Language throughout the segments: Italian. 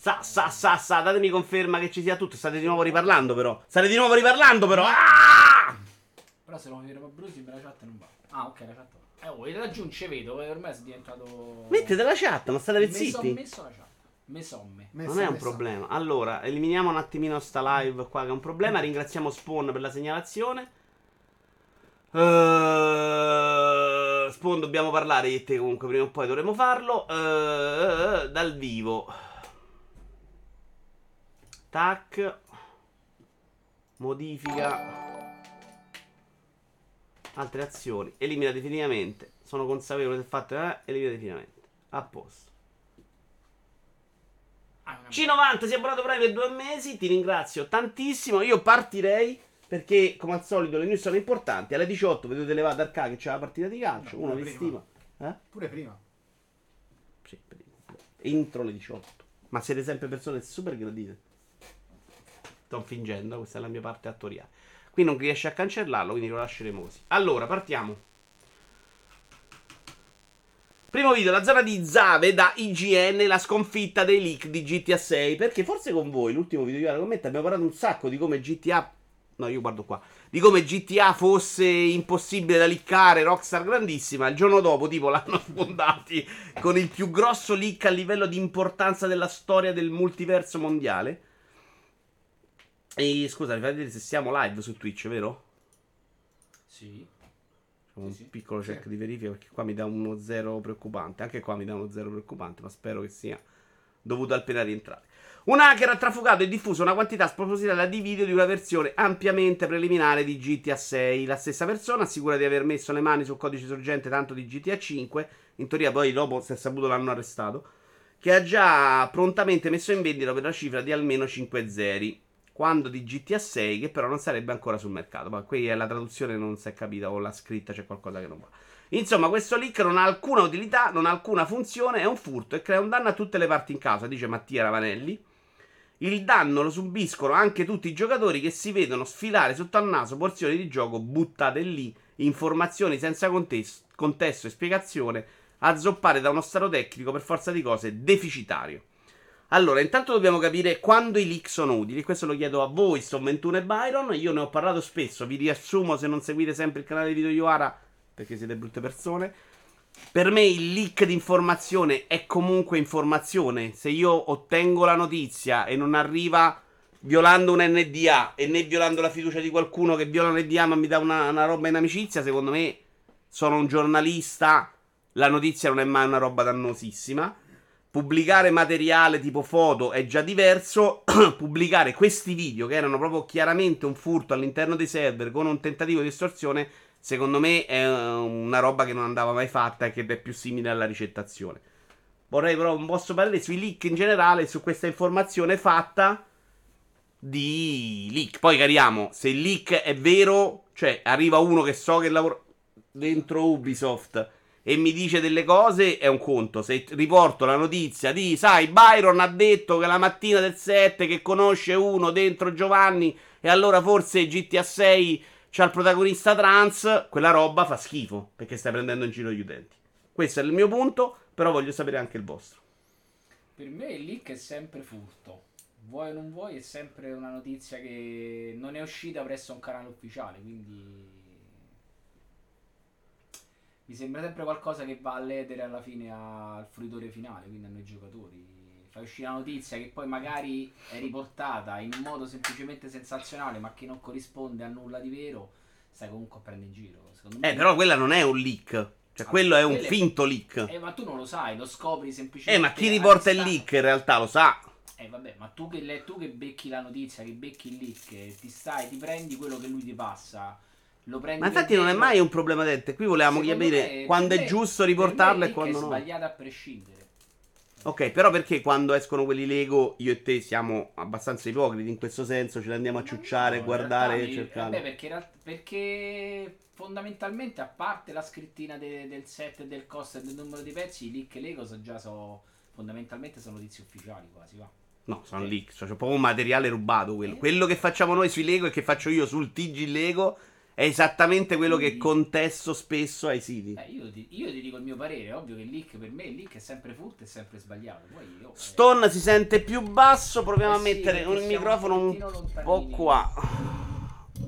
Sa, sa, sa, sa, datemi conferma che ci sia tutto. State di nuovo riparlando, però. State di nuovo riparlando, però. Ah! Però se non mi viene Brusi la chat non va. Ah, ok, la chat va. Eh, oh, in raggiunge vedo, che ormai è diventato... Mettete la chat, ma state Me so- zitti. messo la chat. Me somme. Messa, Non è un problema. Allora, eliminiamo un attimino sta live qua che è un problema. Ringraziamo Spawn per la segnalazione. Eh, Spawn dobbiamo parlare e te comunque prima o poi dovremo farlo. Eh, dal vivo. Tac. Modifica. Altre azioni. Elimina definitivamente. Sono consapevole del fatto che eh, elimina definitivamente. A posto. Ah, una- C90 si è abbonato Prime per due mesi, ti ringrazio tantissimo. Io partirei perché, come al solito, le news sono importanti. Alle 18 vedete levata al che c'è la partita di calcio. No, uno vi stima. Eh? Pure prima. Sì, prima. Entro le 18. Ma siete sempre persone super gradite. Sto fingendo, questa è la mia parte attoriale. Qui non riesce a cancellarlo, quindi lo lasceremo così. Allora, partiamo. Primo video, la zona di Zave da IGN, la sconfitta dei leak di GTA 6. Perché forse con voi, l'ultimo video di Iara Commenta, abbiamo parlato un sacco di come GTA. No, io guardo qua. Di come GTA fosse impossibile da liccare, Rockstar grandissima. Il giorno dopo, tipo, l'hanno sfondati con il più grosso leak a livello di importanza della storia del multiverso mondiale. E scusa, mi fai vedere se siamo live su Twitch, vero? Sì. Facciamo un Sì, sì. piccolo check Sì. di verifica perché qua mi dà uno zero preoccupante. Anche qua mi dà uno zero preoccupante, ma spero che sia dovuto al appena rientrare. Un hacker ha trafugato e diffuso una quantità spropositata di video di una versione ampiamente preliminare di GTA 6. La stessa persona assicura di aver messo le mani sul codice sorgente tanto di GTA 5. In teoria, poi dopo, se è saputo, l'hanno arrestato. Che ha già prontamente messo in vendita per la cifra di almeno 5 zeri. Quando di GTA 6, che però non sarebbe ancora sul mercato. Ma qui è la traduzione, non si è capita, o la scritta c'è qualcosa che non va. Insomma, questo leak non ha alcuna utilità, non ha alcuna funzione, è un furto e crea un danno a tutte le parti in causa, dice Mattia Ravanelli. Il danno lo subiscono anche tutti i giocatori che si vedono sfilare sotto al naso porzioni di gioco buttate lì, informazioni senza contes- contesto e spiegazione, azzoppare da uno stato tecnico per forza di cose deficitario. Allora, intanto dobbiamo capire quando i leak sono utili. Questo lo chiedo a voi, Sto 21 e Byron. Io ne ho parlato spesso. Vi riassumo se non seguite sempre il canale di video Yoara, perché siete brutte persone. Per me il leak di informazione è comunque informazione. Se io ottengo la notizia e non arriva violando un NDA e né violando la fiducia di qualcuno che viola un NDA ma mi dà una, una roba in amicizia, secondo me sono un giornalista. La notizia non è mai una roba dannosissima. Pubblicare materiale tipo foto è già diverso. Pubblicare questi video che erano proprio chiaramente un furto all'interno dei server con un tentativo di estorsione, secondo me è eh, una roba che non andava mai fatta e che è più simile alla ricettazione. Vorrei però un vostro parere sui leak in generale, su questa informazione fatta di leak. Poi cariamo, se il leak è vero, cioè arriva uno che so che lavora dentro Ubisoft e mi dice delle cose, è un conto. Se riporto la notizia di, sai, Byron ha detto che la mattina del 7 che conosce uno dentro Giovanni e allora forse GTA 6 c'ha il protagonista trans, quella roba fa schifo perché stai prendendo in giro gli utenti. Questo è il mio punto, però voglio sapere anche il vostro. Per me il leak è sempre furto. Vuoi o non vuoi, è sempre una notizia che non è uscita presso un canale ufficiale, quindi mi sembra sempre qualcosa che va a ledere alla fine al fruitore finale, quindi a noi giocatori. Fai uscire la notizia che poi magari è riportata in un modo semplicemente sensazionale, ma che non corrisponde a nulla di vero, stai comunque a prendere in giro. Secondo me Eh, però quella non è un leak. Cioè, Ah, quello è un finto leak. Eh, ma tu non lo sai, lo scopri Eh, semplicemente. ma chi riporta il leak in realtà lo sa. Eh vabbè, ma tu che, tu che becchi la notizia, che becchi il leak, eh, ti stai, ti prendi quello che lui ti passa, lo prendi Ma infatti non è mai un problema dente. Qui volevamo capire quando è giusto riportarlo e quando no. è sbagliato a prescindere. Ok, però perché quando escono quelli Lego, io e te siamo abbastanza ipocriti in questo senso, ce li andiamo a ciucciare, No, guardare e cercare. vabbè, perché, in realtà- perché fondamentalmente, a parte la scrittina de- del set, del costo e del numero di pezzi, i leak Lego so già so, fondamentalmente sono notizie ufficiali quasi, va. No, sono Ok. leak, cioè c'è proprio un materiale rubato quello. Eh. Quello che facciamo noi sui Lego e che faccio io sul TG Lego è esattamente quello che contesto spesso ai siti. Eh, io, ti, io ti dico il mio parere, ovvio che il leak per me il leak è sempre furto e sempre sbagliato. Poi io, eh, Stone si sente più basso, proviamo Eh a sì, mettere perché un microfono un un po' qua.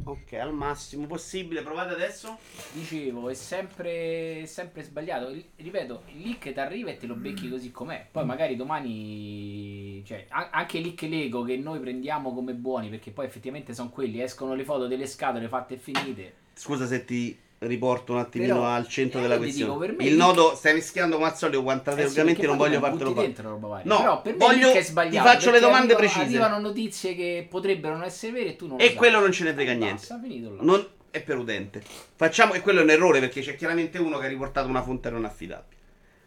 Ok, al massimo possibile. Provate adesso. dicevo, è sempre, è sempre sbagliato. Il- ripeto, il leak ti arriva e te lo becchi così com'è. Poi magari domani, cioè, a- anche i leak Lego che noi prendiamo come buoni, perché poi effettivamente sono quelli, escono le foto delle scatole fatte e finite. Scusa se ti riporto un attimino Però, al centro eh, della io ti questione. dico, me il nodo stai mischiando come al solito di Eh sì, argomenti, non voglio fartelo dentro roba. No, Però per me voglio- leak è ti sbagliato. faccio le domande arrivano- precise. Arrivano notizie che potrebbero non essere vere e tu non E sai. quello non ce ne frega niente. Basta. Non è perudente. Facciamo, e quello è un errore perché c'è chiaramente uno che ha riportato una fonte non affidabile.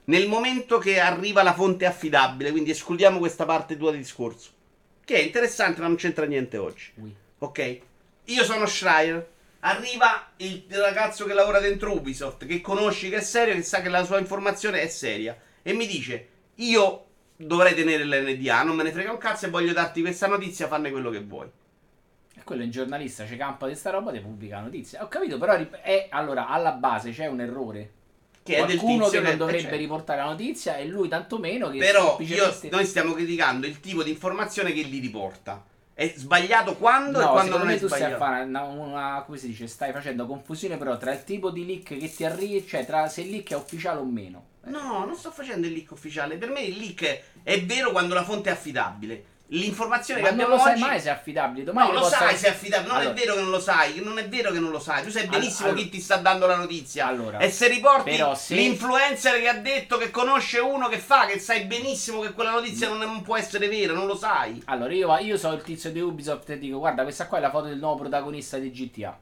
Nel momento che arriva la fonte affidabile, quindi escludiamo questa parte tua di discorso, che è interessante ma non c'entra niente oggi. Ui. Ok? Io sono Schreier. Arriva il ragazzo che lavora dentro Ubisoft, che conosci, che è serio, che sa che la sua informazione è seria. E mi dice: Io dovrei tenere l'NDA, non me ne frega un cazzo e voglio darti questa notizia, fanne quello che vuoi. E quello è un giornalista, c'è campa di sta roba, ti pubblica la notizia. Ho capito, però è, allora alla base c'è un errore. Che Qualcuno che non dovrebbe certo. riportare la notizia e lui tanto meno che Però io, noi stiamo criticando il tipo di informazione che li riporta. È sbagliato quando e No, quando secondo non è tu stai a sbagliato. fare una, una- come si dice, stai facendo confusione però tra il tipo di leak che ti arriva, cioè tra se il leak è ufficiale o meno. No, non sto facendo il leak ufficiale. Per me il leak è vero quando la fonte è affidabile. L'informazione Ma che non abbiamo lo sai oggi... mai se è affidabile. Domani No, lo sai essere- se è affidabile. Non Allora, è vero che non lo sai. Non è vero che non lo sai. Tu sai benissimo allora- chi ti sta dando la notizia. Allora, e se riporti se- l'influencer che ha detto che conosce uno che fa, che sai benissimo che quella notizia non, è- non può essere vera, non lo sai. Allora, io, io sono il tizio di Ubisoft e dico, guarda, questa qua è la foto del nuovo protagonista di GTA.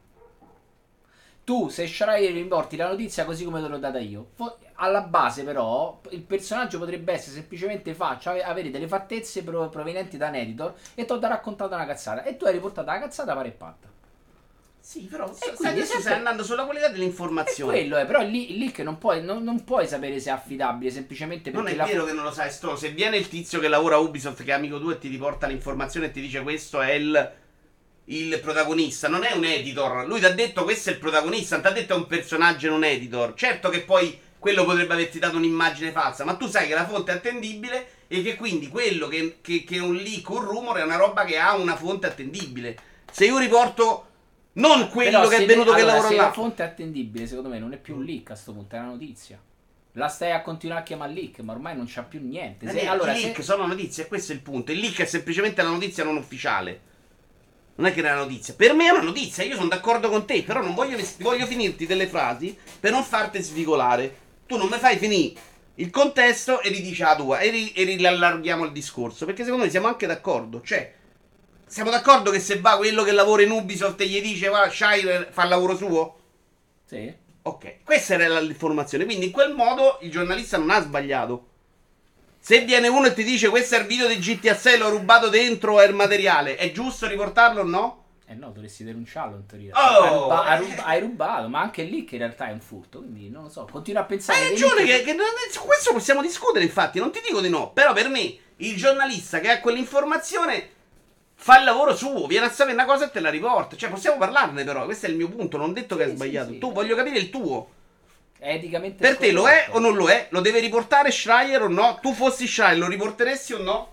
Tu, se Schreier riporti la notizia così come te l'ho data io, alla base però, il personaggio potrebbe essere semplicemente faccia, ave- avere delle fattezze pro- provenienti da un editor e ti ho raccontato una cazzata. E tu hai riportato la cazzata pare e patta. Sì, però adesso sempre- stai andando sulla qualità dell'informazione. quello è, però lì, lì che non puoi, non, non puoi sapere se è affidabile semplicemente perché Non è la vero che non lo sai, Sto. Se viene il tizio che lavora a Ubisoft, che è amico tuo, e ti riporta l'informazione e ti dice questo è il, il protagonista, non è un editor. Lui ti ha detto questo è il protagonista, non ti ha detto è un personaggio e non editor. Certo che poi quello potrebbe averti dato un'immagine falsa, ma tu sai che la fonte è attendibile e che quindi quello che, che, che è un leak, un rumore, è una roba che ha una fonte attendibile. Se io riporto non quello Però che se è venuto ne- che allora, lavora se là. la fonte è attendibile, secondo me non è più un leak a sto punto, è una notizia. La stai a continuare a chiamare leak, ma ormai non c'ha più niente. Se- Eh, allora, I leak se- sono notizie, questo è il punto. Il leak è semplicemente la notizia non ufficiale. Non è che è una notizia. Per me è una notizia, io sono d'accordo con te, però non voglio, voglio finirti delle frasi per non farti svicolare. Tu non mi fai finire il contesto e ridici la tua e, ri- e riallarghiamo il discorso. Perché secondo me siamo anche d'accordo. Cioè, siamo d'accordo che se va quello che lavora in Ubisoft e gli dice va, Shire fa il lavoro suo? Sì. Ok, questa era l'informazione. Quindi in quel modo il giornalista non ha sbagliato. Se viene uno e ti dice questo è il video di GTA 6, l'ho rubato dentro, è il materiale, è giusto riportarlo o no? Eh no, dovresti denunciarlo in teoria. Oh! hai, ruba- hai ruba- hai rubato, ma anche lì che in realtà è un furto. Quindi non lo so, continua a pensare. Hai ragione, che, che questo possiamo discutere, infatti, non ti dico di no. Però per me il giornalista che ha quell'informazione fa il lavoro suo, viene a sapere una cosa e te la riporta. Cioè, possiamo parlarne però, questo è il mio punto, non ho detto che Sì, è sì, sbagliato. sì. tu voglio capire il tuo. Eticamente Per te lo è o non lo è? Lo deve riportare Schreier o no? Tu fossi Schreier, lo riporteresti o no?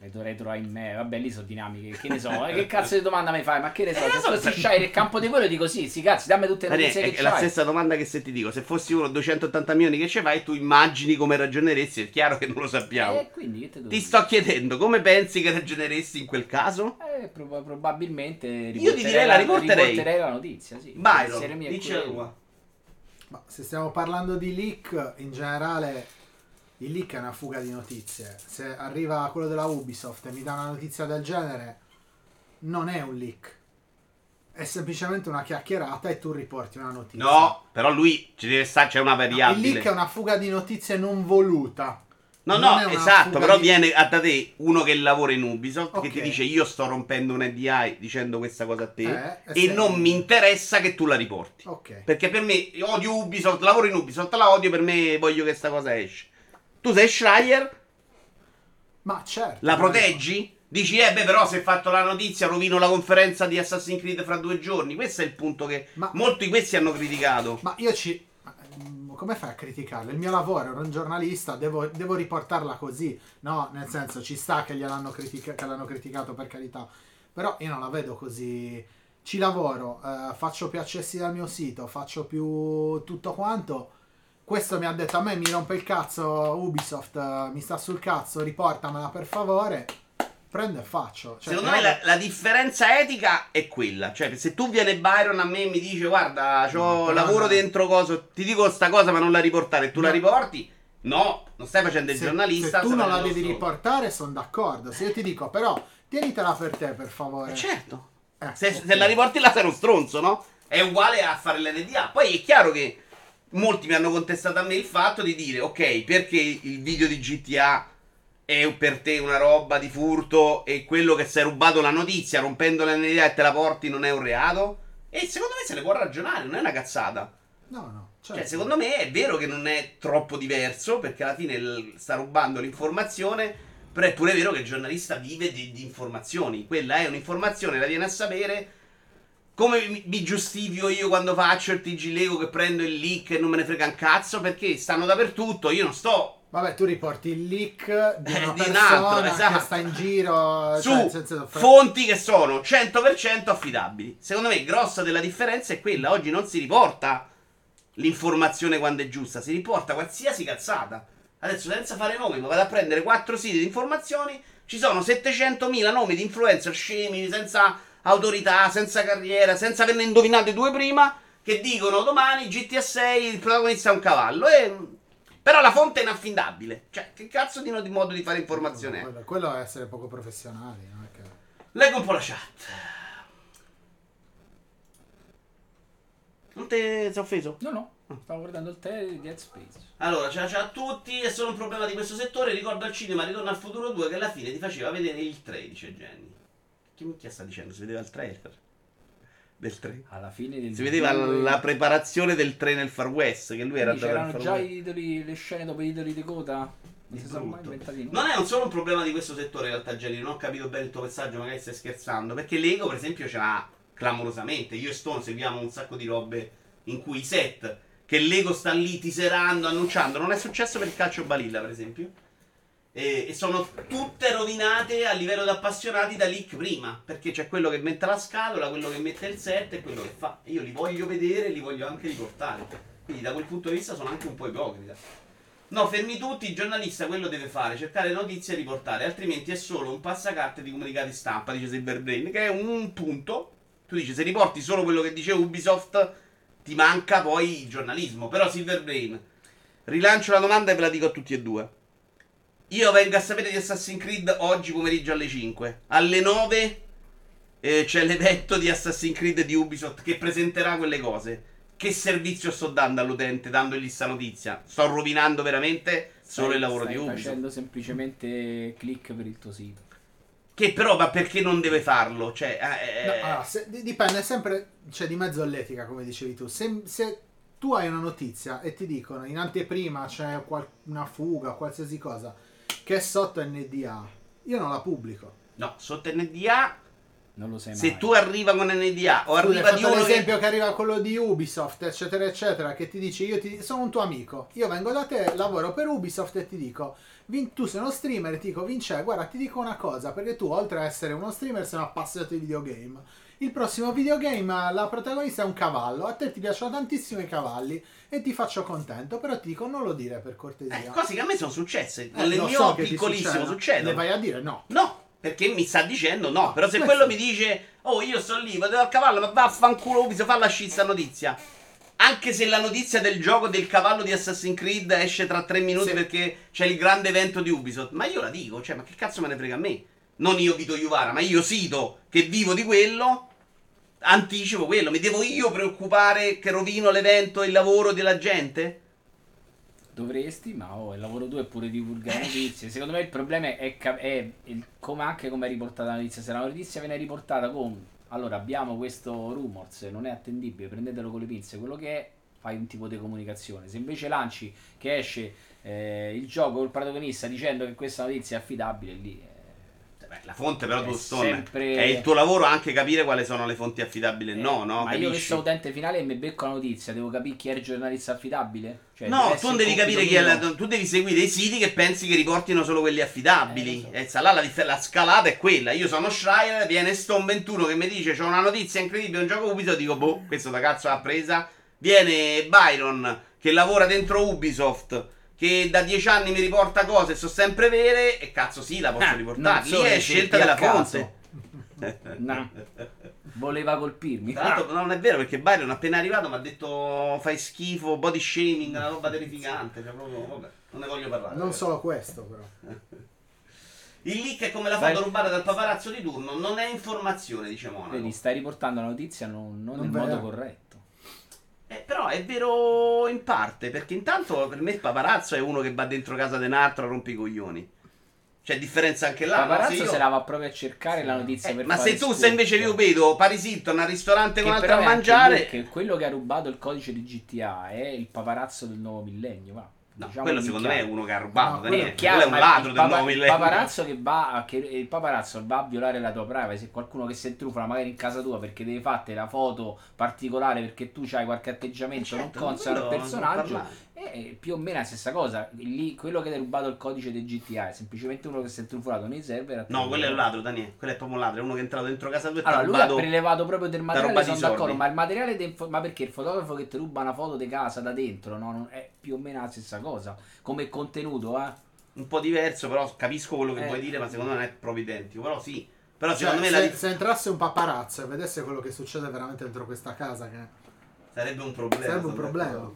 E dovrei trovare in me. Vabbè, lì sono dinamiche. Che ne so, eh, che cazzo di domanda mi fai? Ma che ne so, Eh, se so, fossi se- Shire il campo di quello dico sì, sì, cazzo, dammi tutte le notizie è, che è la c'hai. stessa domanda che se ti dico, se fossi uno 280 milioni che ce fai, tu immagini come ragioneresti, è chiaro che non lo sappiamo. Eh, quindi Ti dire? sto chiedendo come pensi che ragioneresti in quel caso? Eh, prob- probabilmente Io ti direi la riporterei. riporterei la notizia, sì. Byron, dici la tua. Ma se stiamo parlando di leak, in generale il leak è una fuga di notizie. Se arriva quello della Ubisoft e mi dà una notizia del genere, non è un leak. È semplicemente una chiacchierata e tu riporti una notizia. No, però lui ci deve stare, c'è una No, il variabile. leak è una fuga di notizie non voluta. No, Non no, esatto, però di- viene a da te uno che lavora in Ubisoft che Ok. ti dice io sto rompendo un NDI dicendo questa cosa a te Eh, e non mi interessa che tu la riporti. Ok. Perché per me io odio Ubisoft, lavoro in Ubisoft, la odio, per me voglio che sta cosa esce. Tu sei Schreier, Ma certo. la proteggi? Dici, eh beh, però se hai fatto la notizia rovino la conferenza di Assassin's Creed fra due giorni. Questo è il punto che Ma- molti di questi hanno criticato. Ma io ci. Come fai a criticarlo? Il mio lavoro, ero un giornalista, devo, devo riportarla così. No, nel senso, ci sta che gliel'hanno critica- che l'hanno criticato per carità. Però io non la vedo così. Ci lavoro, eh, faccio più accessi dal mio sito, faccio più tutto quanto. Questo mi ha detto a me mi rompe il cazzo Ubisoft, eh, mi sta sul cazzo, riportamela per favore. Prendo e faccio. Cioè, Secondo me la, la differenza etica è quella. Cioè, se tu viene Byron a me e mi dice, guarda, c'ho No, lavoro no. dentro coso, ti dico sta cosa ma non la riportare, tu la No. riporti? No, non stai facendo il se, giornalista. se tu non la devi lo riportare, sono d'accordo. Se io ti dico, però, tienitela per te, per favore. Eh, certo. Eh, Se, ok. se la riporti là sei uno stronzo, no? È uguale a fare l'NDA. Poi è chiaro che molti mi hanno contestato a me il fatto di dire, ok, perché il video di GTA è per te una roba di furto e quello che sei rubato la notizia rompendo l'NDA e te la porti non è un reato? E secondo me se ne può ragionare, non è una cazzata. No, no. Cioè, certo. secondo me è vero che non è troppo diverso, perché alla fine l- sta rubando l'informazione, però è pure vero che il giornalista vive di, di informazioni. Quella è un'informazione, la viene a sapere. Come mi, mi giustifico io quando faccio il TG Lego che prendo il leak e non me ne frega un cazzo, perché stanno dappertutto, io non sto Vabbè, tu riporti il leak di Eh, una di un persona altro, esatto. che sta in giro su cioè, senza- fonti che sono 100% affidabili. Secondo me, grossa della differenza è quella. Oggi non si riporta l'informazione quando è giusta, si riporta qualsiasi cazzata. Adesso, senza fare nomi, ma vado a prendere quattro siti di informazioni. Ci sono 700.000 nomi di influencer scemi, senza autorità, senza carriera, senza averne indovinate due prima. Che dicono domani GTA 6 il protagonista è un cavallo. E... Però la fonte è inaffidabile. Cioè, che cazzo di, di modo di fare informazione è? quello, quello è essere poco professionali. non è che- Leggo un po' la chat. Non te sei offeso? No, no. Stavo guardando il tè di Dead Space. Allora, ciao, ciao a tutti. È solo un problema di questo settore. Ricordo al cinema Ritorno al futuro 2 che alla fine ti faceva vedere il 3, dice Jenny. Che minchia sta dicendo? Si vedeva il trailer del 3. Alla fine del Si vedeva due- la preparazione del 3 nel Far West, che lui era già c'erano già i titoli, le scene dopo i titoli di coda. Non si sono mai Brutto. inventati Non è un solo un problema di questo settore in realtà, Jenny. Non ho capito bene il tuo messaggio, magari stai scherzando. Perché Lego, per esempio, ce l'ha clamorosamente. Io e Stone seguiamo un sacco di robe in cui i set che Lego sta lì tiserando, annunciando. Non è successo per il calcio balilla, per esempio. E, e sono tutte rovinate a livello di appassionati da leak prima. Perché c'è quello che mette la scatola, quello che mette il set e quello che fa. Io li voglio vedere e li voglio anche riportare. Quindi da quel punto di vista sono anche un po' ipocrita. No, fermi tutti, il giornalista quello deve fare, cercare notizie e riportare, altrimenti è solo un passacarte di comunicati stampa, dice Silverbrain, che è un punto. Tu dici, se riporti solo quello che dice Ubisoft, ti manca poi il giornalismo. Però Silverbrain, rilancio la domanda e ve la dico a tutti e due. Io vengo a sapere di Assassin's Creed oggi pomeriggio alle 5. Alle 9 eh, c'è l'evento di Assassin's Creed di Ubisoft che presenterà quelle cose. Che servizio sto dando all'utente dandogli sta notizia? Sto rovinando veramente solo Stai- il lavoro di Ubisoft. facendo semplicemente click per il tuo sito. Che però, ma perché non deve farlo? Cioè, eh, No, eh, allora, se- di- dipende sempre, cioè di mezzo all'etica, come dicevi tu. Se, se tu hai una notizia e ti dicono in anteprima c'è qual- una fuga, qualsiasi cosa, che è sotto NDA, io non la pubblico. no, sotto NDA, Non lo sai se mai. tu arriva con NDA o arriva di fatto uno che... l'esempio che... arriva quello di Ubisoft, eccetera, eccetera, che ti dice io ti- sono un tuo amico, io vengo da te, lavoro per Ubisoft e ti dico, Vin- tu sei uno streamer e ti dico, Vince, guarda, ti dico una cosa, perché tu oltre a essere uno streamer sei un appassionato di videogame. Il prossimo videogame, la protagonista è un cavallo, a te ti piacciono tantissimo i cavalli e ti faccio contento, però ti dico non lo dire per cortesia. Eh, cose che a me sono successe. Eh, Nel mio so piccolissimo succedono. succedono. Le vai a dire no. No, perché mi sta dicendo no. Però se questo- quello mi dice, oh, io sto lì, vado al cavallo, ma vaffanculo Ubisoft, fa la scissa notizia. Anche se la notizia del gioco del cavallo di Assassin's Creed esce tra tre minuti Sì. perché c'è il grande evento di Ubisoft, ma io la dico, cioè, ma che cazzo me ne frega a me? Non io Vito Iuvara, ma io Sito, che vivo di quello, anticipo quello. Mi devo io preoccupare che rovino l'evento e il lavoro della gente? Dovresti, ma oh, il lavoro tuo è pure divulgare notizie. Secondo me il problema è, cap- è il- come anche come è riportata la notizia. Se la notizia viene riportata con allora abbiamo questo rumors, non è attendibile, prendetelo con le pinze, quello che è, fai un tipo di comunicazione. Se invece lanci che esce eh, il gioco col protagonista dicendo che questa notizia è affidabile, lì eh, Beh, la fonte però È tu sempre- è il tuo lavoro anche capire quali sono le fonti affidabili e no, no? Eh, Ma io che Capisci? sono utente finale e mi becco la notizia, devo capire chi è il giornalista affidabile? Cioè, No, tu devi capire chi è la- tu devi seguire i siti che pensi che riportino solo quelli affidabili. Eh, so. E là la, la scalata è quella. Io sono Schreier, viene Stone 21 che mi dice c'ho una notizia incredibile, un gioco Ubisoft, dico boh, questo da cazzo l'ha presa. Viene Byron che lavora dentro Ubisoft. Che da dieci anni mi riporta cose e sono sempre vere. E cazzo, sì, la posso Ah, riportare. Lì è scelta della fonte. No. Voleva colpirmi. Tra l'altro non è vero perché Byron appena arrivato mi ha detto fai schifo, body shaming, una roba terrificante. Cioè, proprio, vabbè, non ne voglio parlare. Non solo questo, però. Il leak è come la foto rubata dal paparazzo di turno, non è informazione, dice Monaco. Vedi, stai riportando la notizia non, non Non nel vera. modo corretto. Eh, però è vero in parte, perché intanto per me il paparazzo è uno che va dentro casa di un altro a rompi i coglioni. C'è differenza anche là. No? Se paparazzo io- se la va proprio a cercare la notizia Eh, per ma fare se tu sei invece io vedo Paris Hilton al ristorante Che con però a mangiare... che quello che ha rubato il codice di GTA è il paparazzo del nuovo millennio. Va. No, Diciamo quello secondo me è chiaro. uno che ha rubato, No, Daniele. quello è Quello è un ladro del papa- nuovo il millennio. paparazzo che va che il paparazzo va a violare la tua privacy qualcuno che si intrufola magari in casa tua perché devi farti la foto particolare perché tu hai qualche atteggiamento Certo, non consono al personaggio è più o meno la stessa cosa lì quello che ti ha rubato il codice del GTA è semplicemente uno che si è intrufolato nei server No, quello è un ladro, Daniele. Quello è proprio un ladro. È uno che è entrato dentro casa tua e ti ha allora lui rubato... ha prelevato proprio del materiale rubato sono d'accordo ma il materiale de- ma perché il fotografo che ti ruba una foto di casa da dentro no? È più o meno la stessa cosa come contenuto eh un po' diverso, però capisco quello che Eh. vuoi dire, ma secondo me non è proprio identico. Però sì. Però Cioè, secondo me se, la se entrasse un paparazzo e vedesse quello che succede veramente dentro questa casa, che sarebbe un problema. sarebbe un problema.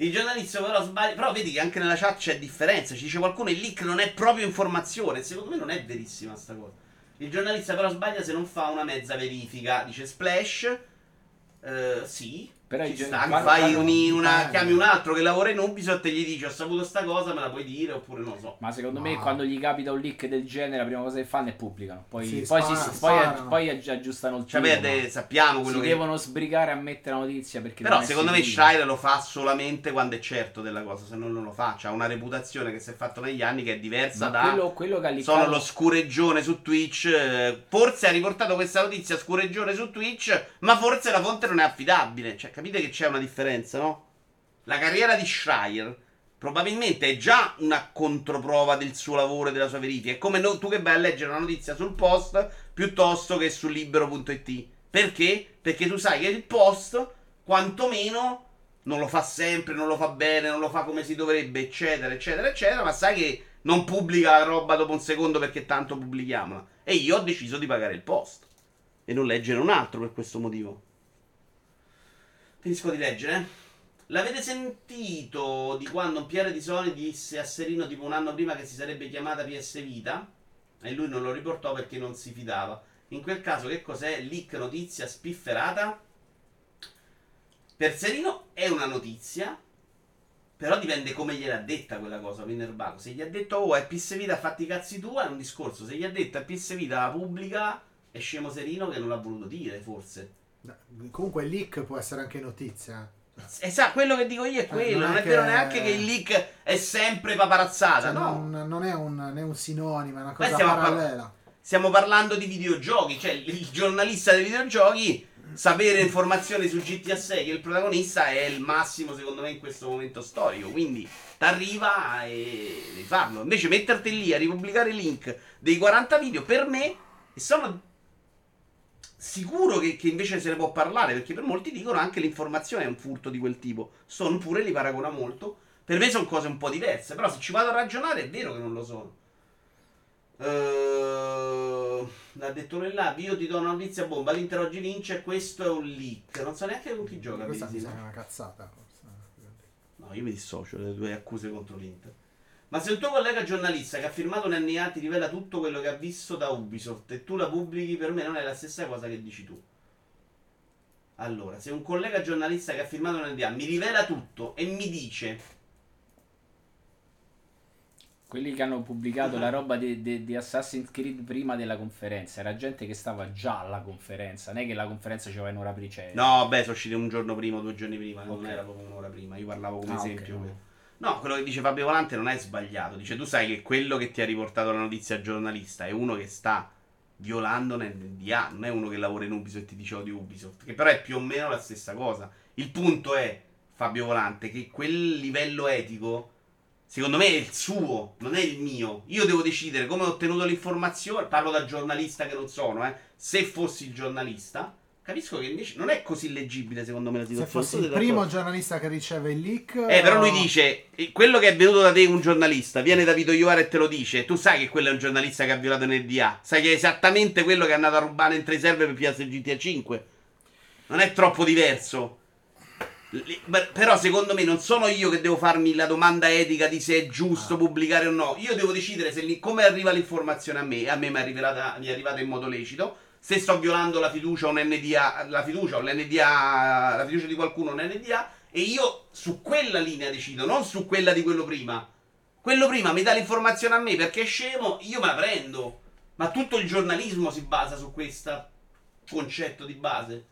Il giornalista però sbaglia. Però vedi che anche nella chat c'è differenza. Ci dice qualcuno il leak non è proprio informazione. Secondo me non è verissima sta cosa. Il giornalista però sbaglia se non fa una mezza verifica. Dice Splash. Eh, sì. Però ci sta. Quando- fai quando- uni- una, chiami un altro che lavora in Ubisoft e gli dici ho saputo sta cosa, me la puoi dire oppure non lo so. Ma secondo Ma- me quando gli capita un leak del genere, la prima cosa che fanno è pubblicano. Poi, Sì, poi, spara- si, poi, sparano. poi aggi- aggiustano il Cioè, tiro, ma sappiamo quello si che. devono sbrigare a mettere la notizia perché Però secondo me. Schreier lo fa solamente quando è certo della cosa, se no non lo fa. Ha una reputazione che si è fatto negli anni che è diversa Ma da... quello, quello che ha Sono lo scureggione su Twitch. eh, Forse ha riportato questa notizia scureggione su Twitch, ma forse la fonte non è affidabile. Cioè, capite che c'è una differenza, no? La carriera di Schreier probabilmente è già una controprova del suo lavoro e della sua verifica. È come no- tu che vai a leggere una notizia sul post piuttosto che su libero.it. Perché? Perché tu sai che il post, quantomeno, non lo fa sempre, non lo fa bene, non lo fa come si dovrebbe, eccetera, eccetera, eccetera, ma sai che non pubblica la roba dopo un secondo perché tanto pubblichiamola. E io ho deciso di pagare il post e non leggere un altro per questo motivo. Finisco di leggere. L'avete sentito di quando PR di Sony disse a Serino tipo un anno prima che si sarebbe chiamata PS Vita? E lui non lo riportò perché non si fidava. In quel caso che cos'è? Leak notizia spifferata? Per Serino è una notizia, però dipende come gliel'ha detta quella cosa, Winnerbago. Se gli ha detto, oh, è PS Vita, fatti cazzi tu, è un discorso. Se gli ha detto, è PS Vita, la pubblica, è scemo Serino che non l'ha voluto dire, forse. Comunque il leak può essere anche notizia. Esatto, quello che dico io è quello. non non è è vero che- neanche che il leak è sempre paparazzata, Cioè, no? non, non è un, né un sinonimo, è una Beh, cosa parallela. Stiamo parlando di videogiochi, cioè il il giornalista dei videogiochi sapere informazioni su GTA 6 che il protagonista è il massimo secondo me in questo momento storico, quindi t'arriva e devi farlo. Invece metterti lì a ripubblicare i link dei 40 video per me sono sicuro che, che invece se ne può parlare perché per molti dicono anche l'informazione è un furto di quel tipo. Stone pure li paragona molto. Per me sono cose un po' diverse, però se ci vado a ragionare è vero che non lo sono. Uh, l'ha detto là, io ti do una notizia bomba, l'Inter oggi vince e questo è un leak. Non so neanche con chi gioca. Questa mi sembra una cazzata. No, io mi dissocio dalle tue accuse contro l'Inter. Ma se un tuo collega giornalista che ha firmato un NDA ti rivela tutto quello che ha visto da Ubisoft e tu la pubblichi, per me non è la stessa cosa che dici tu. Allora, se un collega giornalista che ha firmato un NDA mi rivela tutto e mi dice quelli che hanno pubblicato la roba di, Assassin's Creed prima della conferenza era gente che stava già alla conferenza, non è che la conferenza ci va un'ora prima. No, beh, sono usciti un giorno prima o due giorni prima, non Ok. era proprio un'ora prima. Io parlavo come Ah, esempio. No, quello che dice Fabio Volante non è sbagliato. Dice, tu sai che quello che ti ha riportato la notizia giornalista è uno che sta violando l'NDA, non è uno che lavora in Ubisoft e ti dice di Ubisoft, che però è più o meno la stessa cosa. Il punto è, Fabio Volante, che quel livello etico, secondo me è il suo, non è il mio. Io devo decidere come ho ottenuto l'informazione, parlo da giornalista che non sono, eh. Se fossi giornalista, Capisco che invece non è così leggibile, secondo me, la Se situazione. fossi il primo giornalista che riceve il leak... Eh, però lui dice: eh, quello che è venuto da te un giornalista, viene da Vito Iovara e te lo dice. Tu sai che quello è un giornalista che ha violato NDA. Sai che è esattamente quello che è andato a rubare in tre server per piazza GTA 5. Non è troppo diverso. Però secondo me non sono io che devo farmi la domanda etica di se è giusto pubblicare o no. Io devo decidere se come arriva l'informazione a me. A me mi è arrivata, mi è arrivata in modo lecito. Se sto violando la fiducia o un NDA, la fiducia o l'NDA, la fiducia di qualcuno un NDA. E io su quella linea decido, non su quella di quello prima. Quello prima mi dà l'informazione a me perché è scemo, io me la prendo. Ma tutto il giornalismo si basa su questo concetto di base.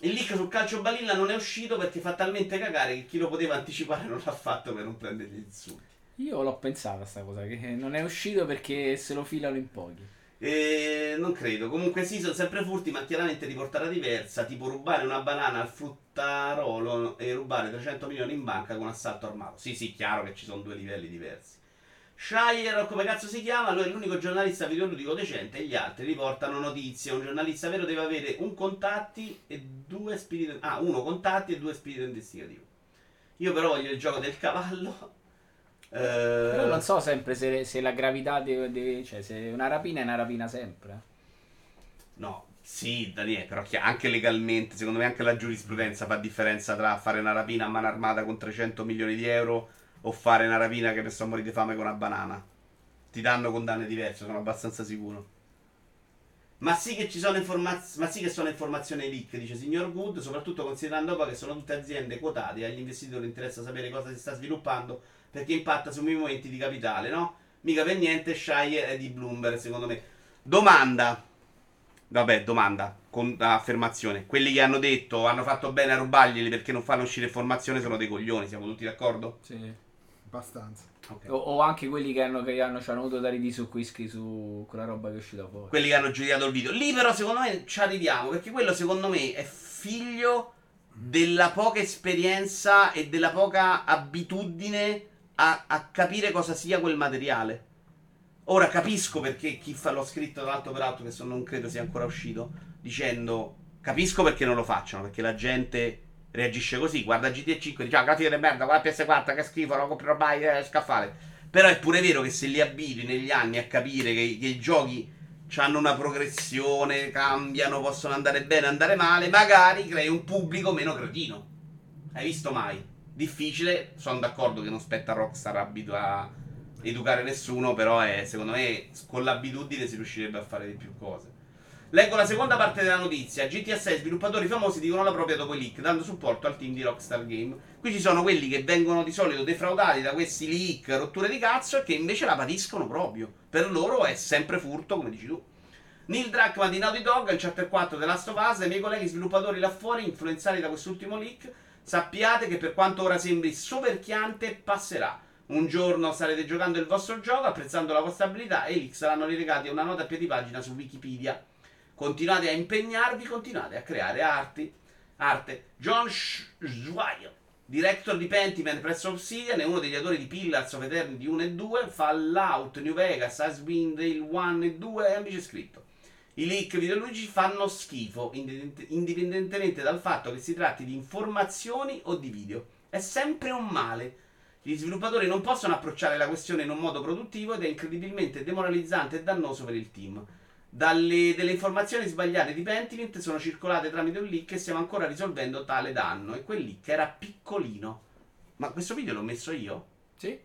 Il leak sul calcio balilla non è uscito perché fa talmente cagare che chi lo poteva anticipare non l'ha fatto per non prendere gli insulti. Io l'ho pensata sta cosa, che non è uscito perché se lo filano in pochi. E non credo. Comunque sì, sono sempre furti, ma chiaramente di portata diversa. Tipo rubare una banana al fruttarolo e rubare 300 milioni in banca con assalto armato. Sì, sì, chiaro che ci sono due livelli diversi. Shire, come cazzo si chiama? Lui è l'unico giornalista videoludico decente e gli altri riportano notizie. Un giornalista vero deve avere un contatti e due spirito... Ah, uno contatti e due spirito investigativo. Io però voglio il gioco del cavallo. Eh, Però non so sempre se, se la gravità deve, deve- Cioè, se una rapina è una rapina sempre. No, sì, Daniele, però anche legalmente, secondo me anche la giurisprudenza fa differenza tra fare una rapina a mano armata con 300 milioni di euro o fare una rapina che ne so morire di fame con una banana. Ti danno condanne diverse, sono abbastanza sicuro. Ma sì che ci sono informazioni, ma sì che sono informazioni leak, dice signor Good, soprattutto considerando poi che sono tutte aziende quotate e agli investitori interessa sapere cosa si sta sviluppando perché impatta sui movimenti di capitale, no? Mica per niente Shire è di Bloomberg, secondo me. Domanda. Vabbè, domanda, con affermazione. Quelli che hanno detto hanno fatto bene a rubarglieli perché non fanno uscire informazione sono dei coglioni, siamo tutti d'accordo? Sì. Abbastanza. Ok. O, o anche quelli che hanno, che hanno, ci hanno avuto dare di su whisky su quella roba che è uscita fuori. Quelli che hanno giudicato il video. Lì però secondo me ci arriviamo perché quello secondo me è figlio della poca esperienza e della poca abitudine a, a capire cosa sia quel materiale. Ora capisco perché chi fa l'ho scritto tra l'altro peraltro che non credo sia ancora uscito dicendo capisco perché non lo facciano perché la gente reagisce così guarda GTA 5 dice ah grafica di merda guarda PS4 che schifo non compro mai eh, scaffale però è pure vero che se li abitui negli anni a capire che, che i giochi hanno una progressione cambiano possono andare bene andare male magari crei un pubblico meno cretino hai visto mai? Difficile, sono d'accordo che non spetta a Rockstar abitu- a educare nessuno, però è, secondo me con l'abitudine si riuscirebbe a fare di più cose. Leggo la seconda parte della notizia. GTA 6 sviluppatori famosi dicono la propria dopo i leak, dando supporto al team di Rockstar Game. Qui ci sono quelli che vengono di solito defraudati da questi leak, rotture di cazzo, e che invece la patiscono proprio. Per loro è sempre furto, come dici tu. Neil Druckmann di Naughty Dog, il chapter 4 della Last of Us, i miei colleghi sviluppatori là fuori, influenzati da quest'ultimo leak, sappiate che per quanto ora sembri soverchiante, passerà. Un giorno starete giocando il vostro gioco, apprezzando la vostra abilità, e leak saranno rilegati a una nota a piedi pagina su Wikipedia. Continuate a impegnarvi, continuate a creare arti. Arte. John Schweier, director di Pentiment presso Obsidian, è uno degli autori di Pillars of Eternity 1 e 2, Fallout, New Vegas, Icewind Dale 1 e 2 e ambito scritto. I leak videoludici fanno schifo, indipendente- indipendentemente dal fatto che si tratti di informazioni o di video. È sempre un male. Gli sviluppatori non possono approcciare la questione in un modo produttivo ed è incredibilmente demoralizzante e dannoso per il team. Dalle, delle informazioni sbagliate di Pentiment sono circolate tramite un leak e stiamo ancora risolvendo tale danno. E quel leak era piccolino. Ma questo video l'ho messo io? Sì.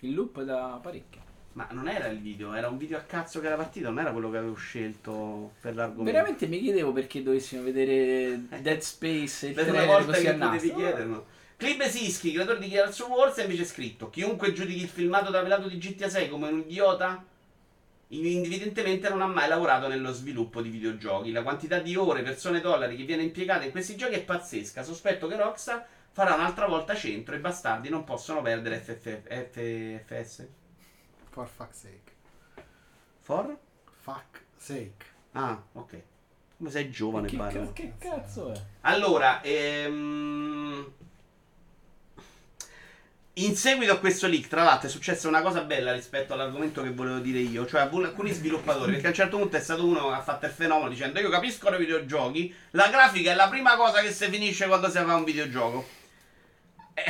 Il loop da parecchio. Ma non era il video, era un video a cazzo che era partito, non era quello che avevo scelto per l'argomento. Veramente mi chiedevo perché dovessimo vedere Dead Space e il Per una trailer volta così che a potevi chiederlo. Clip Siski, creatore di Gears of Wars, ha invece scritto: Chiunque giudichi il filmato travelato di GTA 6 come un idiota, evidentemente non ha mai lavorato nello sviluppo di videogiochi. La quantità di ore, persone e dollari che viene impiegata in questi giochi è pazzesca. Sospetto che Rockstar farà un'altra volta centro e bastardi non possono perdere FF FFS. For fuck's sake. For? Fuck sake. Ah, ok. Come sei giovane, Che, Barra. ca- che cazzo è? Allora, ehm... in seguito a questo leak, tra l'altro, è successa una cosa bella rispetto all'argomento che volevo dire io. Cioè, alcuni- sviluppatori, perché a un certo punto è stato uno che ha fatto il fenomeno dicendo: Io capisco nei videogiochi, la grafica è la prima cosa che si finisce quando si fa un videogioco. E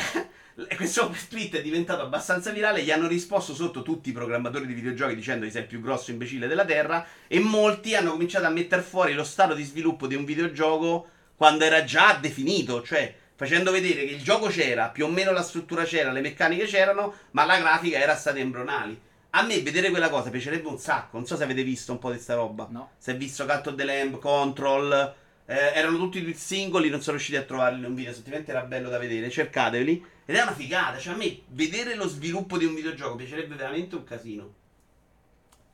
questo tweet è diventato abbastanza virale. Gli hanno risposto sotto tutti i programmatori di videogiochi dicendo che sei il più grosso imbecille della terra. E molti hanno cominciato a mettere fuori lo stato di sviluppo di un videogioco quando era già definito. Cioè, facendo vedere che il gioco c'era, più o meno la struttura c'era, le meccaniche c'erano, ma la grafica era stata embrionali. A me vedere quella cosa piacerebbe un sacco. Non so se avete visto un po' di sta roba. No. Se hai visto Cat of the Lamb, Control. eh, erano tutti singoli, non sono riusciti a trovarli in un video. Effettivamente era bello da vedere. Cercateli. Ed è una figata. Cioè, a me vedere lo sviluppo di un videogioco piacerebbe veramente un casino.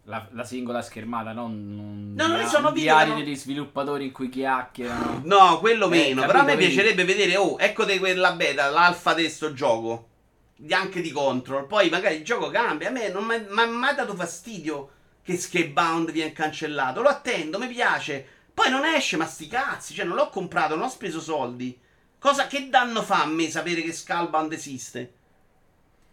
La, la singola schermata, non No, non sono che non- degli sviluppatori in cui chiacchierano. No, quello Eh, meno. capito, però a me vedi? piacerebbe vedere, oh, ecco di quella beta, l'alfa di sto gioco. Di- Anche di Control. Poi magari il gioco cambia. A me non mi ha mai dato fastidio che Skybound viene cancellato. Lo attendo, mi piace. Poi non esce, ma sti cazzi. Cioè, non l'ho comprato, non ho speso soldi. Cosa, che danno fa a me sapere che Skullbound esiste?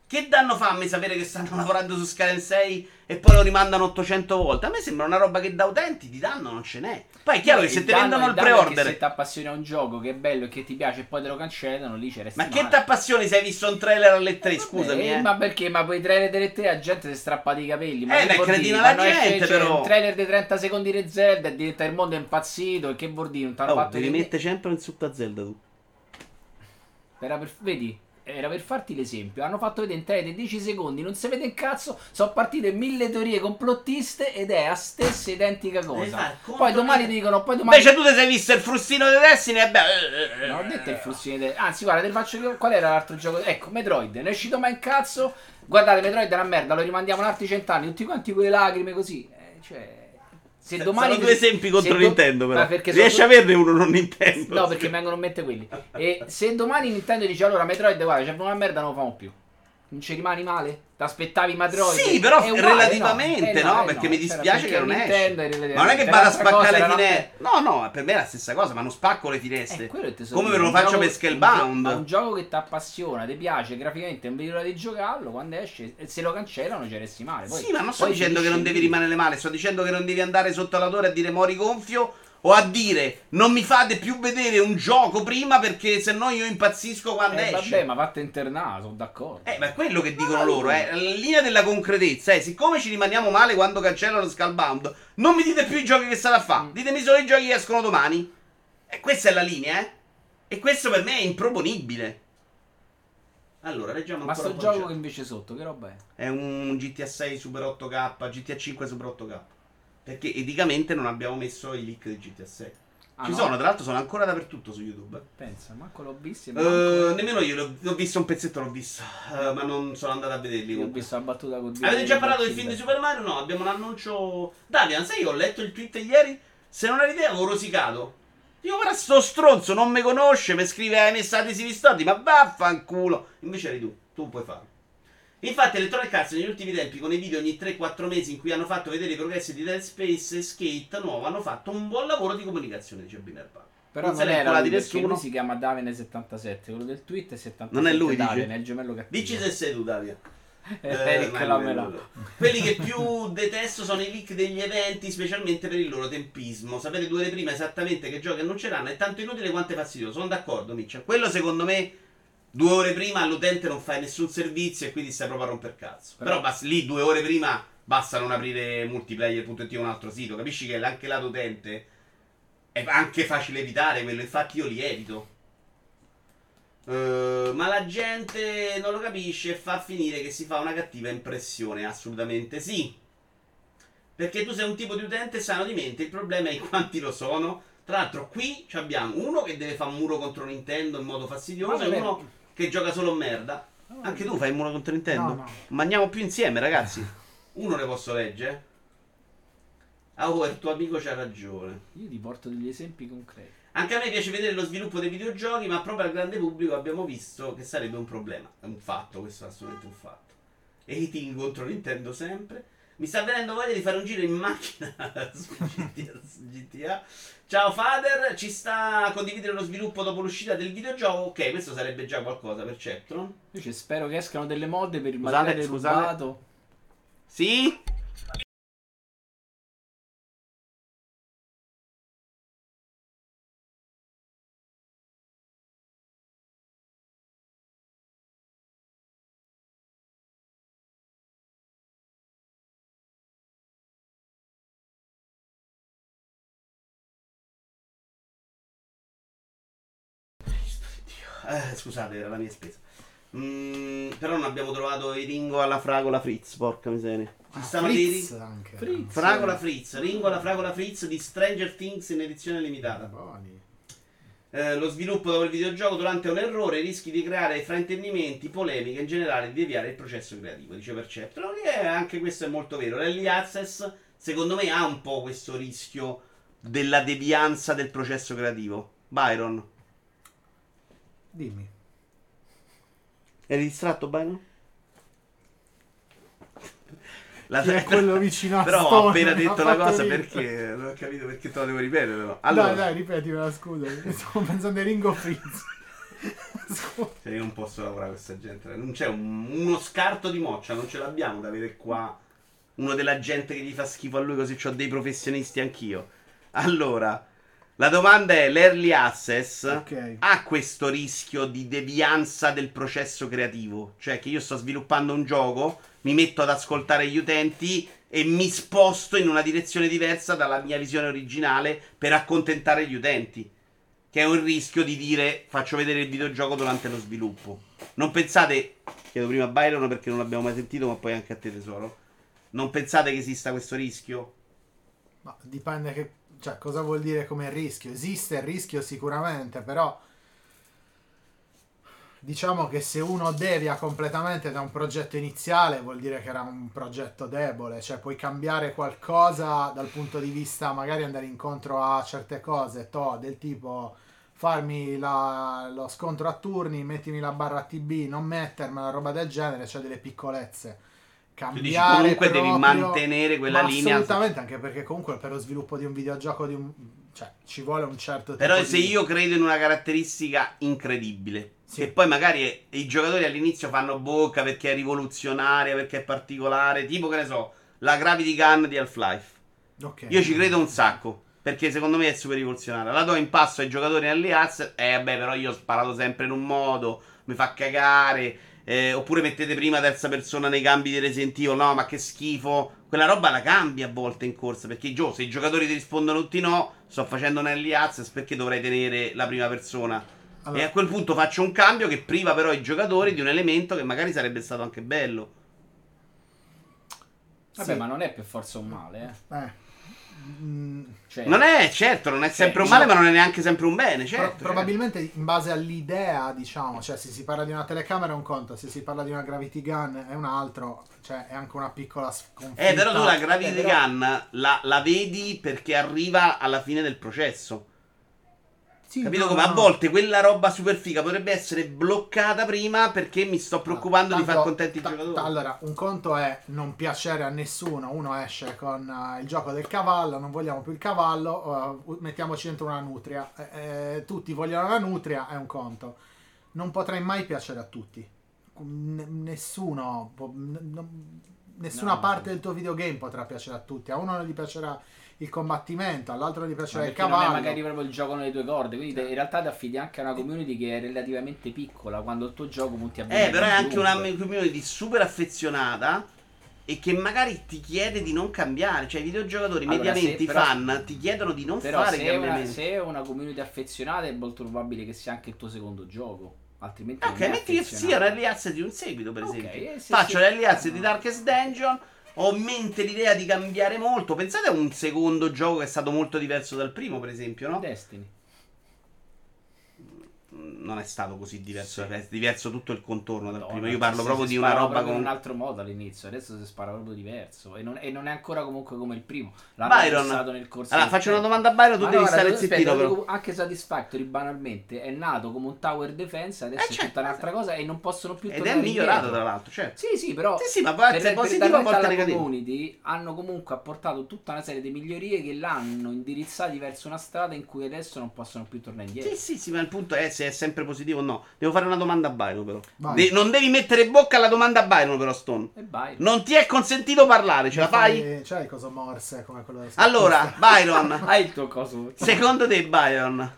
Che danno fa a me sapere che stanno lavorando su Skyrim 6 e poi lo rimandano 800 volte? A me sembra una roba che da utenti di danno non ce n'è. Poi è chiaro che se Il ti danno- vendono il che pre-order. Se ti appassioni a un gioco che è bello e che ti piace e poi te lo cancellano, lì c'è resti Ma che male. t'appassioni se hai visto un trailer alle 3? Eh, Scusami, eh. Ma perché? Ma poi i trailer delle tre la gente si è strappati i capelli. Ma Eh, beh, dire? la gente, però. Un trailer di 30 secondi di Zelda e diventa il mondo è impazzito. E che vuol dire? Non t'hanno Oh, fatto devi vedere- mettere sempre in sotto a Zelda tu. Era per, vedi, era per farti l'esempio. Hanno fatto vedere in trailer 10 secondi, non si vede un cazzo. Sono partite mille teorie complottiste ed è la stessa identica Devi cosa. Poi domani ti dicono, poi domani. Invece tu ti sei visto il frustino di Destiny e beh... eh, eh, Non ho detto il eh. flusso di Anzi, guarda, te ne faccio io. Qual era l'altro gioco? Ecco, Metroid. Non è uscito mai un cazzo. Guardate, Metroid è una merda. Lo rimandiamo in altri cent'anni. Tutti quanti con le lacrime così. Eh, cioè. Se domani. Sono due esempi contro do- Nintendo, però. Riesci due- a averne uno non Nintendo? No, perché vengono in mente quelli. E se domani Nintendo dice allora Metroid, guarda, c'è una merda, non lo famo più. Non ci rimani male? Ti aspettavi Metroid? Sì, però È uguale, relativamente, no? eh Perché mi C'era- dispiace perché che non Nintendo esce. è Ma non è che vado a spaccare le finestre. No, no, per me è la stessa cosa, ma non spacco le Eh, finestre. sto Come ve dicendo, lo faccio per Scalebound. Un, gio- un gioco che ti appassiona, ti piace graficamente, non vedi l'ora di giocarlo, quando esce, e se lo cancellano ci resti male. Poi, Sì, ma non sto dicendo che non devi rimanere male, sto dicendo che non devi andare sotto la torre a dire mori gonfio o a dire non mi fate più vedere un gioco prima perché se no io impazzisco quando Eh, esce. vabbè, ma vatte internato, sono d'accordo. Eh, ma è quello che dicono loro, eh. La linea della concretezza, eh. Siccome ci rimaniamo male quando cancellano Skullbound, non mi dite più i giochi che state a fare. Mm. Ditemi solo i giochi che escono domani. E questa è la linea, eh. E questo per me è improponibile. Allora, leggiamo ma ancora sto un po' il gioco chat. che invece sotto, che roba è? È un GTA 6 Super 8K, GTA 5 Super 8K. Perché eticamente non abbiamo messo i leak di GTA 6. Ah, Ci no? sono, tra l'altro, sono ancora dappertutto su YouTube. Pensa, manco l'ho visto. Eh, manco- nemmeno io l'ho, l'ho visto un pezzetto, l'ho visto. Eh, ma non sono andato a vederli. Io ho visto la battuta con Avete già parlato del film di Super Mario? No, abbiamo un annuncio. Davian, sai che ho letto il tweet ieri? Se non hai idea, avevo rosicato. Dico, guarda, sto stronzo non mi conosce, mi scrive ai messaggi si vistoti, ma vaffanculo. Invece eri tu, tu puoi farlo. Infatti, Electronic Arts negli ultimi tempi, con i video ogni 3-4 mesi in cui hanno fatto vedere i progressi di Dead Space e Skate nuovo, hanno fatto un buon lavoro di comunicazione, dice Binerpa. Però non non, è era perché nessuno. lui si chiama Davene77, quello del tweet è 77 Non è lui? Davene, è il gemello cattivo. Dici se sei tu, Davian. Eh, Eh, è. Quelli che più detesto sono i leak degli eventi, specialmente per il loro tempismo. Sapere due ore prima esattamente che giochi annunceranno è tanto inutile quanto fastidioso. Sono d'accordo, Mitchell. Quello secondo me, due ore prima all'utente non fai nessun servizio e quindi stai proprio a romper cazzo. Però, Però- lì due ore prima basta non aprire multiplayer.it o un altro sito. Capisci che anche lato utente è anche facile evitare quello. Infatti io li evito. Eh, ma la gente non lo capisce e fa finire che si fa una cattiva impressione. Assolutamente sì. Perché tu sei un tipo di utente sano di mente. Il problema è in quanti lo sono. Tra l'altro, qui abbiamo uno che deve fare un muro contro Nintendo in modo fastidioso e uno che gioca solo merda. Anche tu fai il muro contro Nintendo? No, no. Ma andiamo più insieme, ragazzi. Uno ne posso leggere. Ah, oh, il tuo amico c'ha ragione. Io ti porto degli esempi concreti. Anche a me piace vedere lo sviluppo dei videogiochi, ma proprio al grande pubblico abbiamo visto che sarebbe un problema. È un fatto, questo è assolutamente un fatto. Hating contro Nintendo sempre. Mi sta venendo voglia di fare un giro in macchina su GTA. GTA. Ciao Fader, ci sta a condividere lo sviluppo dopo l'uscita del videogioco? Ok, questo sarebbe già qualcosa per Ceptron. Invece spero che escano delle mod per il Scusate, materiale scusate. rubato. Sì? Eh, scusate, era la mia spesa. Mm, però non abbiamo trovato i Ringo alla fragola Fritz, porca miseria. Ci Ah, stanno dei Fritz ri- anche. Fritz. Fragola Fritz, Ringo alla fragola Fritz di Stranger Things in edizione limitata. Buoni. Eh, lo sviluppo il videogioco durante un errore rischi di creare fraintendimenti, polemiche in generale e deviare il processo creativo, dice Perceptron. E anche questo è molto vero. L'Early Access, secondo me, ha un po' questo rischio della devianza del processo creativo. Byron, Dimmi. eri distratto, Byron? La è quello vicino a Però ho appena detto fatto cosa ridere. perché non ho capito perché te lo devo ripetere. però. Allora, Dai, dai, ripetimela, scusa. Stavo pensando ai Ringo Fritz. Scusa. Cioè, io non posso lavorare con questa gente. Non c'è un- uno scarto di moccia, non ce l'abbiamo da avere qua uno della gente che gli fa schifo a lui, così ho dei professionisti anch'io. Allora, la domanda è: l'early access Ok. ha questo rischio di devianza del processo creativo? Cioè, che io sto sviluppando un gioco, mi metto ad ascoltare gli utenti e mi sposto in una direzione diversa dalla mia visione originale per accontentare gli utenti che è un rischio di dire faccio vedere il videogioco durante lo sviluppo. Non pensate, chiedo prima a Byron perché non l'abbiamo mai sentito, ma poi anche a te tesoro. Non pensate che esista questo rischio? Ma dipende che... Cioè, cosa vuol dire come rischio? Esiste il rischio sicuramente, però... Diciamo che se uno devia completamente da un progetto iniziale vuol dire che era un progetto debole, cioè puoi cambiare qualcosa dal punto di vista magari andare incontro a certe cose, to, del tipo farmi la- lo scontro a turni, mettimi la barra TB, non mettermela, roba del genere, cioè delle piccolezze. Tu dici Cambiare comunque devi proprio- mantenere quella ma linea. Assolutamente, anche perché comunque per lo sviluppo di un videogioco di un... cioè ci vuole un certo Però tipo se di- io credo in una caratteristica incredibile, Sì. che poi magari i giocatori all'inizio fanno bocca perché è rivoluzionaria, perché è particolare, tipo che ne so, la Gravity Gun di Half-Life. Ok. Io ci credo un sacco. Perché secondo me è super rivoluzionaria. La do in passo ai giocatori alleati. Eh, vabbè, però io ho sparato sempre in un modo. Mi fa cagare. Eh, oppure mettete prima terza persona nei cambi di Resident Evil. No, ma che schifo. Quella roba la cambi a volte in corsa. Perché Gio, se i giocatori ti rispondono tutti no, sto facendo un early access perché dovrei tenere la prima persona. Allora, E a quel punto faccio un cambio che priva però i giocatori di un elemento che magari sarebbe stato anche bello. Vabbè, sì. ma non è per forza un male, eh. eh, Cioè, Non è certo, non è sempre un diciamo- male, ma non è neanche sempre un bene. pro- Certo, certo. probabilmente in base all'idea, diciamo, cioè se si parla di una telecamera è un conto, se si parla di una gravity gun è un altro, cioè è anche una piccola sconfitta. Eh, però tu la Gravity Eh, però- Gun la, la vedi perché arriva alla fine del processo. Sì, Capito no, come? no, A volte quella roba super figa potrebbe essere bloccata prima perché mi sto preoccupando di Tanto- far contenti i giocatori. ta- Allora, un conto è non piacere a nessuno. Uno esce con eh, il gioco del cavallo, non vogliamo più il cavallo, eh, mettiamoci dentro una nutria. Eh, eh, tutti vogliono la nutria, è un conto. Non potrai mai piacere a tutti. N- nessuno, n- non- nessuna No. parte del tuo videogame potrà piacere a tutti. A uno non gli piacerà il combattimento, all'altro gli Ma piacerà il perché non è cavallo. magari proprio il gioco nelle tue corde, quindi in realtà ti affidi anche a una community che è relativamente piccola quando il tuo gioco punti a Eh, però è anche una community super affezionata e che magari ti chiede di non cambiare. Cioè, i videogiocatori, Allora, mediamente, i fan ti chiedono di non Però fare se è, una, cambiamenti. se è una community affezionata è molto probabile che sia anche il tuo secondo gioco. Altrimenti Ok, non è metti che sia l'early access di un seguito, per Ok, esempio. eh, se Faccio si- l'early access no. di Darkest Dungeon. Ho in mente l'idea di cambiare molto. Pensate a un secondo gioco che è stato molto diverso dal primo, per esempio, no? Destiny. Non è stato così diverso. È diverso tutto il contorno dal Madonna, primo. Io parlo proprio di una roba con. un altro modo all'inizio, adesso si spara proprio diverso. E non, e non è ancora comunque come il primo. Byron. passato nel corso Allora, faccio una tempo. domanda a Byron, tu Ma devi no, stare zittino, però. Anche Satisfactory banalmente è nato come un tower defense, adesso Eh, è certo. tutta un'altra cosa e non possono più Ed è migliorato, indietro. tra l'altro. Certo. Sì, sì, però Sì, sì, ma positivo, per a alla negativo. community hanno comunque apportato tutta una serie di migliorie che l'hanno indirizzati verso una strada in cui adesso non possono più tornare indietro. Sì, sì, sì, ma il punto è se è sempre positivo o no. Devo fare una domanda a Byron, però. De- non devi mettere bocca alla domanda a Byron, però, Stone. Vai. Non ti è consentito parlare, ce la fai? Fai- C'hai il coso morse come quello del Allora, Byron, Hai il tuo coso. secondo te, Byron,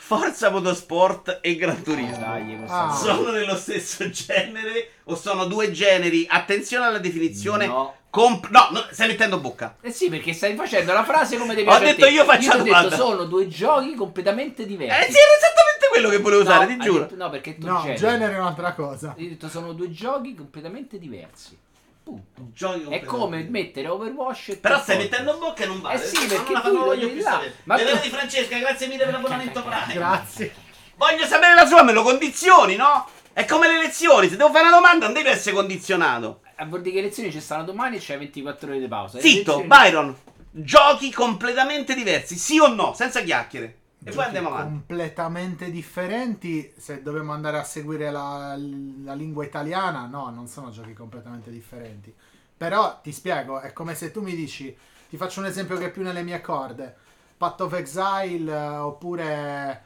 Forza Motorsport e Gran Turismo Dai, questo Ah. sono nello stesso genere o sono due generi? Attenzione alla definizione. No. Comp- no, no, stai mettendo bocca. Eh sì, perché stai facendo la frase come devi Ho fare detto te. io faccio ti la ho domanda. detto sono due giochi completamente Eh diversi. sì, era esattamente quello che volevo usare, No, ti giuro. detto- no, perché tu No, genere. genere è un'altra cosa. Io ho detto sono due giochi completamente diversi. Punto. Giochi È come mettere Overwatch e Però stai Fortress. mettendo bocca e non vale. Eh sì, perché non la tu non voglio più sapere. Ma Le tu- vedi Francesca, grazie mille per l'abbonamento Prime. Grazie. Voglio sapere la sua, me lo condizioni, no? È come le lezioni, se devo fare una domanda non devi essere condizionato. A vuol dire che le lezioni ci stanno domani e c'hai 24 ore di pausa. Zitto, lezioni- Byron. Giochi completamente diversi, sì o no? Senza chiacchiere. E poi andiamo avanti. completamente differenti. Se dobbiamo andare a seguire la, la lingua italiana, no, non sono giochi completamente differenti. Però ti spiego, è come se tu mi dici, ti faccio un esempio che è più nelle mie corde. Path of Exile eh, oppure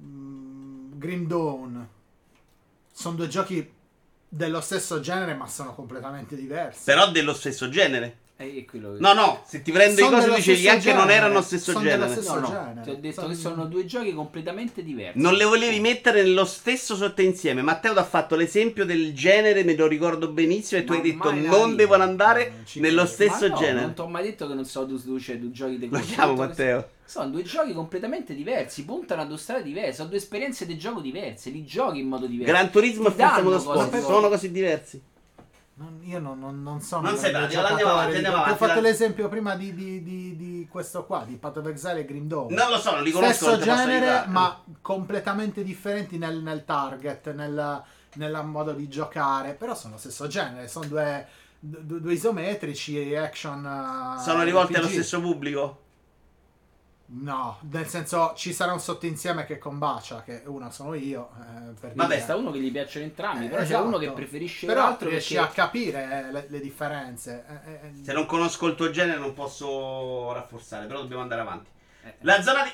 mm, Grim Dawn. Sono due giochi dello stesso genere, ma sono completamente diversi. Però dello stesso genere. Eh, che- No, no, se ti prendo i Sono cose dello dicevi stesso anche non erano lo stesso Sono genere. stesso No, no, genere. ti ho detto Sono- che sono due giochi completamente diversi. Non le volevi mettere nello stesso sottoinsieme. Matteo ti ha fatto l'esempio del genere, me lo ricordo benissimo, e tu Ma hai detto non vita. devono andare Non nello stesso Ma no, genere. Non ti ho mai detto che non so due, due, cioè, due giochi di Lo chiamo Matteo. Sono due giochi completamente diversi, puntano a due strade diverse, sono due esperienze di gioco diverse, li giochi in modo diverso. Gran Turismo e Forza Motorsport sono così diversi. Non- io non, non- non sono Non sei pratico, andiamo avanti, di- andiamo Ti ho avanti, fatto la- l'esempio prima di, di- di- di questo qua, di Path of Exile e Grim Dawn. Non lo so, non li conosco. Stesso genere, ma completamente differenti nel, nel target, nel, nel modo di giocare. Però sono lo stesso genere, sono due, due, due isometrici action. eh, Sono rivolti allo RPG. stesso pubblico? No, nel senso ci sarà un sottoinsieme che combacia, che uno sono io. eh, Vabbè. Sta uno che gli piacciono entrambi, però c'è Esatto. uno che preferisce Però l'altro riesci perché... a capire le, le differenze. Eh, eh, Se non conosco il tuo genere non posso rafforzare, però dobbiamo andare avanti. Eh, La zona di...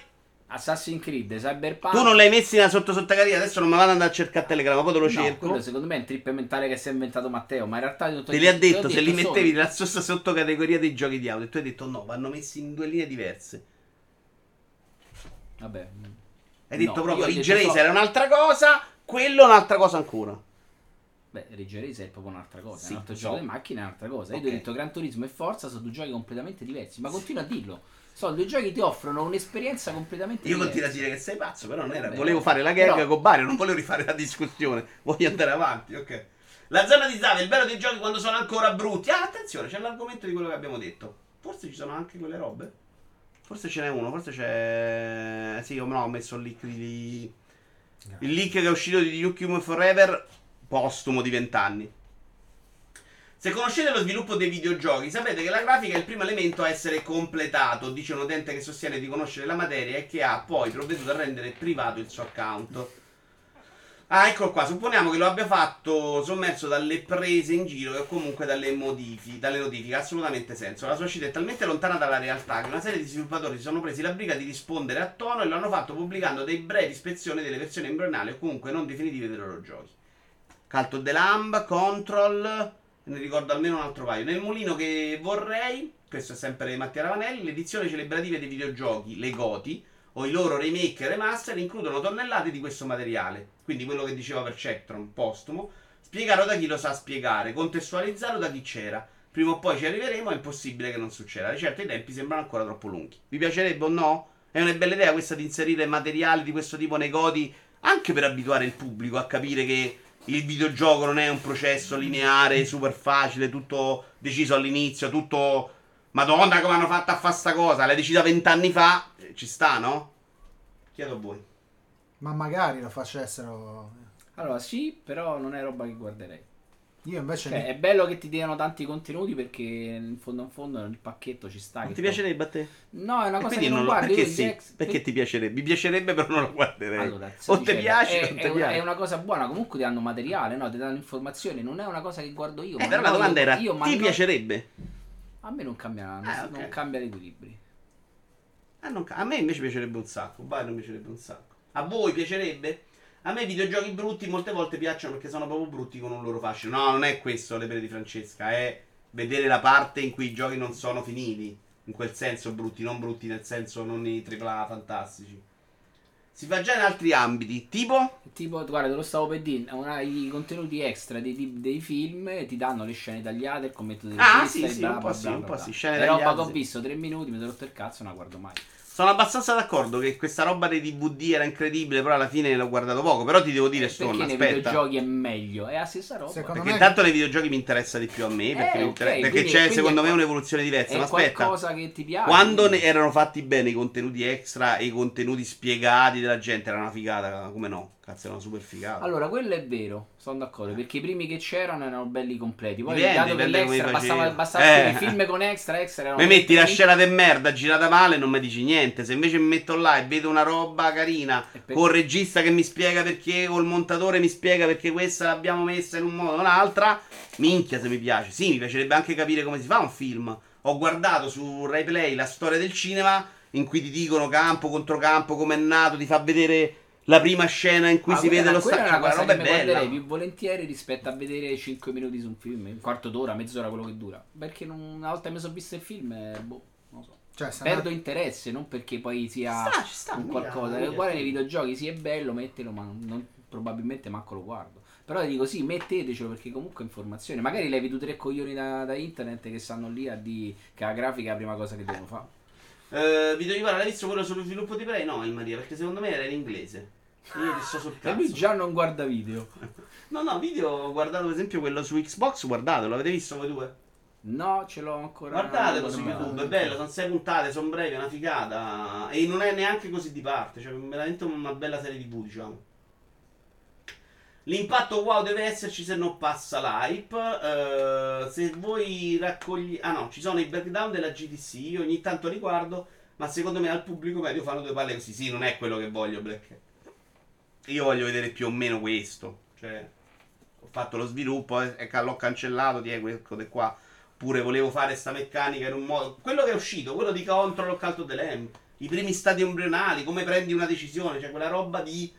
Assassin's Creed, Cyberpunk... Tu non l'hai messo in sotto sottocaria, adesso non mi vado ad andare a cercare a Telegram, poi te lo No, cerco. quello secondo me è un trip mentale che si è inventato Matteo, ma in realtà... io Te li ha ho detto, se li mettevi nella stessa sottocategoria dei giochi di auto e tu hai detto no, vanno messi in due linee diverse. Vabbè, Hai No, detto proprio, io ho Ridge detto è un'altra cosa, quello è un'altra cosa ancora. beh, Ridge Racer è proprio un'altra cosa, Sì, è un altro gioco di macchine è un'altra cosa. Io Ok. ti ho detto Gran Turismo e Forza sono due giochi completamente diversi, ma continua a dirlo. Sono due giochi che ti offrono un'esperienza completamente Io diversa. continuo a dire che sei pazzo, però non era. Vabbè, volevo fare la gag però- con Bario, non volevo rifare la discussione. Voglio andare avanti, ok. La zona di Zave, il bello dei giochi quando sono ancora brutti. Ah, attenzione, c'è l'argomento di quello che abbiamo detto. Forse ci sono anche quelle robe. Forse ce n'è uno, forse c'è. Sì, io no, ho messo il leak di. Il leak che è uscito di Human Forever, postumo di 20 anni. Se conoscete lo sviluppo dei videogiochi, sapete che la grafica è il primo elemento a essere completato, dice un utente che sostiene di conoscere la materia e che ha poi provveduto a rendere privato il suo account. Ah, eccolo qua. Supponiamo che lo abbia fatto sommerso dalle prese in giro o comunque dalle modifiche, dalle notifiche. Assolutamente senso. La sua uscita è talmente lontana dalla realtà che una serie di sviluppatori si sono presi la briga di rispondere a tono e lo hanno fatto pubblicando dei brevi ispezioni delle versioni embrionali o comunque non definitive dei loro giochi. The Lamb, Control, ne ricordo almeno un altro paio. Nel mulino che vorrei, questo è sempre Mattia Ravanelli, le edizioni celebrative dei videogiochi, le GOTI, o i loro remake e remaster includono tonnellate di questo materiale. Quindi quello che diceva Perceptron, postumo, spiegarlo da chi lo sa spiegare, contestualizzarlo da chi c'era. Prima o poi ci arriveremo, è impossibile che non succeda. Di certo i tempi sembrano ancora troppo lunghi. Vi piacerebbe o no? È una bella idea questa di inserire materiali di questo tipo nei godi, anche per abituare il pubblico a capire che il videogioco non è un processo lineare, super facile, tutto deciso all'inizio, tutto... Madonna come hanno fatto a fare sta cosa, l'hai decisa vent'anni fa, Eh, ci sta, no? Chiedo a voi. Ma magari lo facessero. Allora, sì, però non è roba che guarderei. Io invece. Cioè, è bello che ti diano tanti contenuti perché in fondo in fondo nel pacchetto ci sta. Non ti piacerebbe a te? No, è una E cosa che non, non lo- guardi. perché sì? ex- Perché ti piacerebbe? Mi piacerebbe, però non lo guarderei. Allora, o ti piace è, o non ti una, piace. è una cosa buona, comunque ti danno materiale, no? Ti danno informazioni, non è una cosa che guardo io. Eh, ma però la domanda io- era: io, ti no- piacerebbe? A me non cambia, Ah, ok. non cambia l'equilibrio. Ah, non ca- a me invece piacerebbe un sacco. Vai, non piacerebbe un sacco. A voi piacerebbe? A me i videogiochi brutti molte volte piacciono perché sono proprio brutti con un loro fascino. No, non è questo le pere di Francesca, è vedere la parte in cui i giochi non sono finiti. In quel senso brutti, non brutti nel senso non i AAA fantastici. Si fa già in altri ambiti, tipo? Tipo, guarda, te lo stavo per dire, una- i contenuti extra dei, dei- dei film ti danno le scene tagliate, il commento del Ah, sì, sì, bla un po' bla sì, bla un po' sì, scene È roba che ho visto, tre minuti, mi sono rotto il cazzo, non la guardo mai. Sono abbastanza d'accordo che questa roba dei DVD era incredibile, però alla fine l'ho guardato poco. Però ti devo dire, Eh, Stone, perché nei videogiochi è meglio, è la stessa roba. Secondo Perché me- intanto nei videogiochi mi interessa di più a me, perché, Eh, mi ok, inter- perché quindi- c'è quindi secondo è me un'evoluzione diversa. è Ma aspetta, qualcosa che ti piace. quando ne quindi- erano fatti bene i contenuti extra e i contenuti spiegati della gente, era una figata, come no? Cazzo, era una super figata. Allora, quello è vero, sono d'accordo, perché i primi che c'erano erano belli completi. Poi Dipende, dato che dipende come l'extra bastava, bastava Eh. scrivere film con extra, extra erano mi metti la scena di merda girata male non mi dici niente. Se invece mi metto là e vedo una roba carina per- con il regista che mi spiega perché, o il montatore mi spiega perché questa l'abbiamo messa in un modo o un'altra, minchia se mi piace. Sì, mi piacerebbe anche capire come si fa un film. Ho guardato su Rai Play la storia del cinema in cui ti dicono campo contro campo, come è nato, ti fa vedere la prima scena in cui Ah, si quella- vede lo quella è una cosa roba che è mi bella. guarderei più volentieri rispetto a vedere 5 minuti su un film, un quarto d'ora, mezz'ora, quello che dura. Perché non- una volta che mi sono visto il film, eh, boh, non so. Cioè, Perdo no- interesse, non perché poi sia sta, sta, un qualcosa. mica Uguale nei videogiochi, sì è bello, mettilo, ma non- probabilmente manco lo guardo. Però dico sì, mettetecelo perché comunque è informazione. Magari levi tu tre coglioni da, da internet che stanno lì a dire che la grafica è la prima cosa che devono fare. Eh, video di l'hai visto quello sullo sviluppo di Play? No, in Maria, perché secondo me era in inglese. Io ti sto sul E lui cazzo. già non guarda video. No, no, video ho guardato per esempio quello su Xbox, guardatelo, l'avete visto voi due? No, ce l'ho ancora. Guardatelo su YouTube, è bello, sono sei puntate, sono brevi, è una figata. E non è neanche così di parte, cioè veramente una bella serie TV, diciamo. L'impatto wow deve esserci se non passa l'hype. Eh, se voi raccogli... Ah no, ci sono i breakdown della GDC, io ogni tanto li guardo, ma secondo me al pubblico medio fanno due palle così. Sì, non è quello che voglio, Black. Io voglio vedere più o meno questo. Cioè, ho fatto lo sviluppo e e l'ho cancellato, ti è questo di qua. Pure volevo fare sta meccanica in un modo. Quello che è uscito, quello di Control the Lamb. I primi stadi embrionali, come prendi una decisione, cioè quella roba di.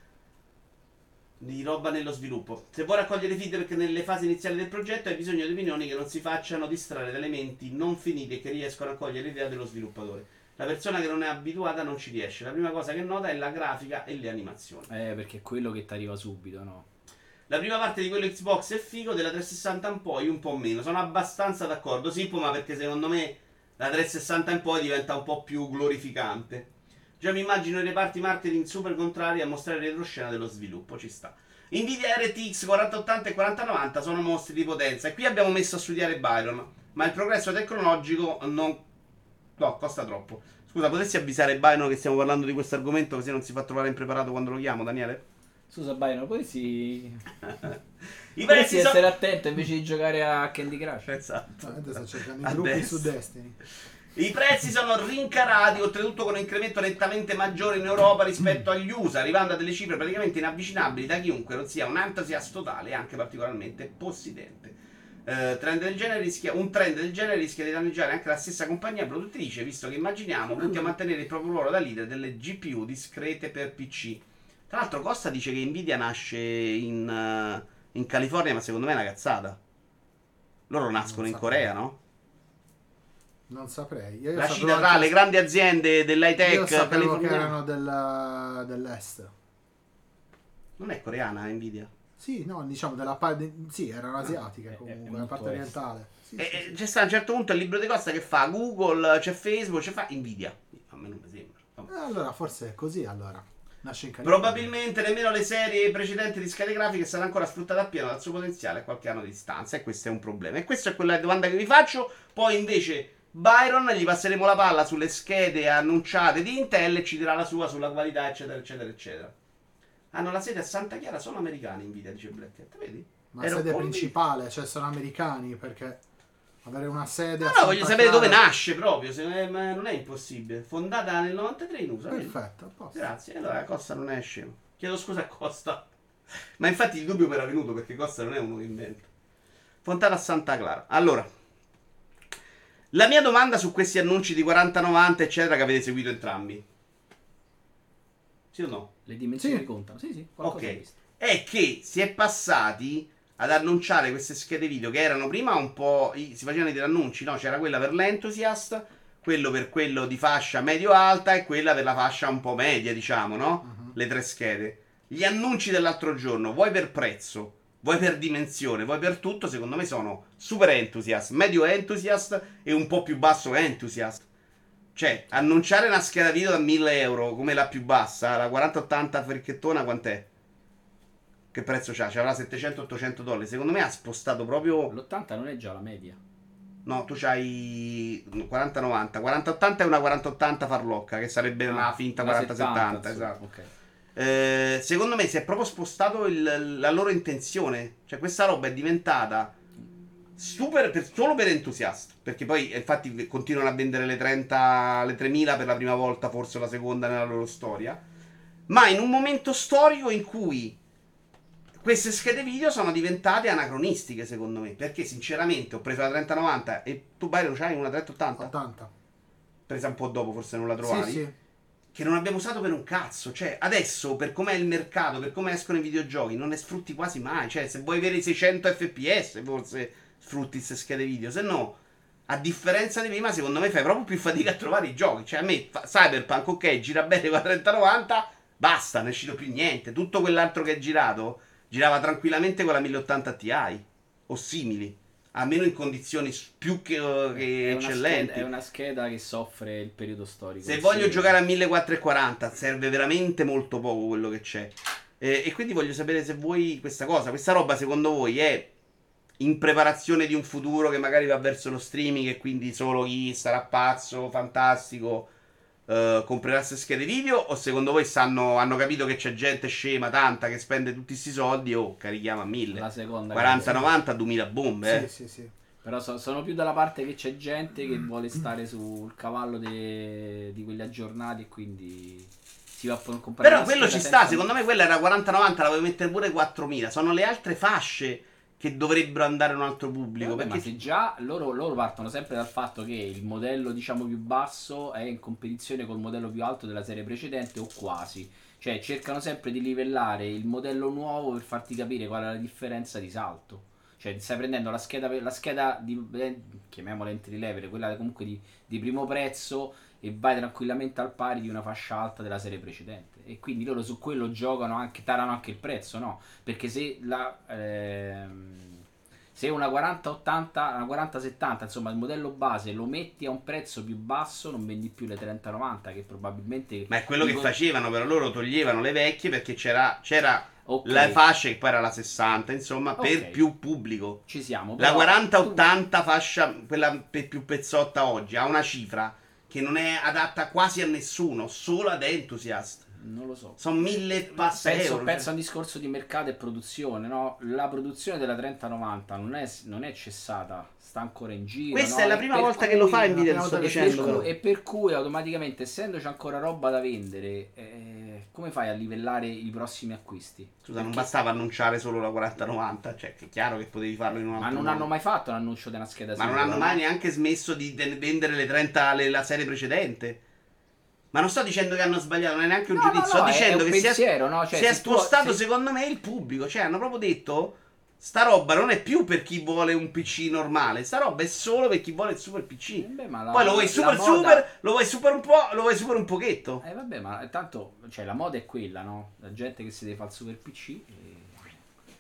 di roba nello sviluppo. Se vuoi raccogliere feedback nelle fasi iniziali del progetto, hai bisogno di opinioni che non si facciano distrarre da elementi non finiti e che riescono a cogliere l'idea dello sviluppatore. La persona che non è abituata non ci riesce. La prima cosa che nota è la grafica e le animazioni. Eh, perché è quello che ti arriva subito, no? La prima parte di quello Xbox è figo, della 360 in poi un po' meno. Sono abbastanza d'accordo, Sippo, ma perché secondo me la 360 in poi diventa un po' più glorificante. Già mi immagino i reparti marketing super contrari a mostrare retroscena dello sviluppo, ci sta. Nvidia RTX 4080 e 4090 sono mostri di potenza e qui abbiamo messo a studiare Byron, ma il progresso tecnologico non... No, costa troppo. Scusa, potresti avvisare Byron che stiamo parlando di questo argomento così non si fa trovare impreparato quando lo chiamo, Daniele? Scusa, Byron, poi si. I Potresti prezzi sono... essere attento invece di giocare a Candy Crush. Esatto. Sto cercando i gruppi Adesso. su Destiny. I prezzi sono rincarati, oltretutto con un incremento nettamente maggiore in Europa rispetto agli USA, arrivando a delle cifre praticamente inavvicinabili da chiunque non sia un entusiasta totale e anche particolarmente possidente. Eh, trend del genere rischia- un trend del genere rischia di danneggiare anche la stessa compagnia produttrice, visto che immaginiamo punti a mantenere il proprio ruolo da leader delle GPU discrete per PC. Tra l'altro Costa dice che Nvidia nasce in, eh, in California, ma secondo me è una cazzata. Loro nascono in. Corea, no? Non saprei. Io La Cina tra le grandi aziende dell'high Io tech sapevo che californiane. erano della- dell'est. Non è coreana Nvidia. Sì, no, diciamo della parte. Sì, erano asiatiche è- è comunque, molto la parte orientale. Sì, E, sì, e sì. c'è sta a un certo punto il libro di Costa che fa Google, c'è Facebook, c'è fa Nvidia. A me non mi sembra. Eh, allora forse è così allora. Nasce in California. Probabilmente nemmeno le serie precedenti di schede grafiche saranno ancora sfruttate appieno dal suo potenziale a qualche anno di distanza. E questo è un problema. E questa è quella domanda che vi faccio. Poi invece Byron gli passeremo la palla sulle schede annunciate di Intel e ci dirà la sua sulla qualità, eccetera, eccetera, eccetera. Hanno la sede a Santa Chiara, sono americani Nvidia, dice Black Hat, vedi? Ma Ero sede convinto. principale, cioè sono americani perché avere una sede. No, a no, voglio sapere dove nasce proprio, se non è, ma non è impossibile. Fondata nel 93 in USA. Perfetto, a posto. Grazie, allora Costa non è scemo. Chiedo scusa a Costa. Ma infatti il dubbio mi era venuto perché Costa non è uno che inventa. Fontana a Santa Clara. Allora, la mia domanda su questi annunci di 40-90, eccetera, che avete seguito entrambi. Sì o no? Le dimensioni Sì. contano. Sì, sì, Ok. È che si è passati ad annunciare queste schede video che erano prima un po'. si facevano degli annunci, no? C'era quella per l'enthusiast, quello per quello di fascia medio-alta e quella per la fascia un po' media, diciamo, no? Mhm. Le tre schede. Gli annunci dell'altro giorno, vuoi per prezzo, vuoi per dimensione, vuoi per tutto, secondo me sono super enthusiast, medio enthusiast e un po' più basso enthusiast. Cioè, annunciare una scheda video da 1000 euro come la più bassa, la 4080 fricchettona, quant'è? Che prezzo c'ha? C'avrà 700-800 dollari. Secondo me ha spostato proprio. L'80 non è già la media. No, tu c'hai 40-90. 40-80 è una 40-80 farlocca, che sarebbe una finta Una 40-70. 70, Esatto. Ok. Eh, secondo me si è proprio spostato il- la loro intenzione. Cioè, questa roba è diventata super per- solo per entusiasti. Perché poi, eh, infatti, continuano a vendere le 30, le 3000 per la prima volta, forse la seconda nella loro storia. Ma in un momento storico in cui queste schede video sono diventate anacronistiche, secondo me. Perché, sinceramente, ho preso la 3090 e tu, Byron, c'hai una 3080? 80. Presa un po' dopo, forse non la Sì, trovavi sì. che non abbiamo usato per un cazzo. Cioè, adesso, per com'è il mercato, per come escono i videogiochi, non ne sfrutti quasi mai. Cioè, se vuoi avere i 600 fps, forse sfrutti queste schede video. Se no, a differenza di prima, secondo me fai proprio più fatica a trovare i giochi. Cioè, a me, fa- Cyberpunk, ok, gira bene con la 3090, basta, non è uscito più niente. Tutto quell'altro che è girato, girava tranquillamente con la 1080 Ti o simili. Almeno in condizioni più che, eh, che È eccellenti. scheda- è una scheda che soffre il periodo storico. Se voglio giocare a 1440 serve veramente molto poco quello che c'è. Eh, e quindi voglio sapere se voi questa cosa, questa roba secondo voi è in preparazione di un futuro che magari va verso lo streaming e quindi solo chi sarà pazzo, fantastico, eh, comprerà queste schede video? O secondo voi sanno, hanno capito che c'è gente scema tanta che spende tutti questi soldi o carichiamo a 1000? La seconda 40-90, 2000 bombe, eh. Sì, sì, sì. Però so- sono più dalla parte che c'è gente che vuole stare sul cavallo de- di quelli aggiornati e quindi si va a comprare Però quello ci sta, secondo me quella era 40-90, la vuoi mettere pure 4000. Sono le altre fasce che dovrebbero andare a un altro pubblico. Vabbè, ma perché se già loro, loro partono sempre dal fatto che il modello diciamo più basso è in competizione col modello più alto della serie precedente o quasi. Cioè cercano sempre di livellare il modello nuovo per farti capire qual è la differenza di salto. Cioè stai prendendo la scheda, la scheda di, eh, chiamiamola entry level, quella comunque di, di primo prezzo e vai tranquillamente al pari di una fascia alta della serie precedente. E quindi loro su quello giocano anche, tarano anche il prezzo, no? Perché se la... ehm, se una 4080, una 4070, insomma il modello base lo metti a un prezzo più basso, non vendi più le 3090 che probabilmente... Ma è quello che dico- facevano, però loro toglievano le vecchie perché c'era, c'era Ok, la fascia che poi era la 60, insomma, Ok. per più pubblico. Ci siamo. La però 40-80 fascia, quella pe- più pezzotta oggi, ha una cifra che non è adatta quasi a nessuno, solo ad entusiast. Non lo so. Sono mille e passa Penso, euro. penso a cioè. un discorso di mercato e produzione, no? La produzione della 3090 non è, non è cessata, sta ancora in giro. Questa no? è la prima per volta che lo fa cui- la lo sto E per, dicendo. cui, però. e per cui automaticamente, essendoci ancora roba da vendere, eh, come fai a livellare i prossimi acquisti? Scusa, non Perché- bastava annunciare solo la 4090, cioè che è chiaro che potevi farlo in un altro Ma non modo. hanno mai fatto l'annuncio di una scheda Ma non hanno mai neanche smesso di de- vendere le 30 le- la serie precedente. Ma non sto dicendo che hanno sbagliato, non è neanche un No, giudizio. no, sto no, è- dicendo è un che si è, pensiero? Cioè, si è spostato, se- secondo me, il pubblico. Cioè, hanno proprio detto: sta roba non è più per chi vuole un PC normale, sta roba è solo per chi vuole il super PC. Eh beh, la- Poi lo vuoi super moda- super, lo vuoi super un po', lo vuoi super un pochetto. Eh vabbè, ma tanto, cioè la moda è quella, no? La gente che si deve fare il super PC. e-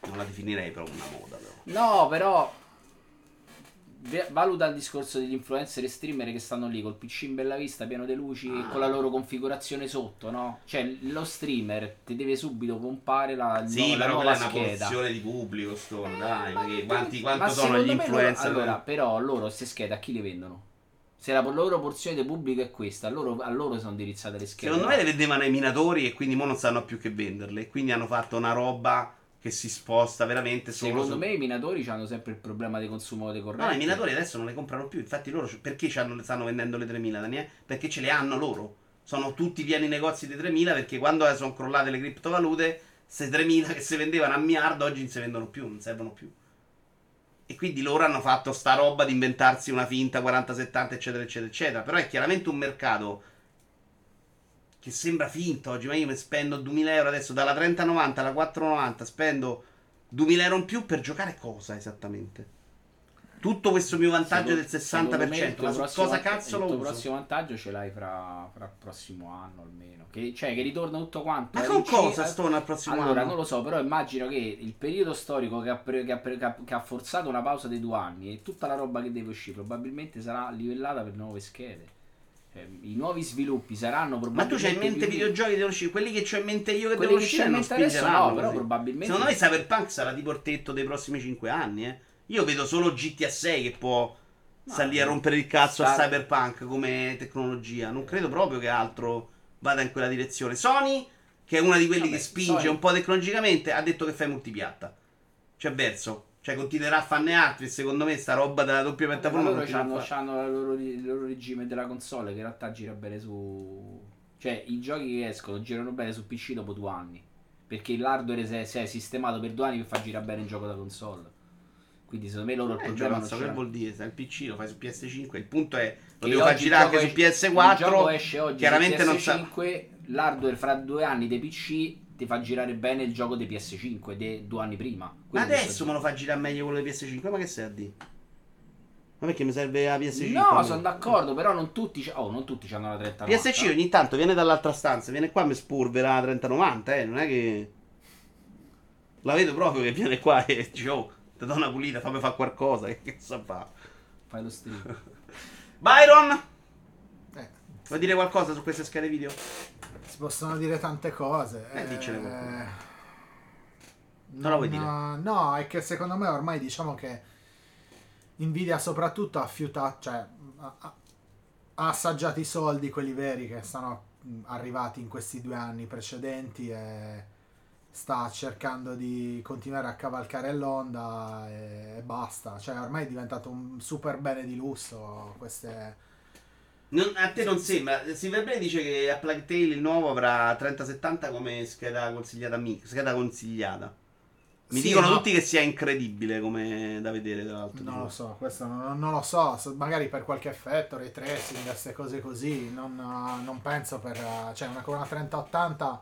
Non la definirei proprio una moda, però. No, però valuta il discorso degli influencer e streamer che stanno lì col PC in bella vista, pieno di luci e con la loro configurazione sotto, no? Cioè lo streamer ti deve subito pompare la, Sì, no- la nuova quella è una scheda. porzione di pubblico, Stone, dai, Ma perché quanti, quanto sono gli me loro- influencer? allora, però loro queste schede a chi le vendono? Se la loro porzione di pubblico è questa, a loro, a loro sono indirizzate le schede. Secondo me le vendevano ai minatori e quindi mo non sanno più che venderle. Quindi hanno fatto una roba che si sposta veramente solo Secondo su- me i minatori hanno sempre il problema di consumo dei correnti. No, i minatori adesso non le comprano più. Infatti, loro perché stanno vendendo le 3000, Daniele? Perché ce le hanno loro. Sono tutti pieni negozi di 3000 perché quando sono crollate le criptovalute, queste 3000 che si vendevano a miliardo oggi non si vendono più, non servono più. E quindi loro hanno fatto sta roba di inventarsi una finta 40-70, eccetera, eccetera, eccetera. Però è chiaramente un mercato che sembra finto oggi. Ma io mi spendo 2000 euro adesso dalla 3090 alla 490, spendo 2000 euro in più per giocare cosa esattamente? Tutto questo mio vantaggio del 60%, ma su cosa cazzo lo Il tuo uso? prossimo vantaggio ce l'hai fra, fra il prossimo anno almeno. Che, cioè, che ritorna tutto quanto. Ma Eh, con cosa sto nel prossimo Allora, anno? non lo so, però immagino che il periodo storico che ha, pre- che ha pre- che ha- che ha forzato una pausa di due anni e tutta la roba che deve uscire probabilmente sarà livellata per nuove schede. Cioè, I nuovi sviluppi saranno Ma tu probabilmente. c'hai in mente videogiochi che uscire? Quelli che ho in mente io che Quelli che uscire non spingeranno no, però così. probabilmente- Secondo me Cyberpunk sarà di portetto dei prossimi 5 anni, eh. Io vedo solo GTA 6 che può No, lì a rompere il cazzo a sta- Cyberpunk come tecnologia. Non credo proprio che altro vada in quella direzione. Sony, che è una di quelli Vabbè, che spinge Sony- un po' tecnologicamente, ha detto che fai multipiatta. C'è verso. Cioè continuerà a farne altri. Secondo me sta roba della doppia Ma piattaforma loro continua a c'hanno, fare. c'hanno il, loro, il loro regime della console che in realtà gira bene su. Cioè, i giochi che escono girano bene su PC dopo due anni. Perché l'hardware si è, si è sistemato per due anni per far girare bene il gioco da console. Quindi secondo me loro il Eh, problema non c'è. che vuol dire? Se il PC lo fai su PS5. Il punto è lo Che devo far girare il anche su gioco esce- Il PS4. gioco esce oggi Chiaramente su non sa. PS5, l'hardware fra due anni dei PC ti fa girare bene il gioco dei PS5 dei due anni prima. Ma adesso me lo fa girare meglio quello di PS5. Ma che sei a dire? Ma perché mi serve la PS5? No, sono d'accordo, però non tutti, oh, non tutti hanno la 30 PS5 ogni tanto viene dall'altra stanza, viene qua e mi spolvera la 3090, eh. Non è che. La vedo proprio che viene qua e dice, oh, ti do una pulita, fammi fare qualcosa. Che cazzo fa? Fai lo stream. Byron! Eh, Vuoi dire qualcosa su queste schede video? Si possono dire tante cose. Eh, qualcuno. non la vuoi dire? No, è che secondo me ormai diciamo che Nvidia soprattutto ha fiutato, cioè ha, ha- assaggiato i soldi, quelli veri che sono mh, arrivati in questi due anni precedenti e sta cercando di continuare a cavalcare l'onda e basta. Cioè ormai è diventato un super bene di lusso queste... Non- a te non sembra. Silverblade dice che a Plague Tale il nuovo avrà 3070 come scheda consigliata. mi- Scheda consigliata. Mi Sì, dicono ma- tutti che sia incredibile come da vedere, tra l'altro. Non lo so, questo non, non lo so, magari per qualche effetto, ray tracing, queste cose così, non, non penso per... cioè una, una 3080,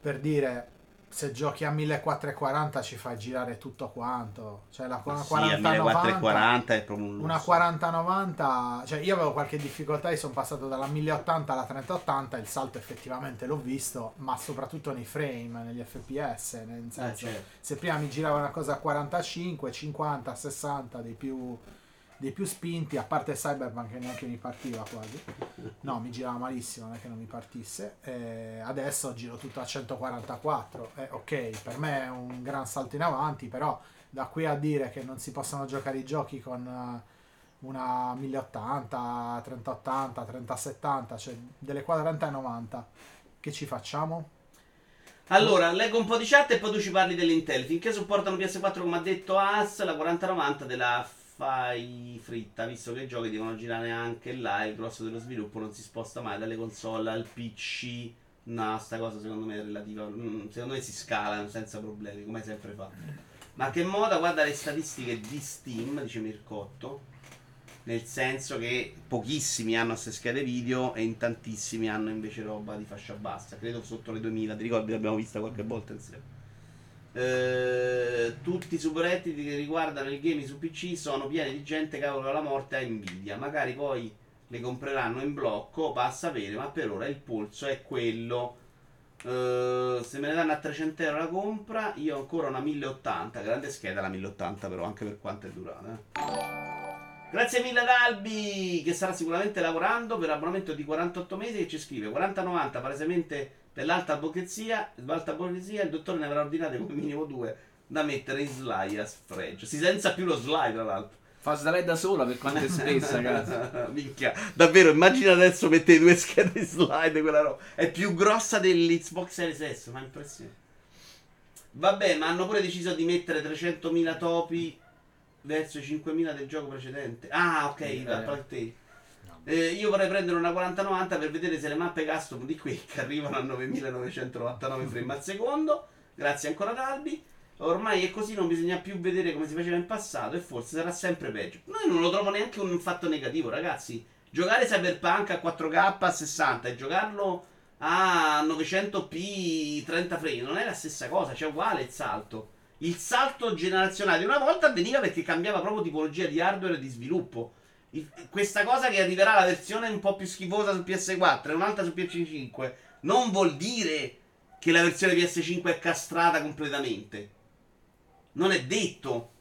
per dire, se giochi a 1440 ci fai girare tutto quanto, cioè la una sì, a 4090... 1440 è proprio un lusso. Una 4090, cioè io avevo qualche difficoltà, io sono passato dalla 1080 alla 3080, il salto effettivamente l'ho visto, ma soprattutto nei frame, negli FPS, nel Eh, senso certo. se prima mi girava una cosa a 45, 50, 60 dei più, dei più spinti, a parte Cyberpunk che neanche mi partiva quasi, no mi girava malissimo, non è che non mi partisse, e adesso giro tutto a 144, eh, ok per me è un gran salto in avanti, però da qui a dire che non si possono giocare i giochi con eh, una 1080, 3080, 3070, cioè delle 40 e 90, che ci facciamo? Allora, leggo un po' di chat e poi tu ci parli dell'Intel. Finché supportano PS4, come ha detto As, la 4090 della fai fritta, visto che i giochi devono girare anche là, il grosso dello sviluppo non si sposta mai dalle console al PC. No, sta cosa secondo me è relativa. mm, Secondo me si scala senza problemi, come sempre fa. Ma che moda, guarda le statistiche di Steam, dice Mircotto. Nel senso che pochissimi hanno queste schede video e in tantissimi hanno invece roba di fascia bassa. Credo sotto le 2000, ti ricordi? L'abbiamo vista qualche volta insieme. Eh, tutti i superredditi che riguardano il gaming su PC sono pieni di gente che augura la morte a Nvidia. Magari poi le compreranno in blocco, passa a vedere, ma per ora il polso è quello. Eh, se me ne danno a 300 euro la compra, io ho ancora una 1080. Grande scheda la 1080, però, anche per quanto è durata. eh. Grazie mille ad Albi, che starà sicuramente lavorando per abbonamento di 48 mesi. Che ci scrive 4090, palesemente dell'alta borghesia. L'alta borghesia, il dottore ne avrà ordinate come minimo due da mettere in slide a sfregio. Si senza più lo slide, tra l'altro. Fa slide da sola per quanto è spessa, cazzo. Minchia, davvero, immagina adesso mettete due schede di slide, quella roba. È più grossa dell'Xbox Series S, ma impressione. Vabbè, ma hanno pure deciso di mettere 300.000 topi verso i 5.000 del gioco precedente. Ah, ok, Eh. da parte eh, io vorrei prendere una 4090 per vedere se le mappe custom di Quake arrivano a 9999 frame al secondo. Grazie ancora ad. Ormai è così, non bisogna più vedere come si faceva in passato e forse sarà sempre peggio. Noi non lo trovo neanche un fatto negativo, ragazzi. Giocare Cyberpunk a 4K a 60 e giocarlo a 900p 30 frame non è la stessa cosa, c'è uguale il salto. Il salto generazionale una volta avveniva perché cambiava proprio tipologia di hardware e di sviluppo. Questa cosa che arriverà la versione un po' più schifosa su PS4 e un'altra su PS5 non vuol dire che la versione PS5 è castrata completamente. Non è detto.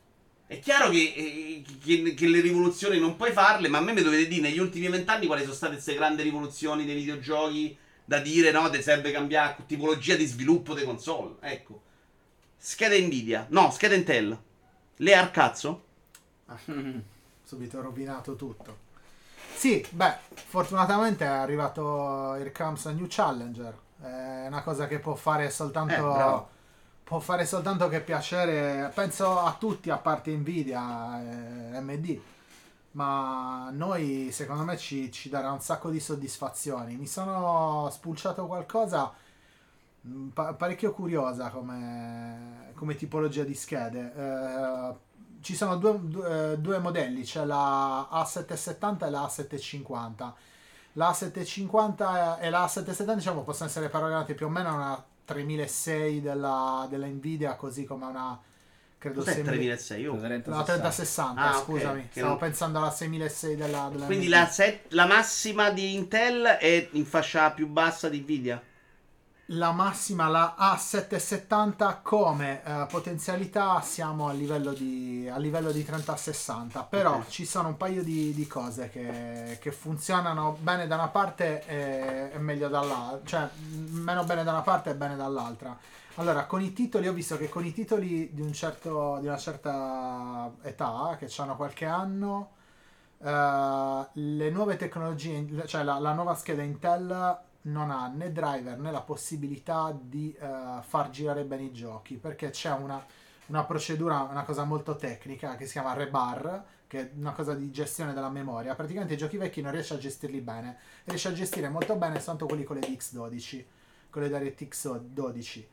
È chiaro che, eh, che- che le rivoluzioni non puoi farle, ma a me mi dovete dire negli ultimi vent'anni quali sono state queste grandi rivoluzioni dei videogiochi da dire no, te serve cambiare tipologia di sviluppo dei console. Ecco. Scheda Nvidia. No, scheda Intel. Le ar cazzo? Subito rovinato tutto. Sì, beh, fortunatamente è arrivato Here Comes a New Challenger. È una cosa che può fare soltanto. Eh, può fare soltanto che piacere. Penso a tutti, a parte Nvidia e MD. Ma noi, secondo me, ci, ci darà un sacco di soddisfazioni. Mi sono spulciato qualcosa pa- parecchio curiosa come, come tipologia di schede. Eh, ci sono due, due- due modelli, c'è la A770 e la A750. La A750 e la A770 diciamo possono essere paragonate più o meno a una 3006 della, della Nvidia, così come a una credo Cos'è 6000 3006? Oh. No, 3060, Ah, scusami. che Stavo non- pensando alla 6006 della, della Quindi la, set- la massima di Intel è in fascia più bassa di Nvidia? La massima, la A770 come eh, potenzialità siamo a livello di, a livello di 3060, però Ok. ci sono un paio di, di cose che, che funzionano bene da una parte e, e meglio dall'altra, cioè meno bene da una parte e bene dall'altra. Allora, con i titoli, ho visto che con i titoli di, un certo, di una certa età, che hanno qualche anno, eh, le nuove tecnologie, cioè la, la nuova scheda Intel non ha né driver né la possibilità di eh, far girare bene i giochi perché c'è una, una procedura, una cosa molto tecnica che si chiama rebar, che è una cosa di gestione della memoria. Praticamente i giochi vecchi non riesce a gestirli bene, riesce a gestire molto bene soltanto quelli con le DX12, con le DirectX 12.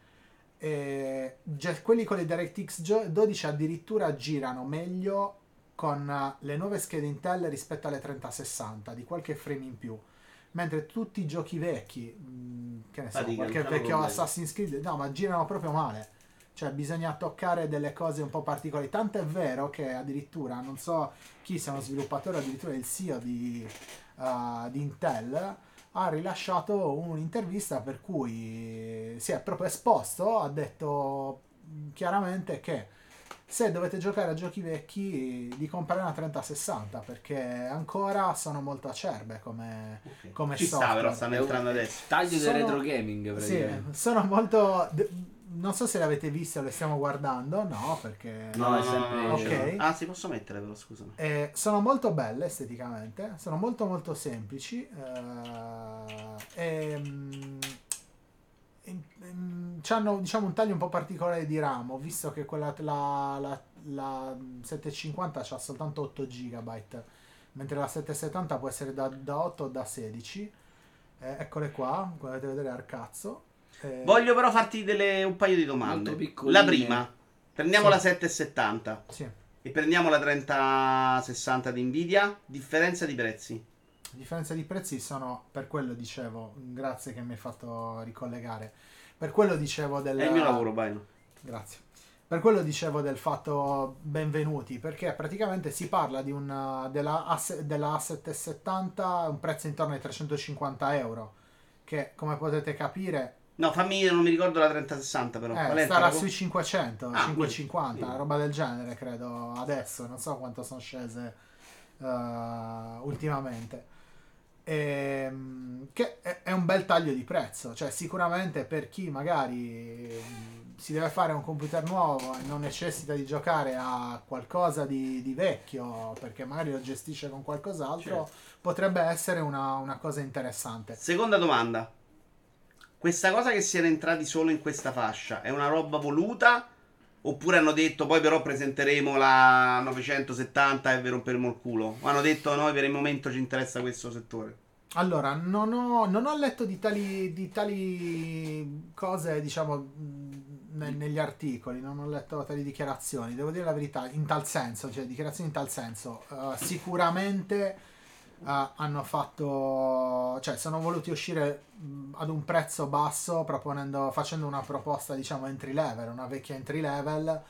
E quelli con le DirectX 12 addirittura girano meglio con eh, le nuove schede Intel rispetto alle 3060 di qualche frame in più mentre tutti i giochi vecchi mh, che ne so Fatica, qualche c'hanno vecchio. Assassin's Creed no ma girano proprio male cioè bisogna toccare delle cose un po' particolari tanto è vero che addirittura non so chi sia uno sviluppatore addirittura il CEO di, uh, di Intel ha rilasciato un'intervista per cui si è proprio esposto ha detto chiaramente che se dovete giocare a giochi vecchi di comprare una 3060 perché ancora sono molto acerbe come, Ok. come Ci sta, software. però stanno entrando adesso. Taglio Sono- del retro gaming, Sì, sono molto non so se le avete viste o le stiamo guardando no perché No, è sempre- Ok. Ah, si posso mettere però, scusami. Eh, sono molto belle esteticamente, sono molto molto semplici. eh, e, c'hanno diciamo un taglio un po' particolare di RAM. Ho visto che quella, la, la, la 750 ha soltanto 8 GB, mentre la 770 può essere da, da 8 o da 16. Eh, eccole qua, come potete vedere al cazzo. Eh, Voglio però farti delle- un paio di domande. La prima, prendiamo Sì. la 770 sì. e prendiamo la 3060 di Nvidia. Differenza di prezzi. Differenza di prezzi sono per quello dicevo grazie che mi hai fatto ricollegare per quello dicevo del È il mio lavoro, Baino. grazie per quello dicevo del fatto benvenuti perché praticamente si parla di una, della, A- della A770 un prezzo intorno ai 350 euro che come potete capire No, fammi, non mi ricordo la 3060 però. Eh, paragone? sui 500 Ah, 550 quindi- roba del genere credo adesso non so quanto sono scese eh, ultimamente Ehm, che è, un bel taglio di prezzo, cioè sicuramente per chi magari mm, si deve fare un computer nuovo e non necessita di giocare a qualcosa di, di vecchio perché magari lo gestisce con qualcos'altro, Certo. potrebbe essere una, una cosa interessante. Seconda domanda. Questa cosa che siano entrati solo in questa fascia è una roba voluta? Oppure hanno detto poi però presenteremo la 970 e vi romperemo il culo? O hanno detto noi per il momento ci interessa questo settore? Allora, non ho, non ho letto di tali, di tali cose, diciamo, ne- negli articoli, non ho letto tali dichiarazioni, devo dire la verità, in tal senso, cioè dichiarazioni in tal senso. Eh, sicuramente eh, hanno fatto, cioè sono voluti uscire mh, ad un prezzo basso proponendo, facendo una proposta, diciamo, entry level, una vecchia entry level.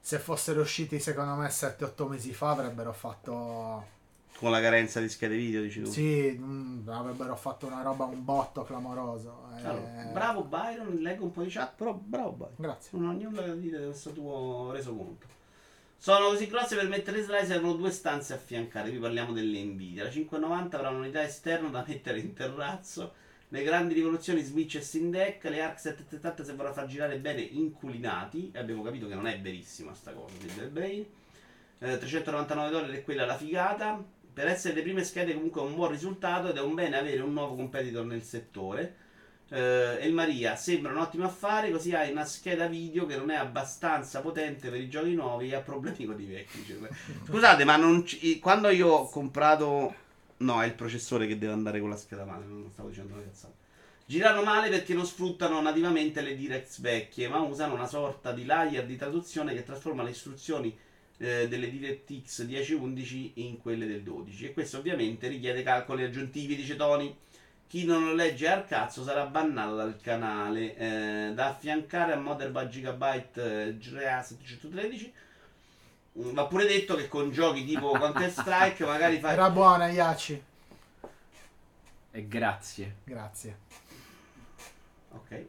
Se fossero usciti, secondo me, 7-8 mesi fa avrebbero fatto... Con la carenza di schede video, dici tu? Sì, mm, avrebbero fatto una roba, un botto clamoroso. eh. Allora, bravo Byron, leggo un po' di chat, però bravo Byron. Grazie. Non ho nulla da dire di questo tuo resoconto. Sono così grosse per mettere slide servono due stanze a affiancare. Qui parliamo delle Nvidia. La 590 avrà un'unità esterna da mettere in terrazzo. Le grandi rivoluzioni Switch e Deck. Le ARC 770 sembrano far girare bene inculinati. E abbiamo capito che non è verissima sta cosa del Brain. Eh, 399 dollari è quella la figata. Per essere le prime schede comunque è un buon risultato ed è un bene avere un nuovo competitor nel settore. Eh, El Maria sembra un ottimo affare, così hai una scheda video che non è abbastanza potente per i giochi nuovi e ha problemi con i vecchi. Cioè, Scusate, ma ci- quando io ho comprato. No, è il processore che deve andare con la scheda madre, non stavo dicendo una cazzata. Girano male perché non sfruttano nativamente le Directs vecchie, ma usano una sorta di layer di traduzione che trasforma le istruzioni eh, delle DirectX 10-11 in quelle del 12. E questo ovviamente richiede calcoli aggiuntivi, dice Tony. Chi non lo legge al cazzo sarà bannato dal canale. Eh, da affiancare a Motherboard Gigabyte eh, GRA 713. Mm, Va pure detto che con giochi tipo Counter Strike magari fai. Era buona, Iaci. E grazie. Grazie. Ok.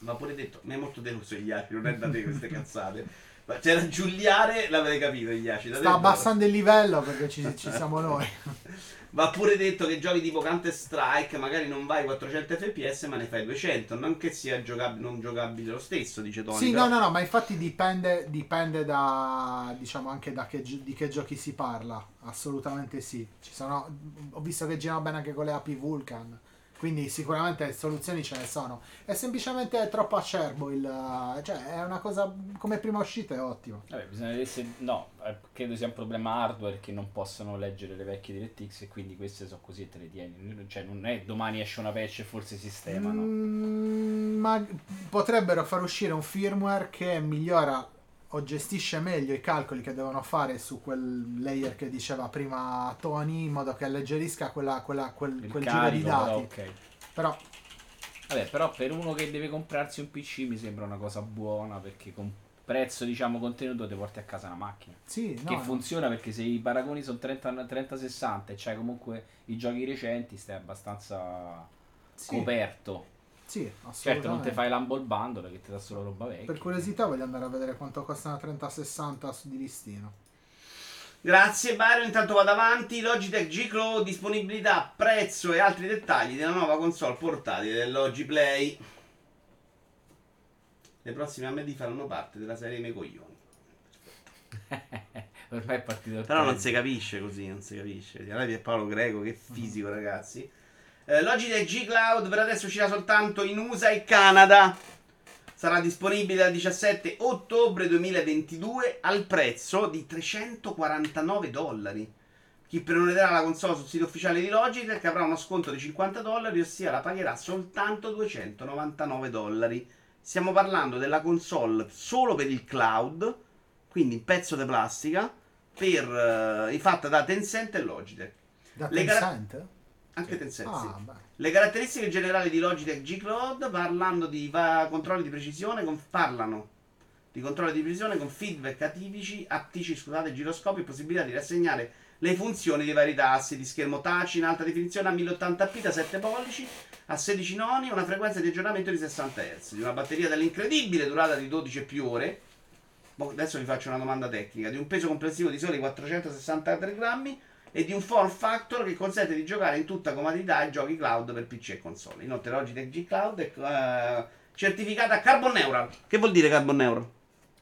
Va pure detto, mi è molto deluso gli Iaci, non è da te queste cazzate. Ma c'era Giuliare, l'avrei capito gli Iaci. Sta abbassando il livello perché ci, ci siamo noi. Va pure detto che giochi tipo Counter Strike magari non vai 400 fps ma ne fai 200, non che sia giocabile, non giocabile lo stesso, dice Tony. Sì, però- no, no, no, ma infatti dipende, dipende da, diciamo, anche da che, di che giochi si parla. Assolutamente sì. Ci sono, ho visto che girano bene anche con le API Vulkan. Quindi sicuramente soluzioni ce ne sono. È semplicemente troppo acerbo il... Cioè, è una cosa... Come prima uscita è ottimo. Vabbè, bisogna vedere se... No, eh, credo sia un problema hardware che non possono leggere le vecchie DirectX e quindi queste sono così e te le tieni. Cioè, non è domani esce una patch e forse sistemano. Mm, ma potrebbero far uscire un firmware che migliora o gestisce meglio i calcoli che devono fare su quel layer che diceva prima Tony in modo che alleggerisca quella, quella- quel, quel giro di carico, però, dati. ok. Però Vabbè, però per uno che deve comprarsi un PC mi sembra una cosa buona perché con prezzo, diciamo, contenuto ti porti a casa una macchina. sì, no, che no. funziona perché se i paragoni sono 30 30-60 e c'hai comunque i giochi recenti, stai abbastanza Sì, coperto. Sì, Certo, non assolutamente. ti fai l'humble bundle che ti dà solo roba vecchia. Per curiosità voglio andare a vedere quanto costa una 3060 su di listino. Grazie Byron, intanto vado avanti. Logitech G Cloud, disponibilità, prezzo e altri dettagli della nuova console portatile del Logi Play. Le prossime a me di faranno parte della serie Mei Coglioni. Ormai è partito Però non si capisce così, non si capisce. Allora è Paolo Greco, che fisico ragazzi. Eh, Logitech G Cloud per adesso uscirà soltanto in USA e Canada. Sarà disponibile dal 17 ottobre 2022 al prezzo di 349 dollari. Chi prenoterà la console sul sito ufficiale di Logitech avrà uno sconto di 50 dollari, ossia la pagherà soltanto 299 dollari. Stiamo parlando della console solo per il cloud, quindi in pezzo di plastica, per, eh, fatta da Tencent e Logitech. Da Le Tencent? Anche sì. Ah, beh. Le caratteristiche generali di Logitech G Cloud parlando di va- controlli di precisione, con- parlano di controlli di precisione con feedback atipici, aptici, scusate, giroscopi e possibilità di rassegnare le funzioni dei vari tasti di schermo touch in alta definizione a 1080p da 7 pollici a 16 noni una frequenza di aggiornamento di 60 Hz, di una batteria dall'incredibile durata di 12 e più ore. Boh, Adesso vi faccio una domanda tecnica. Di un peso complessivo di soli 463 grammi e di un form factor che consente di giocare in tutta comodità ai giochi cloud per PC e console. Inoltre Logitech G Cloud è eh, certificata Carbon Neural. Che vuol dire Carbon Neural?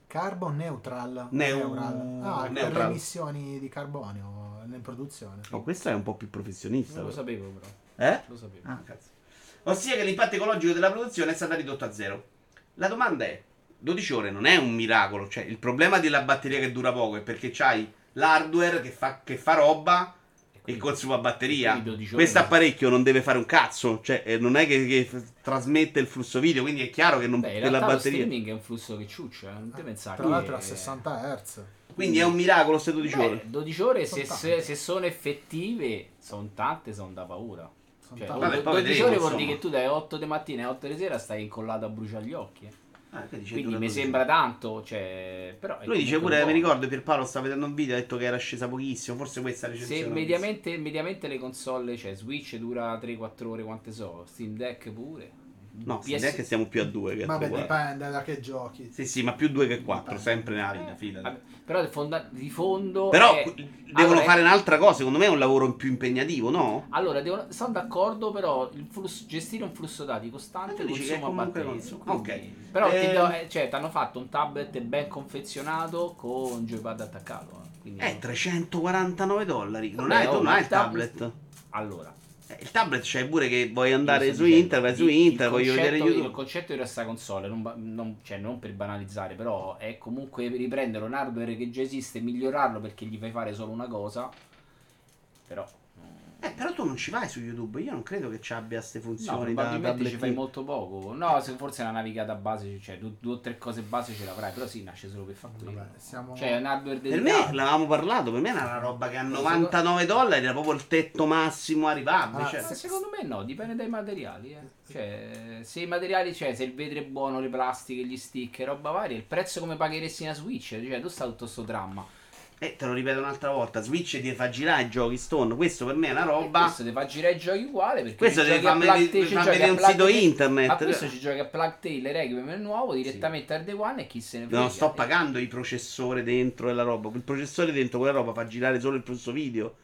Carbon neutral. Neu- Neural. Ah, per le neutral. emissioni di carbonio in produzione. Oh, questo è un po' più professionista. Non lo però. sapevo però. Eh? Lo sapevo. Ah, cazzo. Ossia che l'impatto ecologico della produzione è stato ridotto a zero. La domanda è: 12 ore non è un miracolo. Cioè, il problema della batteria che dura poco è perché c'hai l'hardware che fa, che fa roba e consuma batteria. quindi 12 ore Questo apparecchio non deve fare un cazzo. Cioè, eh, non è che, che trasmette il flusso video. Quindi è chiaro che, non, Beh, in che la lo batteria. streaming è un flusso che ciuccia, non te pensare Tra l'altro a 60 Hz. Quindi è un miracolo queste 12 Beh, ore. 12 ore se, Sono se- tante. se sono effettive, sono tante, sono da paura. Sono Cioè, tanti. Vabbè, do- poi 12 vedremo, ore vuol dire che tu dai 8 di mattina e 8 di sera stai incollato a bruciare gli occhi. eh. Ah, Quindi mi 12 sembra tanto, cioè, però è Lui dice pure, mi ricordo Pierpaolo stava vedendo un video, ha detto che era scesa pochissimo, forse questa Se recensione. l'ho mediamente, mediamente le console, cioè Switch dura 3-4 ore quante so, Steam Deck pure. No, PS PS... che siamo più a 2 che a Vabbè, 3. dipende da che giochi. Sì, sì, ma più 2 che 4, Dipende. sempre Eh, fidati. vabbè, però di, fonda- di fondo Però è- devono allora, fare è- un'altra cosa, secondo me è un lavoro più impegnativo, no? Allora, devono- sono d'accordo, però il flusso- gestire un flusso dati costante che consuma comunque batteria. Ok. Però Eh, ti do- eh, cioè, ti hanno fatto un tablet ben confezionato con joypad attaccato. eh, quindi- Eh, 349 dollari. Non Vabbè, oh, non hai il il tablet. Allora, il tablet c'è pure che vuoi andare su dicendo, Inter, vai su il- il Inter, voglio vedere concetto- YouTube. Il concetto di questa console, non, non- cioè, non per banalizzare, però è comunque riprendere un hardware che già esiste e migliorarlo perché gli fai fare solo una cosa. Però. Eh, però tu non ci vai su YouTube, io non credo che ci abbia queste No, funzioni da probabilmente ci tablet. fai molto poco. No, se forse una navigata base, cioè due, o tre cose base ce l'avrai, però sì, nasce solo per fare quello. Siamo... Cioè, è un hardware Per dedicato. me, l'avevamo parlato, per me era una roba che a 99 dollari era proprio il tetto massimo arrivabile. Ah, cioè. Ma secondo me no, dipende dai materiali. Eh. Cioè, se i materiali, cioè, se il vetro è buono, le plastiche, gli stick, roba varia, il prezzo come pagheresti una Switch, cioè, tu sta tutto sto dramma. Eh, te lo ripeto un'altra volta, Switch ti fa girare i giochi Stone, questo per me è una E roba... questo ti fa girare i giochi uguale perché Questo ci deve giochi a farmi Plague vedere- un sito internet. A questo ci giochi a Plug Tale Requiem è nuovo direttamente al Day One e chi se ne frega. Non sto Eh, pagando il processore dentro e la roba. Il processore dentro quella roba fa girare solo il flusso video.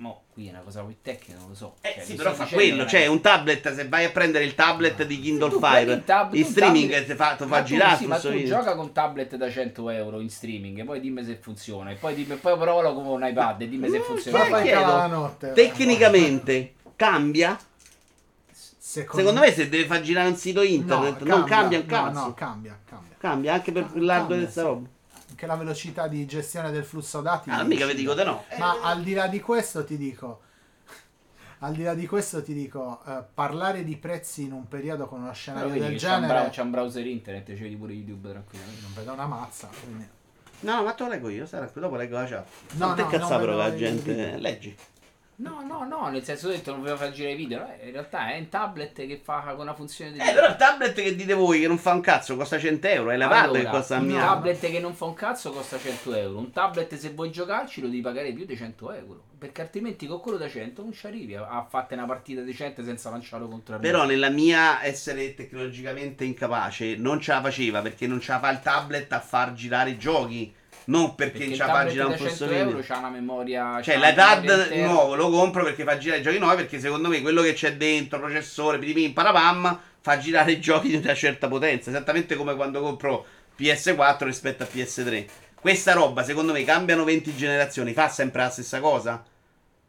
Mo qui è una cosa più tecnica, non lo so. Eh Cioè, sì, però fa quello. Cioè, un tablet, se vai a prendere il tablet di Kindle Tu Fire, tab- in streaming tablet- ti fa, ti Ma fa tu girare sì, ma tu video. gioca con tablet da 100 euro in streaming e poi dimmi se funziona. E poi, dimmi, poi provalo con un iPad e dimmi se Eh, funziona. Ma chiedo? notte. Tecnicamente cambia? Secondo, Secondo me se deve far girare un sito internet non cambia un no, cazzo. No, cambia, cambia. Cambia anche per No, l'hardware cambia, di questa sì. roba. Anche la velocità di gestione del flusso dati. Ah, mica vi dico te no. Ma al di là di questo ti dico, al di là di questo ti dico, eh, parlare di prezzi in un periodo con uno scenario del che c'è un, genere, browser, c'è un browser internet, ci vedi pure YouTube tranquillamente. non vedo una mazza. quindi- No, ma te lo leggo io, sarà qui, dopo leggo la chat. No, non te no, però vedo la gente. Leggi. No, no, no, nel senso ho detto non voleva far girare i video. in realtà è un tablet che fa con una funzione di. Eh, però il tablet che dite voi che non fa un cazzo costa 100 euro. È la pad che Allora, costa un mia. tablet che non fa un cazzo costa 100 euro. Un tablet se vuoi giocarci lo devi pagare più di 100 euro. Perché altrimenti con quello da 100 non ci arrivi a, a fatte una partita decente senza lanciarlo contro il Però nella mia essere tecnologicamente incapace non ce la faceva perché non ce la fa il tablet a far girare i giochi. Non perché, Perché il ce la fa a tablet girare da un 100 flusso euro c'ha una memoria. Cioè c'ha l'iPad nuovo lo compro perché fa girare i giochi nuovi perché secondo me quello che c'è dentro, processore, pim parapam, fa girare i giochi di una certa potenza. Esattamente come quando compro PS4 rispetto a PS3. Questa roba secondo me cambiano 20 generazioni, fa sempre la stessa cosa?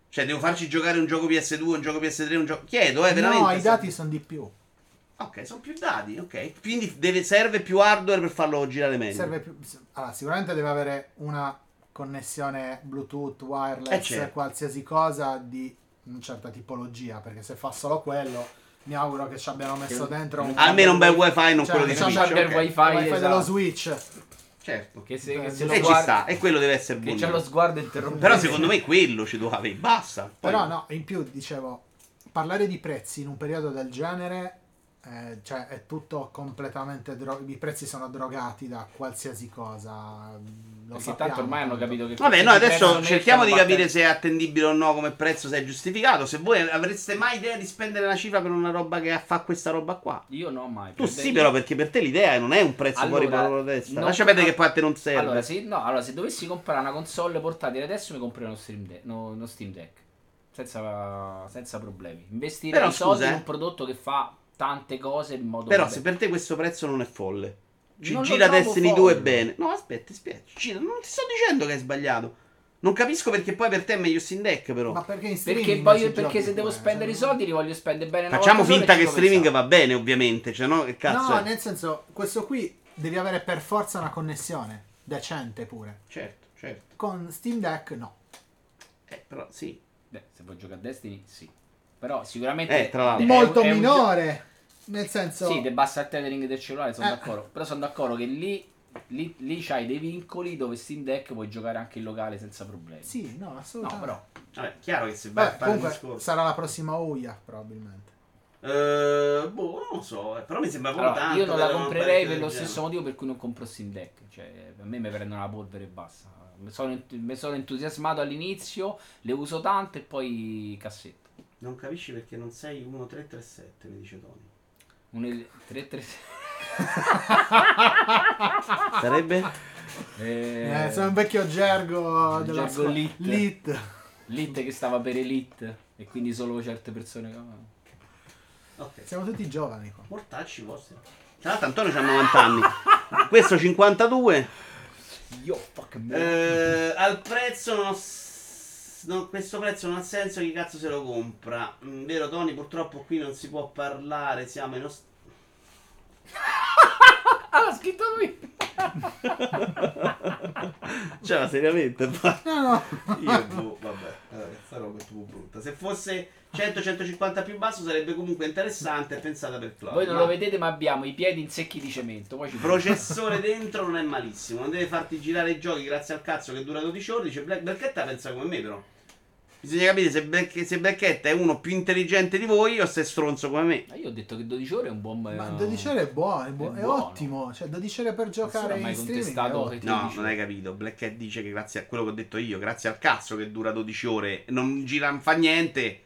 Cioè devo farci giocare un gioco PS2, un gioco PS3, un gioco... Chiedo, eh, veramente. No, i dati sono di più. Ok, sono più dati, ok. Quindi deve- serve più hardware per farlo girare meglio. Serve più, allora, sicuramente deve avere una connessione Bluetooth, wireless, Eh, certo. qualsiasi cosa di una certa tipologia, perché se fa solo quello, mi auguro che ci abbiano messo Che- dentro un Almeno un bel cioè, wifi, non quello di c'è un Switch. bel wifi, il wifi esatto. dello Switch. Certo. Che se, Eh, che se e lo E ci guardi- sta, e quello deve essere Che buono. c'ha lo sguardo interrotto. Però secondo me quello ci doveva avere, basta. Poi- Però no, in più dicevo, parlare di prezzi in un periodo del genere, eh, cioè è tutto completamente dro- i prezzi sono drogati da qualsiasi cosa. Perché sappiamo, tanto ormai hanno capito che Vabbè, noi adesso cerchiamo di capire se è attendibile o no come prezzo, se è giustificato. Se voi avreste mai idea di spendere una cifra per una roba che fa questa roba qua. Io no, mai. Tu Per sì, però, perché per te l'idea non è un prezzo Allora, fuori la testa. Lascia perdere che poi a te non serve. Allora se, no, allora, se dovessi comprare una console portatile adesso mi comprerei uno Steam Deck. No, uno Steam Deck. Senza, senza problemi. Investirei Però, i soldi scusa, in eh. un prodotto che fa tante cose in modo Però vabbè. se per te questo prezzo non è folle. Gi- Non gira Destiny folle. 2 bene. No, aspetta, spiego. Gira- non ti sto dicendo che è sbagliato. Non capisco perché poi per te è meglio Steam Deck, però. Ma perché in Perché, streaming voglio- ci perché se devo spendere i soldi li voglio spendere bene Facciamo finta che ci streaming pensare. va bene, ovviamente. Cioè, no, che cazzo No, è? nel senso, questo qui devi avere per forza una connessione decente pure. Certo, certo. Con Steam Deck no. Eh, però sì. Beh, se vuoi giocare a Destiny, sì. Però sicuramente Eh, tra l'altro. è- Molto è un minore. Nel senso... Sì, debassa il tethering del cellulare, sono Eh. d'accordo. Però sono d'accordo che lì, lì, lì c'hai dei vincoli dove Steam Deck puoi giocare anche in locale senza problemi. Sì, no, No, assolutamente. però. Vabbè, chiaro che se vai a Beh, fare il comunque discorso. sarà la prossima Ouya, probabilmente. Eh, boh, non lo so. eh, Però mi sembra proprio Allora, tanto. io non la comprerei per lo genere. stesso motivo per cui non compro Steam Deck. Cioè, per me mi prendono la polvere e basta. Mi sono, mi sono entusiasmato all'inizio, le uso tante e poi cassetto. Non capisci perché non sei 1337, mi dice Tony. Un 3 3 Sarebbe? Eh, sono un vecchio gergo della gergo scuola. lit. Lit. Elite che stava per Elite e quindi solo certe persone. Ok. Siamo tutti giovani qua. Mortacci vostri. Tra l'altro Antonio c'ha 90 anni. Questo 52. Io fuck me. Eh, al prezzo non ha s- no, questo prezzo non ha senso chi cazzo se lo compra. Mm, vero Tony, purtroppo qui non si può parlare, siamo in ost- Ah, l'ha scritto lui. Cioè, ma seriamente, No, no. io boh, vabbè, allora, questa roba è troppo brutta. Se fosse 100-150 più basso sarebbe comunque interessante e pensata per Cloud. Voi non ma lo vedete, ma abbiamo i piedi in secchi di cemento. Poi ci Processore dentro non è malissimo, non deve farti girare i giochi grazie al cazzo che dura 12 ore. Dice Black la pensa come me, però. Bisogna capire se Black, se Black Hat è uno più intelligente di voi o se è stronzo come me. Ma io ho detto che 12 ore è un buon. Ma 12 ore è buono, è, buo- È è buono. ottimo. Cioè, 12 ore per giocare in streaming. No, 12 non hai capito. Black Hat dice che grazie a quello che ho detto io, grazie al cazzo che dura 12 ore, non gira, non fa niente.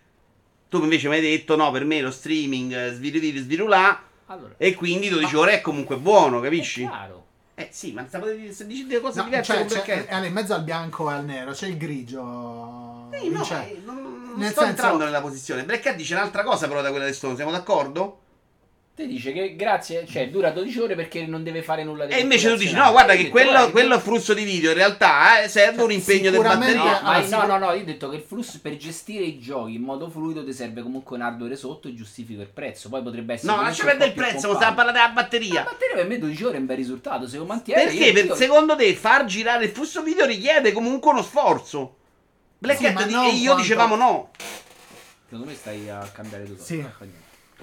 Tu invece mi hai detto no, per me lo streaming eh, sviriviri svirulà Allora, e quindi 12 ore è comunque buono, è capisci? chiaro. Eh sì, ma stavo di- se dici delle cose No, diverse cioè, con Black c'è- Hat. è in mezzo al bianco e al nero, c'è il grigio. Sì, no, Cioè, eh, non, non nel sto senso- entrando nella posizione. Black Hat dice un'altra cosa però da quella di Stone, siamo d'accordo? Te dice che grazie, cioè dura 12 ore perché non deve fare nulla di E invece tu dici, no, guarda che quello, guarda, quello flusso di video in realtà eh, serve un impegno di sicuramente- batteria. No, ma no, no, no, io ho detto che il flusso per gestire i giochi in modo fluido ti serve comunque un hardware sotto e giustifico il prezzo. Poi potrebbe essere. No, lascia perdere il più prezzo, stiamo parlando della La batteria. batteria per me 12 ore è un bel risultato. Se lo mantiene. Perché per- io- secondo te far girare il flusso video richiede comunque uno sforzo? Black Sì, e io quanto- dicevamo no. Secondo me stai a cambiare tutto. Sì.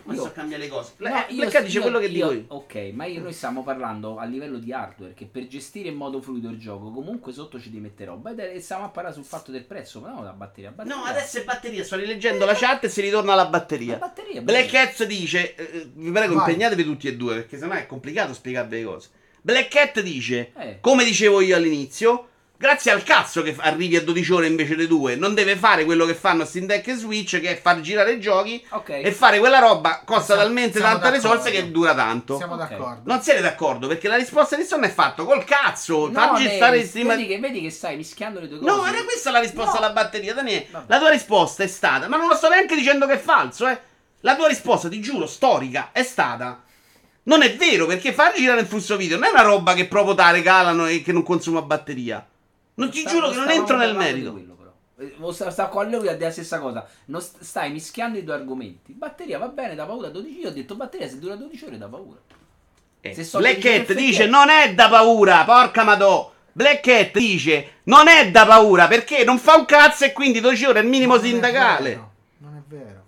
Ma Io- sto a cambiare le cose. No, Black io- Hat dice io- quello che io- dico io. Ok, ma io- noi stiamo parlando a livello di hardware. Che per gestire in modo fluido il gioco, comunque sotto ci devi mettere roba. E stiamo a parlare sul fatto del prezzo, ma non la batteria. la batteria No, adesso è batteria. Sto rileggendo la chat e si ritorna alla La batteria. batteria. Black Hat dice: eh, Vi prego, Vai. impegnatevi tutti e due perché sennò è complicato spiegarvi le cose. Black Hat dice: Eh. Come dicevo io all'inizio, grazie al cazzo che arrivi a 12 ore invece di 2, non deve fare quello che fanno Steam Deck e Switch, che è far girare i giochi Ok. e fare quella roba costa Siamo- talmente siamo tanta d'accordo. risorse che dura tanto. Siamo Ok. d'accordo. Non siete d'accordo? Perché la risposta di Stone è fatto col cazzo. No, farci Neri, stare in stream. vedi, che, vedi che stai mischiando le due cose. No, era questa la risposta No. alla batteria, Daniele. Vabbè. La tua risposta è stata, ma non lo sto neanche dicendo che è falso, eh. La tua risposta, ti giuro, storica, è stata. Non è vero, perché far girare il flusso video non è una roba che proprio te la regalano e che non consuma batteria. Non ti Sta- giuro che non entro nel merito. quello, però. Eh, Sta, sta con lui a dire la stessa cosa. Non st- stai mischiando i due argomenti. Batteria va bene, da paura 12. Io ho detto batteria se dura 12 ore da paura. Eh, so Black che dice dice non è da paura, porca madò. Black Hat dice non è da paura perché non fa un cazzo e quindi 12 ore è il minimo Non è sindacale. vero, Non è vero.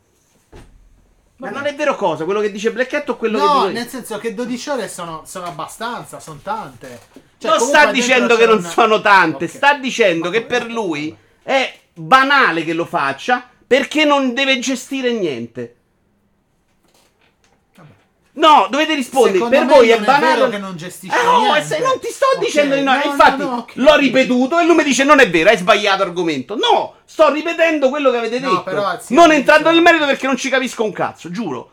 Ma non è vero cosa? Quello che dice Black Hat o quello che No, dico io? nel senso che 12 ore sono, sono abbastanza, sono tante. Cioè, non sta dicendo che non sono tante, Ok. sta dicendo che per lui è banale che lo faccia perché non deve gestire niente. No, dovete rispondere. Secondo per voi è banale. vero che non gestisce Eh, no, niente. se non ti sto Ok, dicendo di no. no, Infatti, no, no, ok. l'ho ripetuto e lui mi dice: Non è vero, hai sbagliato argomento. No, sto ripetendo quello che avete No, detto. però, sì, non entrando nel merito perché non ci capisco un cazzo, giuro.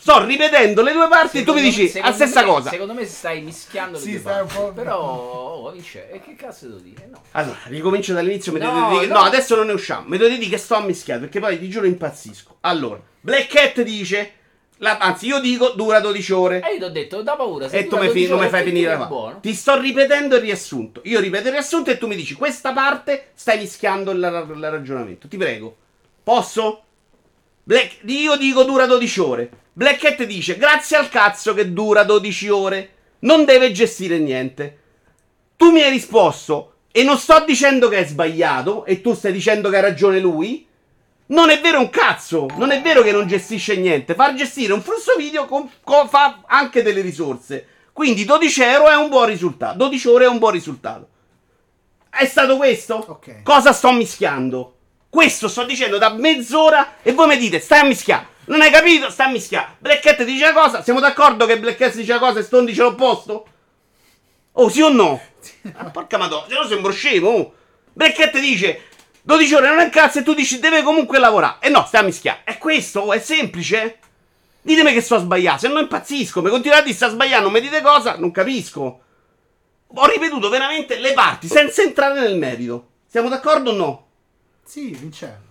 Sto ripetendo le due parti e tu mi Secondo dici la secondo stessa me- cosa. Secondo me stai mischiando le Sì, due stai un parti. po'- Però, oh, Vince, e che cazzo devo dire? No. Allora, ricomincio dall'inizio. mi No, dovete dire- no. no, adesso non ne usciamo. Mi dovete dire che sto a mischiare perché poi ti giuro impazzisco. Allora, Black Cat dice. la- anzi, io dico dura 12 ore. E io ti ho detto, da paura. se E tu mi, fi- 12 non mi ore, fai finire la buono. Ti sto ripetendo il riassunto. Io ripeto il riassunto e tu mi dici questa parte stai mischiando il, il ragionamento. Ti prego. Posso? Black- io dico dura 12 ore. Black Cat dice grazie al cazzo che dura 12 ore. Non deve gestire niente. Tu mi hai risposto e non sto dicendo che è sbagliato e tu stai dicendo che ha ragione lui. Non è vero un cazzo, non è vero che non gestisce niente. Far gestire un flusso video con- con- fa anche delle risorse. Quindi 12 euro è un buon risultato. 12 ore è un buon risultato. È stato questo? Ok. Cosa sto mischiando? Questo sto dicendo da mezz'ora e voi mi dite stai a mischiare. Non hai capito? Stai a mischiare. Black Cat dice una cosa. Siamo d'accordo che Black Cat dice una cosa e Stone dice l'opposto? Oh, sì o no? Ah, porca madonna, se no sembro scemo. oh. Black Cat dice 12 ore non è cazzo e tu dici deve comunque lavorare. E no, stai a mischiare. È questo? È semplice? Ditemi che sto a sbagliare, se no impazzisco. Mi continuate a dire sta sbagliando, non mi dite cosa, non capisco. Ho ripetuto veramente le parti senza entrare nel merito. Siamo d'accordo o no? Sì, Vincenzo.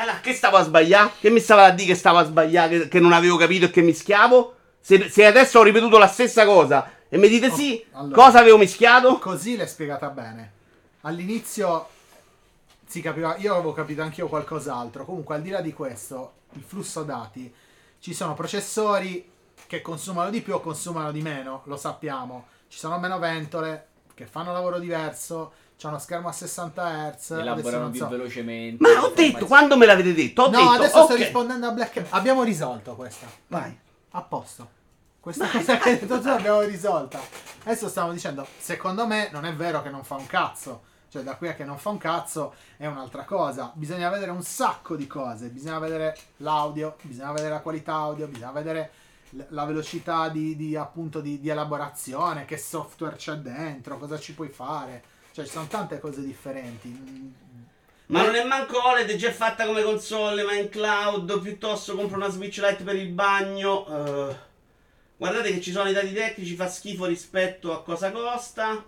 Allora, che stavo a sbagliare? Che mi stava a dire che stavo a sbagliare, che, che non avevo capito e che mischiavo? Se, se adesso ho ripetuto la stessa cosa e mi dite Oh, sì, allora. cosa avevo mischiato? Così l'hai spiegata bene. All'inizio si capiva, io avevo capito anch'io qualcos'altro. Comunque, al di là di questo, il flusso dati, ci sono processori che consumano di più o consumano di meno, lo sappiamo. Ci sono meno ventole che fanno lavoro diverso, c'è uno schermo a 60 Hz. Elaborano più so. velocemente. Ma ho detto, quando me l'avete detto? Ho No, detto, adesso sto ok. rispondendo a Black. Abbiamo risolto questa. Vai. A posto. Questa cosa che hai detto tu l'abbiamo risolta. Adesso stiamo dicendo, secondo me non è vero che non fa un cazzo. Cioè, da qui a che non fa un cazzo è un'altra cosa. Bisogna vedere un sacco di cose. Bisogna vedere l'audio, bisogna vedere la qualità audio, bisogna vedere la velocità di, di, appunto di, di elaborazione, che software c'è dentro, cosa ci puoi fare. Cioè, ci sono tante cose differenti. Ma non è manco OLED, è già fatta come console, ma in cloud. Piuttosto compro una Switch Lite per il bagno. eh. guardate che ci sono i dati tecnici, fa schifo rispetto a cosa costa.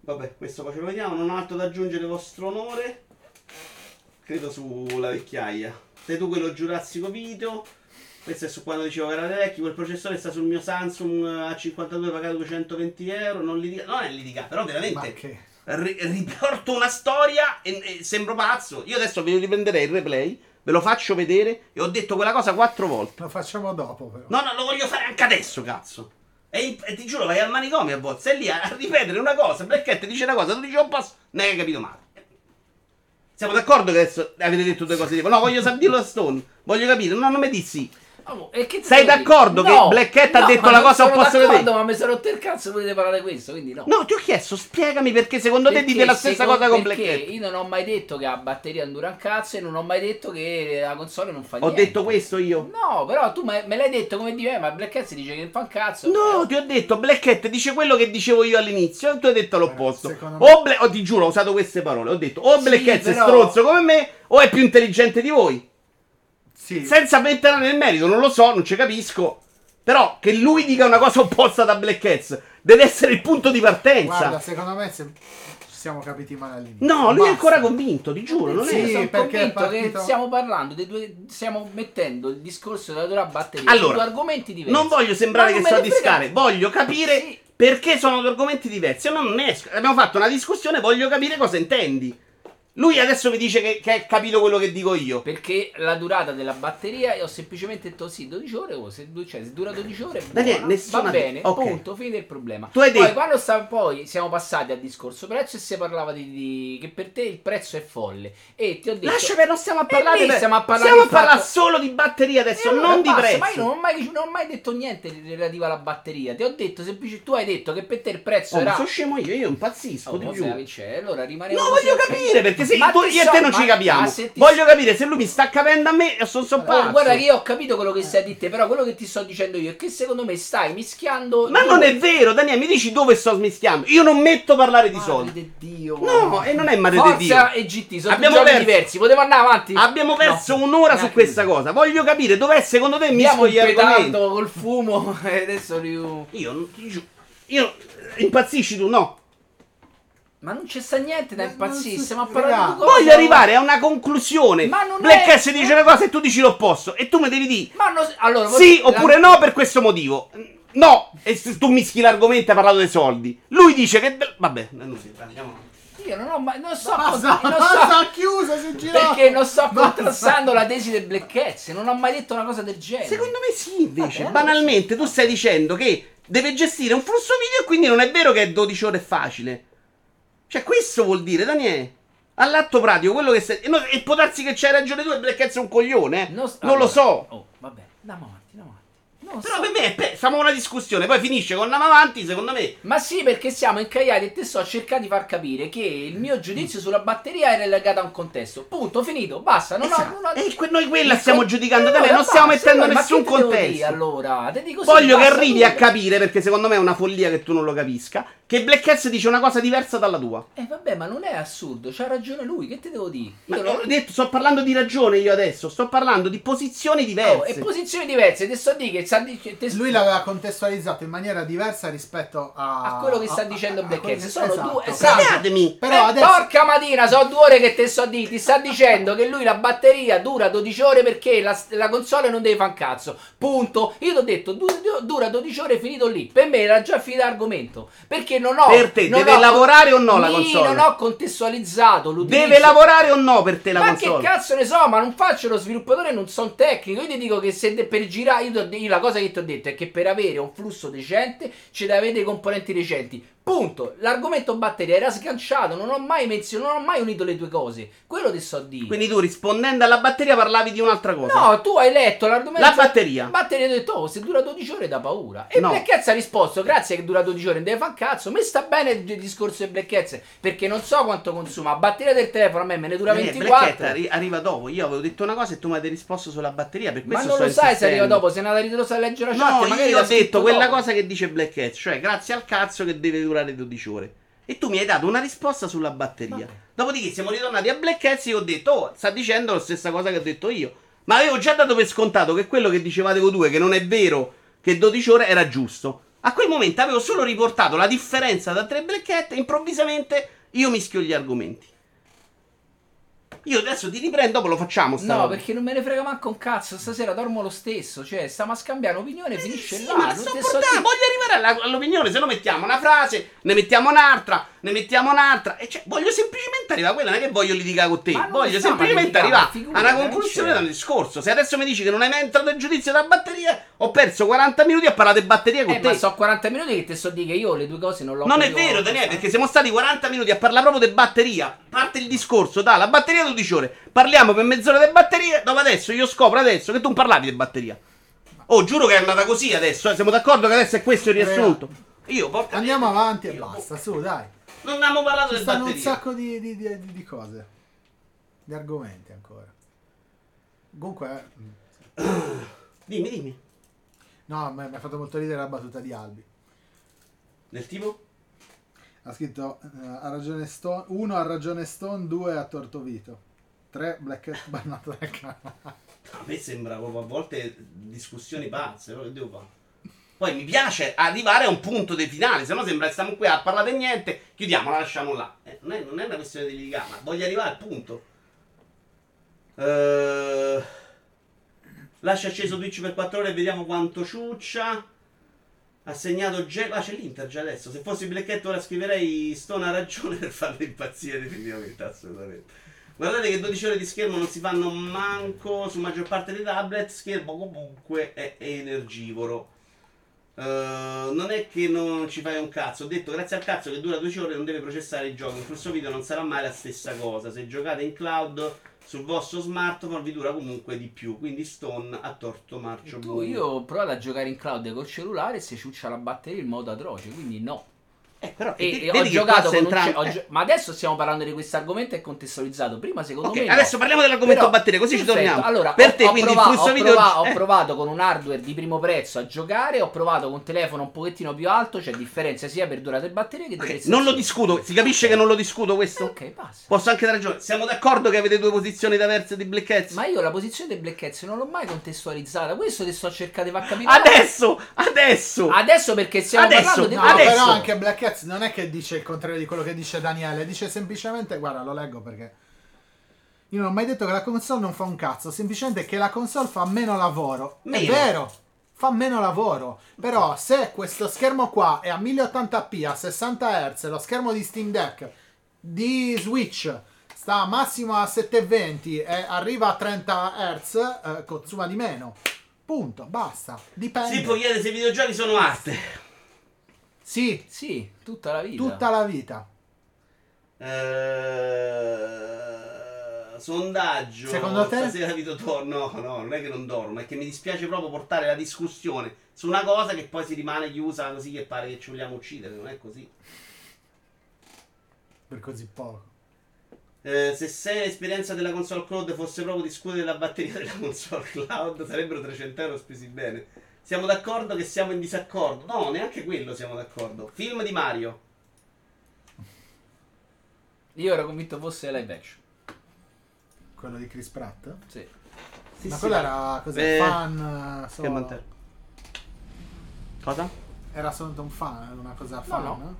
Vabbè, questo poi ce lo vediamo. Non ho altro da aggiungere, vostro onore. Credo sulla vecchiaia. Sei tu quello giurassico video. Questo è su quando dicevo che era vecchio. Quel processore sta sul mio Samsung A52 pagato 220 euro. Non, litiga- non è litigare, però Ma veramente che... ri- riporto una storia e, e sembro pazzo. Io adesso vi riprenderei il replay, ve lo faccio vedere e ho detto quella cosa quattro volte. Lo facciamo dopo, però. No, no, lo voglio fare anche adesso, cazzo. E, in- e ti giuro, vai al manicomio a volte, sei lì a, a ripetere una cosa, Black Cat dice una cosa, tu dici un passo, non hai capito male. Siamo d'accordo che adesso avete detto due cose tipo, no, voglio dirlo a Stone, voglio capire, no, non mi dissi. Oh, e Sei d'accordo che Black Cat ha detto la cosa opposta che te? d'accordo, ma mi sono rotto il cazzo volete parlare questo, quindi no. No, ti ho chiesto, spiegami perché secondo te Perché dite la stessa cosa con Black perché Cat. io non ho mai detto che la batteria non dura un cazzo e non ho mai detto che la console non fa Ho niente. detto questo io. No, però tu me, me l'hai detto come dire, eh, ma Black Cat si dice che non fa un cazzo. No, Eh, ti ho detto, Black Cat dice quello che dicevo io all'inizio e tu hai detto l'opposto. me- O Bla- oh, ti giuro, ho usato queste parole. Ho detto o Black Sì, Cat è però- stronzo come me o è più intelligente di voi. Sì. Senza mettere nel merito, non lo so, non ci capisco. Però che lui dica una cosa opposta da Black Cat deve essere il punto di partenza. Guarda, secondo me se- ci siamo capiti male all'inizio. no, lui è Basta. ancora convinto, ti giuro. Non Sì, è... sono perché è convinto partito- che stiamo parlando dei due stiamo mettendo il discorso della dura batteria Allora, su due argomenti diversi. Non voglio sembrare che sto a discare, voglio capire Sì. perché sono due argomenti diversi. Io non ne esco. Abbiamo fatto una discussione, voglio capire cosa intendi. Lui adesso mi dice che, che ha capito quello che dico io. Perché la durata della batteria io ho semplicemente detto sì, 12 ore o se, cioè, se dura 12 ore Daniele, buona, va bene, ok. punto, fine il problema. Tu hai poi detto- quando sta, poi siamo passati al discorso prezzo e si parlava di, di- che per te il prezzo è folle e ti ho detto Lascia per non stiamo a parlare per- stiamo a parlare stiamo di a parlare solo di batteria adesso, allora non di basta, prezzo. Ma io non ho, mai, non ho mai detto niente relativo alla batteria. Ti ho detto semplicemente tu hai detto che per te il prezzo Oh, ma era sono scemo io, io impazzisco, Oh, la vincere. allora rimaniamo No, voglio capire perché se Ma tu- io e so, te non ma- ci capiamo. Voglio capire se lui mi sta capendo a me e sono so pazzo. guarda che io ho capito quello che stai a dire, però quello che ti sto dicendo io è che secondo me stai mischiando. Ma due- non è vero, Daniele, mi dici dove sto smischiando? Io non metto a parlare di Madre soldi. di Dio. No, e non è madre di Forza Dio. e GT sono Abbiamo perso. diversi. Potevo andare avanti. Abbiamo perso No, un'ora su questa così. cosa. Voglio capire dov'è secondo te misco gli argomenti. col fumo e adesso Io, non- ti giuro- io impazzisci tu, no. Ma non c'è sta niente da Ma non impazzire, si- stiamo a parlare di. Voglio arrivare a una conclusione. Ma non Black è- S dice una cosa e tu dici l'opposto. E tu mi devi dire Ma no, allora, sì la- oppure no per questo motivo. No, e tu mischi l'argomento hai parlato dei soldi. Lui dice che... Vabbè, non si andiamo avanti. Io non ho mai. Non so. Basta, non so- chiusa sul ginocchio. perché non sto contrastando la tesi del Black. Non ho mai detto una cosa del genere. Secondo me sì, invece. Vabbè, Banalmente, tu stai dicendo che deve gestire un flusso video e quindi non è vero che 12 ore è facile. Cioè, questo vuol dire, Daniele. All'atto pratico, quello che stai. E, no- e può darsi che c'hai ragione tu e Black Cats è un coglione, eh. Non, Non lo so. Oh, vabbè, andiamo avanti. Non Però so. per me, è pe- facciamo una discussione, poi finisce con andiamo avanti, secondo me. Ma sì, perché siamo incagliati e te sto cercando di far capire che il mio giudizio sulla batteria è relegato a un contesto. Punto, finito, basta. Non Esatto. ho, non ho... E que- noi quella stiamo Eh, giudicando, allora Daniele, non stiamo basta, mettendo allora, ma nessun contesto. dire, allora, te dico sì, Voglio che arrivi tu- a capire, perché secondo me è una follia che tu non lo capisca, che Black Cats dice una cosa diversa dalla tua. Eh vabbè, ma non è assurdo, c'ha ragione lui, che te devo dire? Ma Io ho non- detto, sto parlando di ragione io adesso, sto parlando di posizioni Oh, diverse. e posizioni diverse, te sto a dire che sta di- che te- Lui l'aveva contestualizzato in maniera diversa rispetto a, a quello che sta a- dicendo Black Sono esatto. due, esatto. Spiegatemi. Però Eh, adesso Porca mattina, sono due ore che te sto a dire. Ti sta dicendo che lui la batteria dura 12 ore perché la, la console non deve fare un cazzo. Punto. Io ti ho detto, du- du- dura 12 ore finito lì. Per me era già finito l'argomento. Perché non ho. Per te, deve ho- lavorare o no la console? Non ho contestualizzato l'utilizzo. Deve lavorare o no per te la ma console? che cazzo ne so, ma non faccio lo sviluppatore, non sono tecnico. Io ti dico che se de- per girare, io, io la cosa che ti ho detto è che per avere un flusso decente ci deve avere dei componenti recenti. Punto. L'argomento batteria era sganciato, non ho mai menzionato, non ho mai unito le due cose. Quello ti so dire. Quindi tu rispondendo alla batteria parlavi di un'altra cosa. No, tu hai letto l'argomento. La batteria. La batteria hai detto, oh, se dura 12 ore da paura. E No. Black Cats ha risposto, grazie che dura 12 ore, non deve fare cazzo. Mi sta bene il discorso di Black Cats, perché non so quanto consuma. La batteria del telefono a me me ne dura Eh, 24. Black Hat arri- arriva dopo. Io avevo detto una cosa e tu mi hai risposto sulla batteria. Per Ma questo non sto lo sai se arriva dopo, se è andata ritrosa a leggere la chat, No, magari io ho detto quella dopo. cosa che dice Black Hat, cioè grazie al cazzo che deve durare 12 ore. E tu mi hai dato una risposta sulla batteria. Vabbè. Dopodiché siamo ritornati a Black Hat e ho detto, oh, sta dicendo la stessa cosa che ho detto io. Ma avevo già dato per scontato che quello che dicevate voi due, che non è vero che 12 ore era giusto. A quel momento avevo solo riportato la differenza tra tre Black Hat e improvvisamente io mischio gli argomenti. Io adesso ti riprendo, dopo lo facciamo. No, roba. perché non me ne frega manco un cazzo, stasera dormo lo stesso, cioè stiamo a scambiare opinione e finisce Sì, là. ma non te so portando, dire- voglio arrivare all'opinione, se no mettiamo una frase, ne mettiamo un'altra, ne mettiamo un'altra. E cioè, voglio semplicemente arrivare a quella, non è che voglio litigare con te. Voglio semplicemente arrivare a una non conclusione c'è. dal discorso. Se adesso mi dici che non hai mai entrato in giudizio della batteria, ho perso 40 minuti a parlare di batterie con Eh, te. ma so 40 minuti che te so dire che io le due cose non l'ho Non è vero, Daniele, perché siamo stati 40 minuti a parlare proprio di batteria. Parte il discorso dalla batteria 12 ore. Parliamo per mezz'ora di batterie. Dopo adesso io scopro adesso che tu non parlavi di batteria. Oh, giuro che è andata così adesso. eh. Siamo d'accordo che adesso è questo il riassunto. Io porca Andiamo avanti e Io- basta, su, dai. Non abbiamo parlato Ci di stanno un batteria. sacco di, di- di- di- cose. Di argomenti ancora. Comunque, eh, Dimmi, dimmi. no, mi mi ha fatto molto ridere la battuta di Albi. Del tipo? Ha scritto eh, ha ragione Stone, 1 ha ragione Stone, 2 ha torto Vito. 3 Black Hat bannato dal canale. A me sembra proprio a volte discussioni pazze. Che devo fare? Poi mi piace arrivare a un punto di finale, se no sembra che stiamo qui a parlare di niente, chiudiamo, la lasciamo là. Eh, non, è, non è una questione di litigare, ma voglio arrivare al punto. Eh, lascia acceso Twitch per 4 ore e vediamo quanto ciuccia. Ha segnato Ge- Ah, c'è l'Inter già adesso. Se fossi Blacketto ora scriverei Stone ha ragione per farlo impazzire definitivamente, assolutamente. Guardate che 12 ore di schermo non si fanno manco su maggior parte dei tablet, schermo comunque è energivoro. Eh, non è che non ci fai un cazzo, ho detto grazie al cazzo che dura 12 ore non deve processare il gioco, in questo video non sarà mai la stessa cosa, se giocate in cloud sul vostro smartphone vi dura comunque di più, quindi Stone ha torto marcio buono. io ho provato a giocare in cloud col cellulare e si ciuccia la batteria in modo atroce, quindi no. Eh, però, E, e ho che giocato con un entrando- ce- ho eh. Ma adesso stiamo parlando di questo argomento e contestualizzato. Prima, secondo Ok, me. no. adesso parliamo dell'argomento Però- batteria, così ci perfetto. torniamo. Allora, per ho- te, ho quindi provato- il flusso ho video. provato- eh, ho provato con un hardware di primo prezzo a giocare. Ho provato con un telefono un pochettino più alto. C'è differenza sia per durata di batteria che di ok, prestazioni. non lo discuto, si capisce che non lo discuto questo? Ok, basta. Posso anche dare ragione. Siamo d'accordo che avete due posizioni diverse di Black Cats? Ma io la posizione dei Black Cats non l'ho mai contestualizzata. Questo ti sto cercando di far capire. Adesso, adesso. Adesso perché stiamo Adesso, parlando di No, Adesso- però anche Black Cats non è che dice il contrario di quello che dice Daniele, dice semplicemente, guarda, lo leggo perché io non ho mai detto che la console non fa un cazzo, semplicemente che la console fa meno lavoro. È Meno. vero, fa meno lavoro, però se questo schermo qua è a 1080p a 60 Hz, lo schermo di Steam Deck di Switch sta massimo a 720 e arriva a 30 Hz, eh, consuma di meno. Punto, basta. Dipende. Si può chiedere se i videogiochi sono arte. Sì, Sì, tutta la vita. tutta la vita. Eh, sondaggio. Secondo te? Stasera Vito torno. No, no, non è che non dormo, è che mi dispiace proprio portare la discussione su una cosa che poi si rimane chiusa così che pare che ci vogliamo uccidere. Non è così. Per così poco. Eh, se se l'esperienza della console cloud fosse proprio discutere della batteria della console cloud, sarebbero 300 euro spesi bene. Siamo d'accordo che siamo in disaccordo? No, neanche quello siamo d'accordo. Film di Mario. Io ero convinto fosse live action. Quello di Chris Pratt? Sì. Sì, Ma sì, quello ma- era cos'è? Eh, fan eh, Che solo- mante- Cosa? Era solo un fan, una cosa No, fan? no.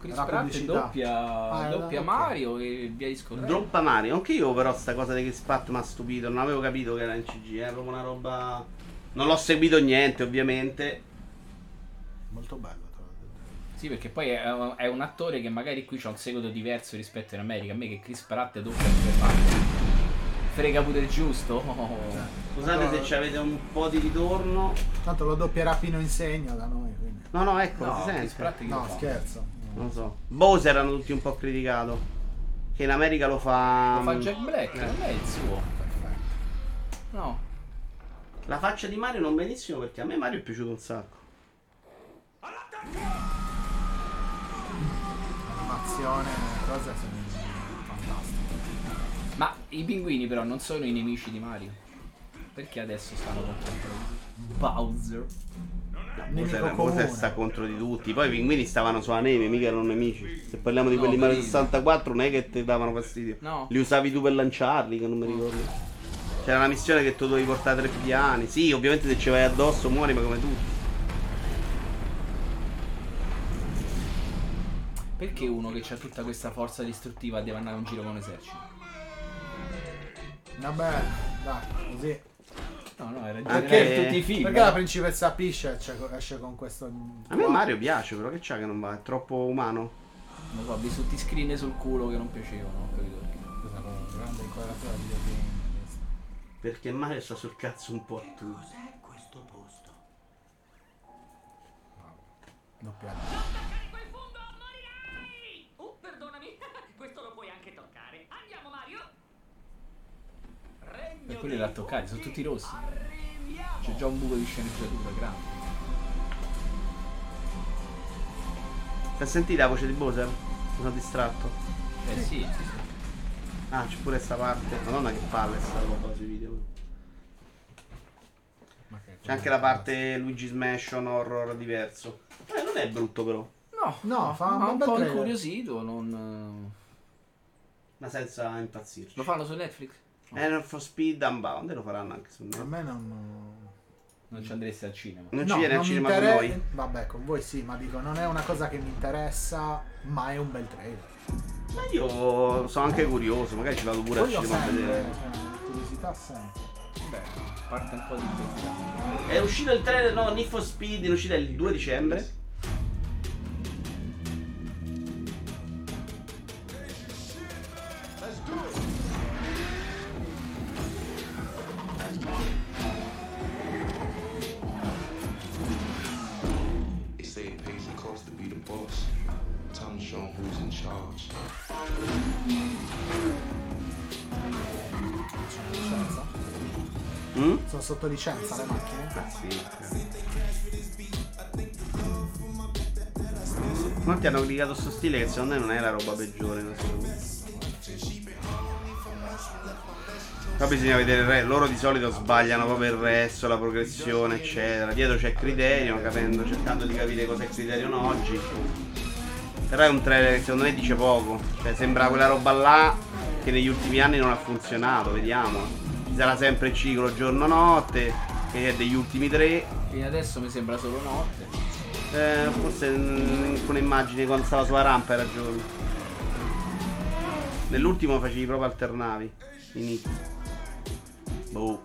Chris Era Pratt pubblicità. doppia, Ah, era- doppia. Mario e via discorrendo. Droppa Mario. Anche io però sta cosa di Chris Pratt mi ha stupito. Non avevo capito che era in CG. È proprio una roba... Non l'ho seguito niente, ovviamente. Molto bello. tra l'altro. Sì, perché poi è, è un attore che magari qui c'ha un seguito diverso rispetto in America. A me che Chris Pratt è doppia per Mario. Frega pure il giusto. Oh. Scusate se ci avete un po' di ritorno. Tanto lo doppierà Pino Insegno da noi, quindi. No, no, ecco, No, si Chris sente. Pratt che No, scherzo. Non lo so. Bowser hanno tutti un po' criticato. Che in America lo fa. Lo fa Jack Black, Eh. non è il suo. Perfetto. No. La faccia di Mario non benissimo perché a me Mario è piaciuto un sacco. Animazione, cose sono fantastiche. Ma i pinguini però non sono i nemici di Mario. Perché adesso stanno contro Bowser? Bowser, sta contro di tutti. Poi i pinguini stavano sulla neve, mica erano nemici. Se parliamo di No, quelli Mario capito. 64, non è che ti davano fastidio. No. Li usavi tu per lanciarli, che non mi ricordo. C'era una missione che tu dovevi portare tre piani. Sì, ovviamente se ci vai addosso muori, ma come tutti. Perché uno che ha tutta questa forza distruttiva deve andare in giro con un esercito? Vabbè, dai, così. No, no, era generale in tutti i film. Perché eh. la principessa Peach esce, esce con questo... A me Mario piace, però che c'ha che non va? È troppo umano. Non so, ho visto tutti i screen sul culo che non piacevano, ho capito perché. Cos'è quello? Grande inquadratura di videogame. Perché Mario sta sul cazzo un po' a tutti. Doppia. quel fondo morirai! Oh, perdonami, questo lo puoi anche toccare. Andiamo, Mario! Regno Per quelli dei toccati, sono tutti rossi. Arriviamo! C'è già un buco di sceneggiatura grande. Ti sentito la voce di Bowser? Mi sono distratto. Eh sì, sì. Ah, c'è pure sta parte. Madonna che palle sta roba sui video. C'è anche la parte Luigi Smash on horror diverso. Eh, non è brutto però. No, No, fa un ma un bel po' trailer. incuriosito, non... Ma senza impazzirci. Lo fanno su Netflix? And for Speed Unbound lo faranno anche su A Netflix. me non... Non ci andresti al cinema. Non no, ci viene al cinema con intere- noi. Vabbè, con voi sì, ma dico, non è una cosa che mi interessa, ma è un bel trailer. Ma io sono anche curioso, magari ci vado pure al Quello cinema a sempre, vedere. cioè, curiosità sempre. Beh, parte un po' di curiosità. È uscito il trailer, no, Need for Speed, è uscito il 2 dicembre. Sotto licenza le macchine? Sì. Molti hanno criticato sto stile che secondo me non è la roba peggiore. in assoluto. Poi bisogna vedere il resto. Loro di solito sbagliano proprio il resto, la progressione, eccetera. Dietro c'è criterio, capendo, cercando di capire cosa è criterio oggi. Però è un trailer che secondo me dice poco. Cioè, sembra quella roba là che negli ultimi anni non ha funzionato, vediamo. Sarà sempre il ciclo giorno-notte, che è degli ultimi tre. Fino adesso mi sembra solo notte. Eh, forse in alcune immagini quando stava sulla rampa hai ragione. Nell'ultimo facevi proprio alternavi. Inizio. Boh.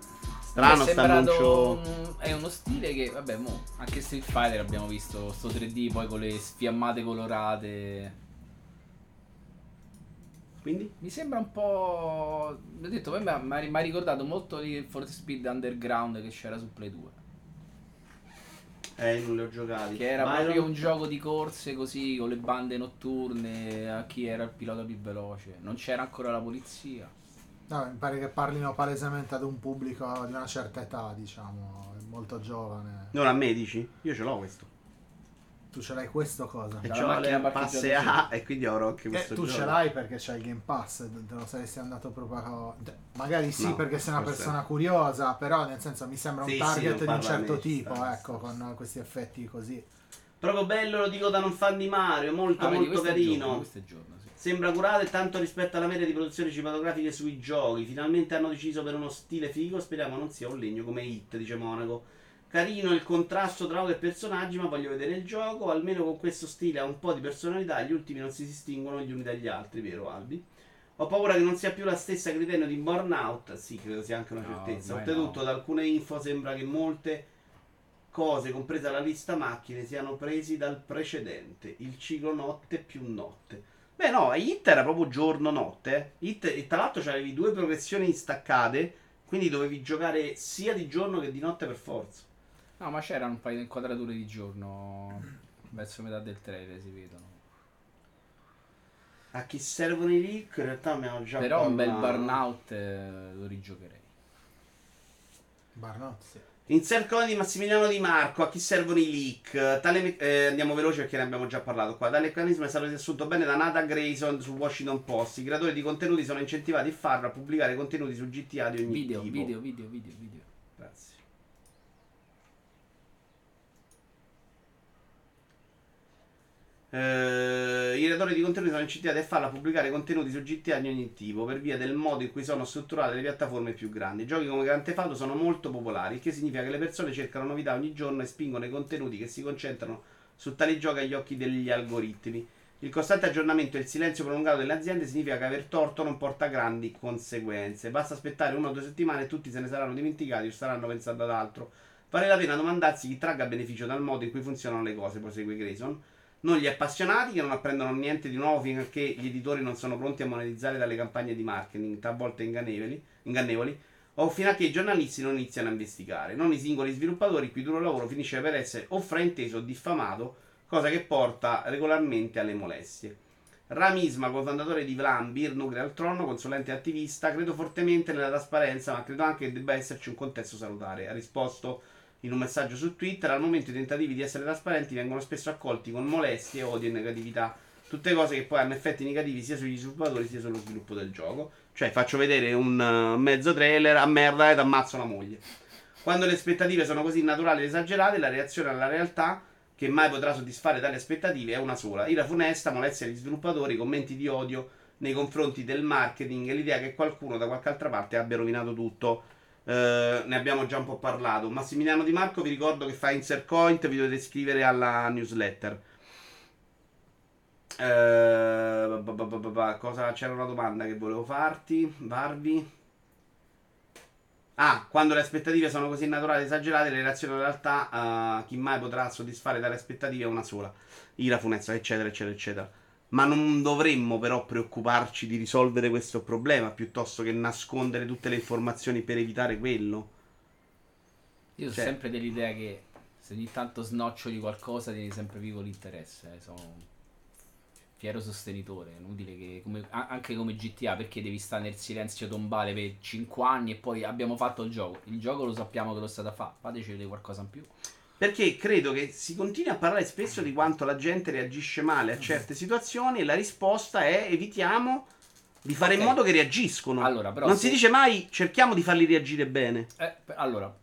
Strano sta annuncio. un- È uno stile che, vabbè, mo, anche Street Fighter abbiamo visto sto 3D poi con le sfiammate colorate. Quindi? Mi sembra un po'. Ho detto, poi mi ha, ricordato molto di For Speed Underground che c'era su Play 2. Eh, non li ho giocati. Che era Byron? proprio un gioco di corse così, con le bande notturne, a chi era il pilota più veloce. Non c'era ancora la polizia. No, mi pare che parlino palesemente ad un pubblico di una certa età, diciamo, molto giovane. Non a me dici? Io ce l'ho questo. Tu ce l'hai questo cosa? E La c'ho macchina le passe parcheggiata A e quindi avrò anche Eh, questo tu gioco. ce l'hai perché c'hai il Game Pass, te lo saresti andato proprio Magari sì No, perché sei una persona curiosa, però nel senso mi sembra un Sì, sì, target non di un certo tipo, sta- ecco, con questi effetti così. Proprio bello, lo dico da non fan di Mario, molto Ah, molto questo è carino. giorno, questo è giorno, sì. Sembra curato e tanto rispetto alla media di produzioni cinematografiche sui giochi. Finalmente hanno deciso per uno stile figo, speriamo non sia un legno come Hit, dice Monaco. Carino il contrasto tra auto e personaggi, ma voglio vedere il gioco. Almeno con questo stile ha un po' di personalità. Gli ultimi non si distinguono gli uni dagli altri, vero Albi? Ho paura che non sia più la stessa criterio di Burnout. Sì, credo sia anche una No, certezza. Oltretutto, no. da alcune info sembra che molte cose, compresa la lista macchine, siano presi dal precedente. Il ciclo notte più notte. Beh, no, Hit era proprio giorno-notte. eh. Hit, e tra l'altro c'avevi due progressioni staccate. Quindi dovevi giocare sia di giorno che di notte per forza. No, ma c'erano un paio di inquadrature di giorno. Verso metà del trailer si vedono. A chi servono i leak? In realtà abbiamo già Però un bel burnout eh, lo rigiocherei. Barnot, sì. Insert code di Massimiliano Di Marco, a chi servono i leak? Tale me- eh, andiamo veloce perché ne abbiamo già parlato qua. Tale meccanismo è stato riassunto bene da Nathan Grayson su Washington Post. I creatori di contenuti sono incentivati a farlo a pubblicare contenuti su GTA di ogni Video, tipo. video, video, video, video. Grazie. Eh, I creatori di contenuti sono incentivati a farla pubblicare contenuti su GTA di ogni tipo per via del modo in cui sono strutturate le piattaforme più grandi. Giochi come Grand Theft Auto sono molto popolari, il che significa che le persone cercano novità ogni giorno e spingono i contenuti che si concentrano su tali giochi agli occhi degli algoritmi. Il costante aggiornamento e il silenzio prolungato delle aziende significa che aver torto non porta grandi conseguenze. Basta aspettare una o due settimane e tutti se ne saranno dimenticati o staranno pensando ad altro. Vale la pena domandarsi chi tragga beneficio dal modo in cui funzionano le cose, prosegue Grayson. Non gli appassionati che non apprendono niente di nuovo finché gli editori non sono pronti a monetizzare dalle campagne di marketing, talvolta ingannevoli, ingannevoli o fino a che i giornalisti non iniziano a investigare. Non i singoli sviluppatori, il cui duro lavoro finisce per essere o frainteso o diffamato, cosa che porta regolarmente alle molestie. Ramisma, cofondatore di Vlambir, Nuclear Tron, consulente e attivista, credo fortemente nella trasparenza, ma credo anche che debba esserci un contesto salutare. Ha risposto in un messaggio su Twitter, al momento i tentativi di essere trasparenti vengono spesso accolti con molestie, odio e negatività. Tutte cose che poi hanno effetti negativi sia sugli sviluppatori sia sullo sviluppo del gioco. Cioè, faccio vedere un uh, mezzo trailer a merda ed ammazzo la moglie. Quando le aspettative sono così naturali ed esagerate, la reazione alla realtà, che mai potrà soddisfare tali aspettative, è una sola. Ira funesta, molestia agli sviluppatori, commenti di odio nei confronti del marketing e l'idea che qualcuno da qualche altra parte abbia rovinato tutto. Eh, ne abbiamo già un po' parlato. Massimiliano Di Marco, vi ricordo che fa insert point, vi dovete iscrivere alla newsletter. Eh, cosa, c'era una domanda che volevo farti, farvi. Ah, quando le aspettative sono così naturali e esagerate, le reazioni alla realtà, eh, chi mai potrà soddisfare tale aspettative una sola. Ira funesta, eccetera, eccetera, eccetera. Ma non dovremmo però preoccuparci di risolvere questo problema piuttosto che nascondere tutte le informazioni per evitare quello. Io sono Cioè- sempre dell'idea che se ogni tanto snoccioli qualcosa tieni sempre vivo l'interesse. eh, Sono fiero sostenitore. È inutile che, come- anche come GTA, perché devi stare nel silenzio tombale per 5 anni e poi abbiamo fatto il gioco. Il gioco lo sappiamo che lo state a fare. Fateci vedere qualcosa in più. Perché credo che si continui a parlare spesso di quanto la gente reagisce male a certe situazioni e la risposta è evitiamo di fare Ok. in modo che reagiscono. Allora, non se- si dice mai cerchiamo di farli reagire bene. Eh, allora,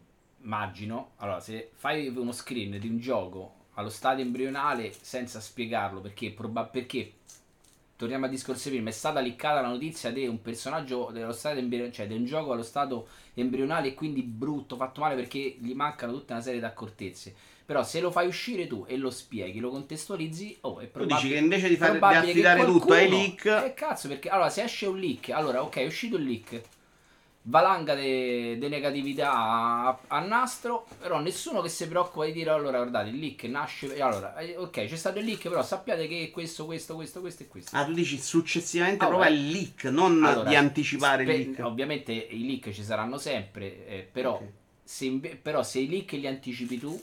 immagino, allora, se fai uno screen di un gioco allo stadio embrionale senza spiegarlo, perché, proba- perché torniamo al discorso prima, è stata liccata la notizia di un personaggio dello stadio embrionale, cioè di un gioco allo stato embrionale e quindi brutto, fatto male perché gli mancano tutta una serie di accortezze. Però se lo fai uscire tu e lo spieghi, lo contestualizzi, oh, è Tu probabile dici che invece di, fare, di affidare tutto ai qualcuno- leak, Eh cazzo, perché allora se esce un leak, allora ok, è uscito il leak. Valanga di negatività a, a nastro, però nessuno che si preoccupa di dire allora guardate il leak nasce. Allora, eh, ok, c'è stato il leak, però sappiate che questo, questo, questo, questo e questo. ah, tu dici successivamente Allora, proprio il leak, non Allora, di anticipare spe- il leak. Ovviamente i leak ci saranno sempre, eh, però, Ok. se inve- però se i leak li anticipi tu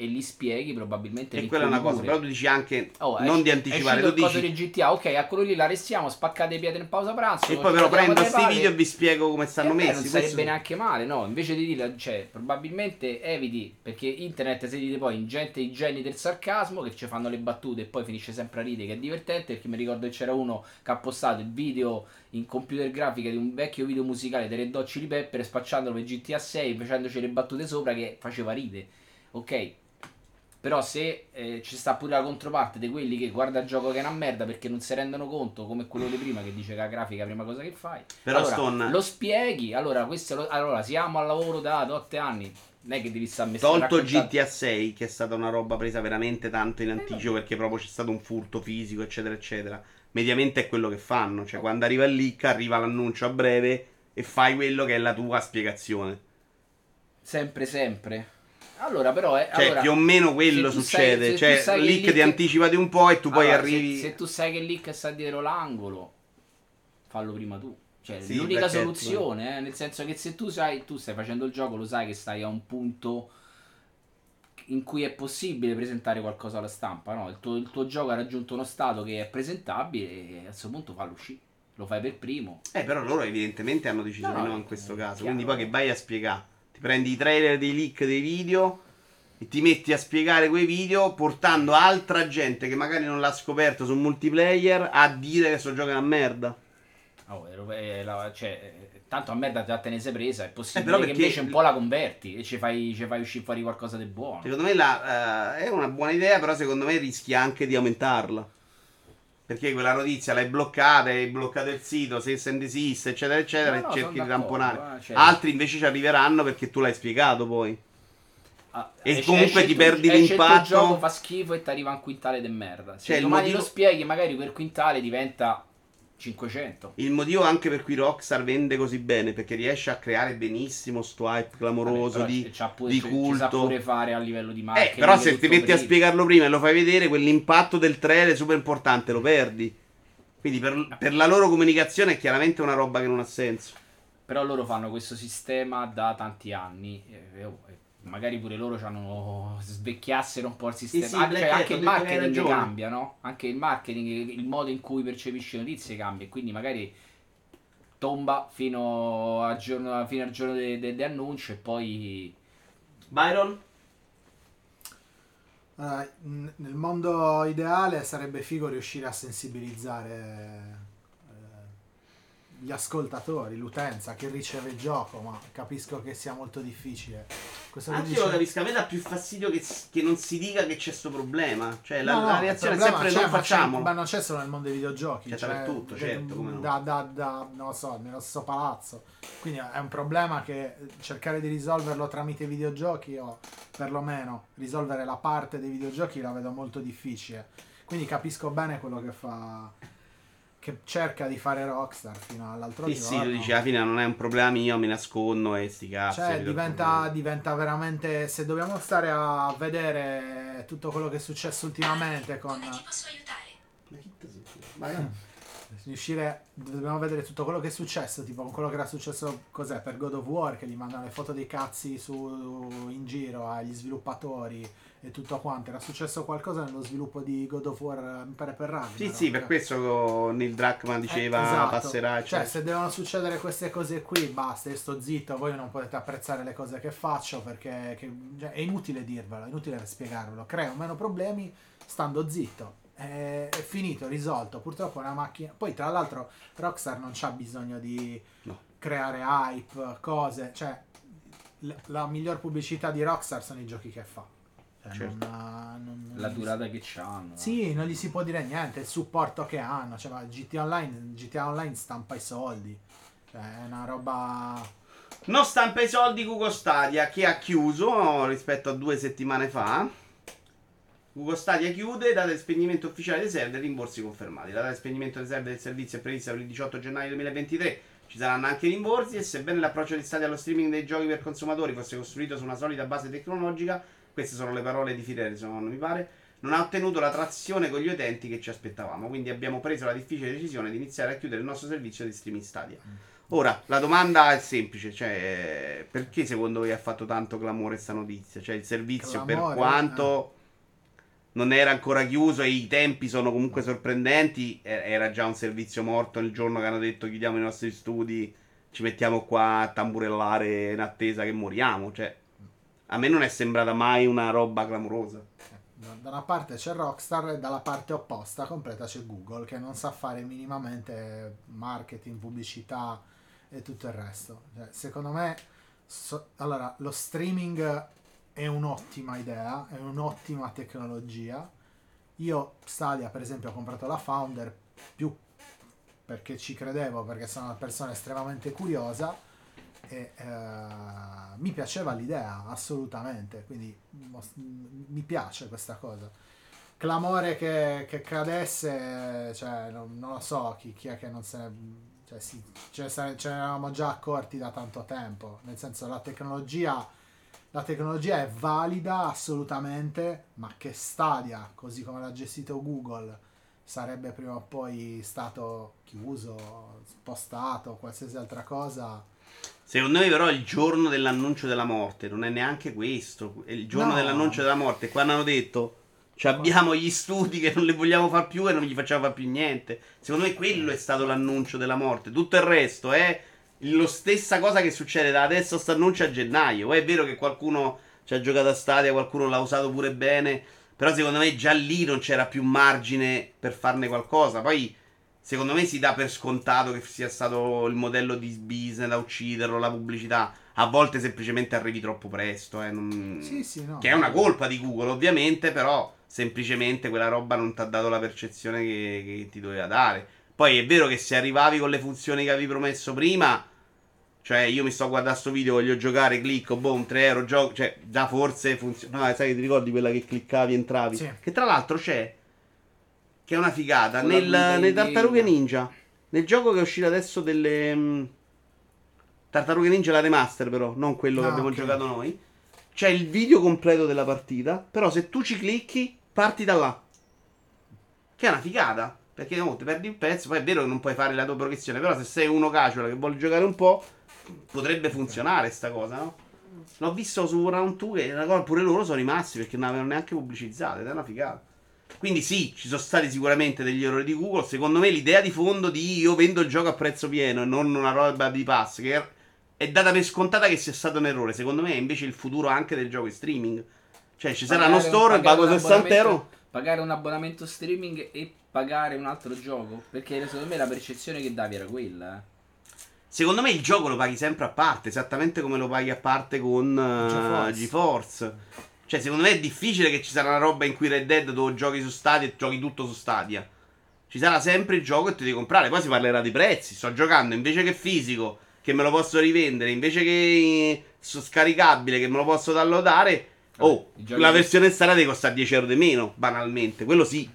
e li spieghi, probabilmente E quella è una cosa, però tu dici anche Oh, non usci- di anticipare, tu dici di GTA, ok, a quello lì l'arrestiamo, spaccate i piedi in pausa pranzo. e poi però prendo dalle sti palle. video e vi spiego come stanno Eh beh, messi. non questo- sarebbe neanche male, no? Invece di dire, cioè, probabilmente eviti perché internet si dite poi in gente i geni del sarcasmo che ci fanno le battute e poi finisce sempre a ridere, che è divertente. Perché mi ricordo che c'era uno che ha postato il video in computer grafica di un vecchio video musicale dei Red Hot Chili Pepper spacciandolo per GTA 6 facendoci le battute sopra che faceva ride, ok? Però se eh, ci sta pure la controparte di quelli che guarda il gioco che è una merda perché non si rendono conto, come quello di prima che dice che la grafica è la prima cosa che fai. Però, allora, Stone- lo spieghi, allora, lo- allora siamo al lavoro da 8 anni, non è che devi stare messo Tolto GTA 6, che è stata una roba presa veramente tanto Eh, in anticipo perché proprio c'è stato un furto fisico, eccetera, eccetera. Mediamente è quello che fanno. Cioè, quando arriva il leak, arriva l'annuncio a breve e fai quello che è la tua spiegazione. Sempre, sempre. Allora, però, è, Cioè, allora, più o meno quello succede. sai- cioè, sai leak, il ti anticipati un po' e tu poi allora, arrivi. Se, se tu sai che leak sta dietro l'angolo, fallo prima tu. Cioè, Sì, l'unica soluzione, eh, nel senso che se tu sai, tu stai facendo il gioco, lo sai che stai a un punto in cui è possibile presentare qualcosa alla stampa, no? Il tuo, il tuo gioco ha raggiunto uno stato che è presentabile e a questo punto fallo uscire. Lo fai per primo. Eh, però loro evidentemente hanno deciso No, di no, in questo chiaro. caso. Quindi poi che vai a spiegare. Ti prendi i trailer dei leak dei video e ti metti a spiegare quei video portando altra gente che magari non l'ha scoperto sul multiplayer a dire che questo gioco è una merda. Oh, ero- eh, la- cioè, eh, tanto a merda già te ne sei presa, è possibile Eh, che invece un po' la converti e ci fai, ci fai uscire fuori qualcosa di buono. Secondo me la, eh, è una buona idea, però secondo me rischi anche di aumentarla. Perché quella notizia l'hai bloccata, hai bloccato il sito, se and desist, eccetera, eccetera, No, no, e cerchi di tamponare. eh, cioè- Altri invece ci arriveranno perché tu l'hai spiegato poi. Ah, E esce- comunque esce ti il perdi esce il l'impatto. gioco fa schifo e ti arriva un quintale di merda. Se Cioè, il domani motivo- lo spieghi, magari quel quintale diventa 500. Il motivo anche per cui Rockstar vende così bene, perché riesce a creare benissimo sto hype clamoroso Vabbè, di, pure- di Ci sa culto. pure fare a livello di Eh, marketing. però se ti metti a per- spiegarlo prima e lo fai vedere, quell'impatto del trailer super importante lo perdi. Quindi per, per la loro comunicazione è chiaramente una roba che non ha senso. Però loro fanno questo sistema da tanti anni. e- e- oh, e magari pure loro c'hanno svecchiassero un po' il sistema. sì, Ah, Black cioè, anche il marketing cambia, no? Anche il marketing, il modo in cui percepisci le notizie cambia. e Quindi magari tomba fino al giorno, fino al giorno dell'annuncio e poi. Byron? Allora, n- nel mondo ideale sarebbe figo riuscire a sensibilizzare eh, gli ascoltatori, l'utenza che riceve il gioco, ma capisco che sia molto difficile. Questo che Anche dice- io lo capisco, a me dà più fastidio che, che non si dica che c'è sto problema. Cioè, la, No, no, la reazione è sempre non facciamolo. Ma non c'è solo nel mondo dei videogiochi. C'è cioè, dappertutto, certo, come no. Da, da, da- non lo so, nello stesso palazzo. Quindi è un problema che cercare di risolverlo tramite videogiochi o perlomeno risolvere la parte dei videogiochi la vedo molto difficile. Quindi capisco bene quello che fa che cerca di fare Rockstar fino all'altro Sì, giorno. sì, lo dici, alla fine non è un problema mio, mi nascondo e sti cazzi. Cioè, diventa, diventa veramente. Se dobbiamo stare a vedere tutto quello che è successo ultimamente con. Come ti posso aiutare? Ma vai. Riuscire. Dobbiamo vedere tutto quello che è successo. Tipo con quello che era successo. Cos'è? Per God of War. Che gli mandano le foto dei cazzi su, in giro agli sviluppatori. E tutto quanto. Era successo qualcosa nello sviluppo di God of War, eh, mi pare per Ragnarok. Sì, sì, per questo Neil Druckmann diceva Eh, esatto. passerà. Cioè, se devono succedere queste cose qui, basta, io sto zitto, voi non potete apprezzare le cose che faccio perché che- cioè, è inutile dirvelo, è inutile spiegarvelo. Creo meno problemi stando zitto. È, è finito, risolto. Purtroppo è una macchina. Poi, tra l'altro, Rockstar non c'ha bisogno di No. creare hype, cose. Cioè, la miglior pubblicità di Rockstar sono i giochi che fa. Cioè, Certo. non non- La durata che c'hanno. sì, non gli si può dire niente, il supporto che hanno, cioè ma GTA Online, GTA Online stampa i soldi, cioè è una roba... non stampa i soldi Google Stadia che ha chiuso rispetto a due settimane fa. Google Stadia chiude, data di spegnimento ufficiale dei server, rimborsi confermati. La data di spegnimento dei server del servizio è prevista per il 18 gennaio 2023. Ci saranno anche rimborsi e sebbene l'approccio di Stadia allo streaming dei giochi per consumatori fosse costruito su una solida base tecnologica, queste sono le parole di Firenson, mi pare, non ha ottenuto la trazione con gli utenti che ci aspettavamo. Quindi abbiamo preso la difficile decisione di iniziare a chiudere il nostro servizio di streaming Stadia. Ora, la domanda è semplice, cioè, perché secondo voi ha fatto tanto clamore questa notizia? Cioè, il servizio, Clamore, per quanto non era ancora chiuso e i tempi sono comunque sorprendenti, era già un servizio morto il giorno che hanno detto chiudiamo i nostri studi, ci mettiamo qua a tamburellare in attesa che moriamo, cioè, a me non è sembrata mai una roba clamorosa. Da una parte c'è Rockstar e dalla parte opposta completa c'è Google che non sa fare minimamente marketing, pubblicità e tutto il resto. Cioè, secondo me, so- allora, lo streaming è un'ottima idea, è un'ottima tecnologia. Io Stadia, per esempio, ho comprato la Founder più perché ci credevo, perché sono una persona estremamente curiosa e eh, mi piaceva l'idea assolutamente quindi mi piace questa cosa. Clamore che, che cadesse cioè non, non lo so chi, chi è che non se ne cioè, sì, ce ne eravamo già accorti da tanto tempo. Nel senso la tecnologia la tecnologia è valida assolutamente ma che Stadia così come l'ha gestito Google sarebbe prima o poi stato chiuso spostato qualsiasi altra cosa Secondo me, però, il giorno dell'annuncio della morte non è neanche questo. È il giorno No. dell'annuncio della morte. Quando hanno detto "Ci abbiamo gli studi che non li vogliamo far più e non gli facciamo far più niente. Secondo me, quello è stato l'annuncio della morte. Tutto il resto è lo stessa cosa che succede da adesso a sto annuncio a gennaio. Poi è vero che qualcuno ci ha giocato a Stadia, qualcuno l'ha usato pure bene. Però secondo me già lì non c'era più margine per farne qualcosa. Poi secondo me si dà per scontato che sia stato il modello di business da ucciderlo, la pubblicità. A volte semplicemente arrivi troppo presto. eh, non- sì sì no Che è una colpa di Google, ovviamente, però semplicemente quella roba non ti ha dato la percezione che, che ti doveva dare. Poi è vero che se arrivavi con le funzioni che avevi promesso prima, cioè io mi sto guardando sto video, voglio giocare, clicco, boom, 3 euro, gioco, cioè già forse funziona. No, sai che ti ricordi quella che cliccavi, entravi? Sì. Che tra l'altro c'è, che è una figata, nel, in Tartarughe. Ninja, nel gioco che è uscito adesso delle... mm, Tartarughe Ninja la remaster però, non quello che Ah, abbiamo ok. giocato noi. C'è il video completo della partita, però se tu ci clicchi, parti da là. Che è una figata, perché oh, ti perdi il pezzo, poi è vero che non puoi fare la tua progressione, però se sei uno casual che vuole giocare un po', potrebbe funzionare sta cosa, no? L'ho visto su Round 2 e una cosa- pure loro sono rimasti perché non avevano neanche pubblicizzato, ed è una figata. Quindi sì, ci sono stati sicuramente degli errori di Google. Secondo me l'idea di fondo di io vendo il gioco a prezzo pieno e non una roba di pass, che è data per scontata che sia stato un errore. Secondo me è invece il futuro anche del gioco in streaming. Cioè ci sarà uno Pagare- store, pagare pago un 60 euro. Pagare un abbonamento streaming e pagare un altro gioco. Perché secondo me la percezione che davi era quella. eh. Secondo me il gioco lo paghi sempre a parte, esattamente come lo paghi a parte con uh, GeForce. GeForce. Cioè, secondo me è difficile che ci sarà una roba in cui Red Dead dove giochi su Stadia e giochi tutto su Stadia. Ci sarà sempre il gioco e ti devi comprare. Poi si parlerà di prezzi. Sto giocando invece che fisico, che me lo posso rivendere, invece che eh, scaricabile, che me lo posso downloadare. Oh, la versione Stadia ti costa 10 euro di meno, banalmente. Quello sì.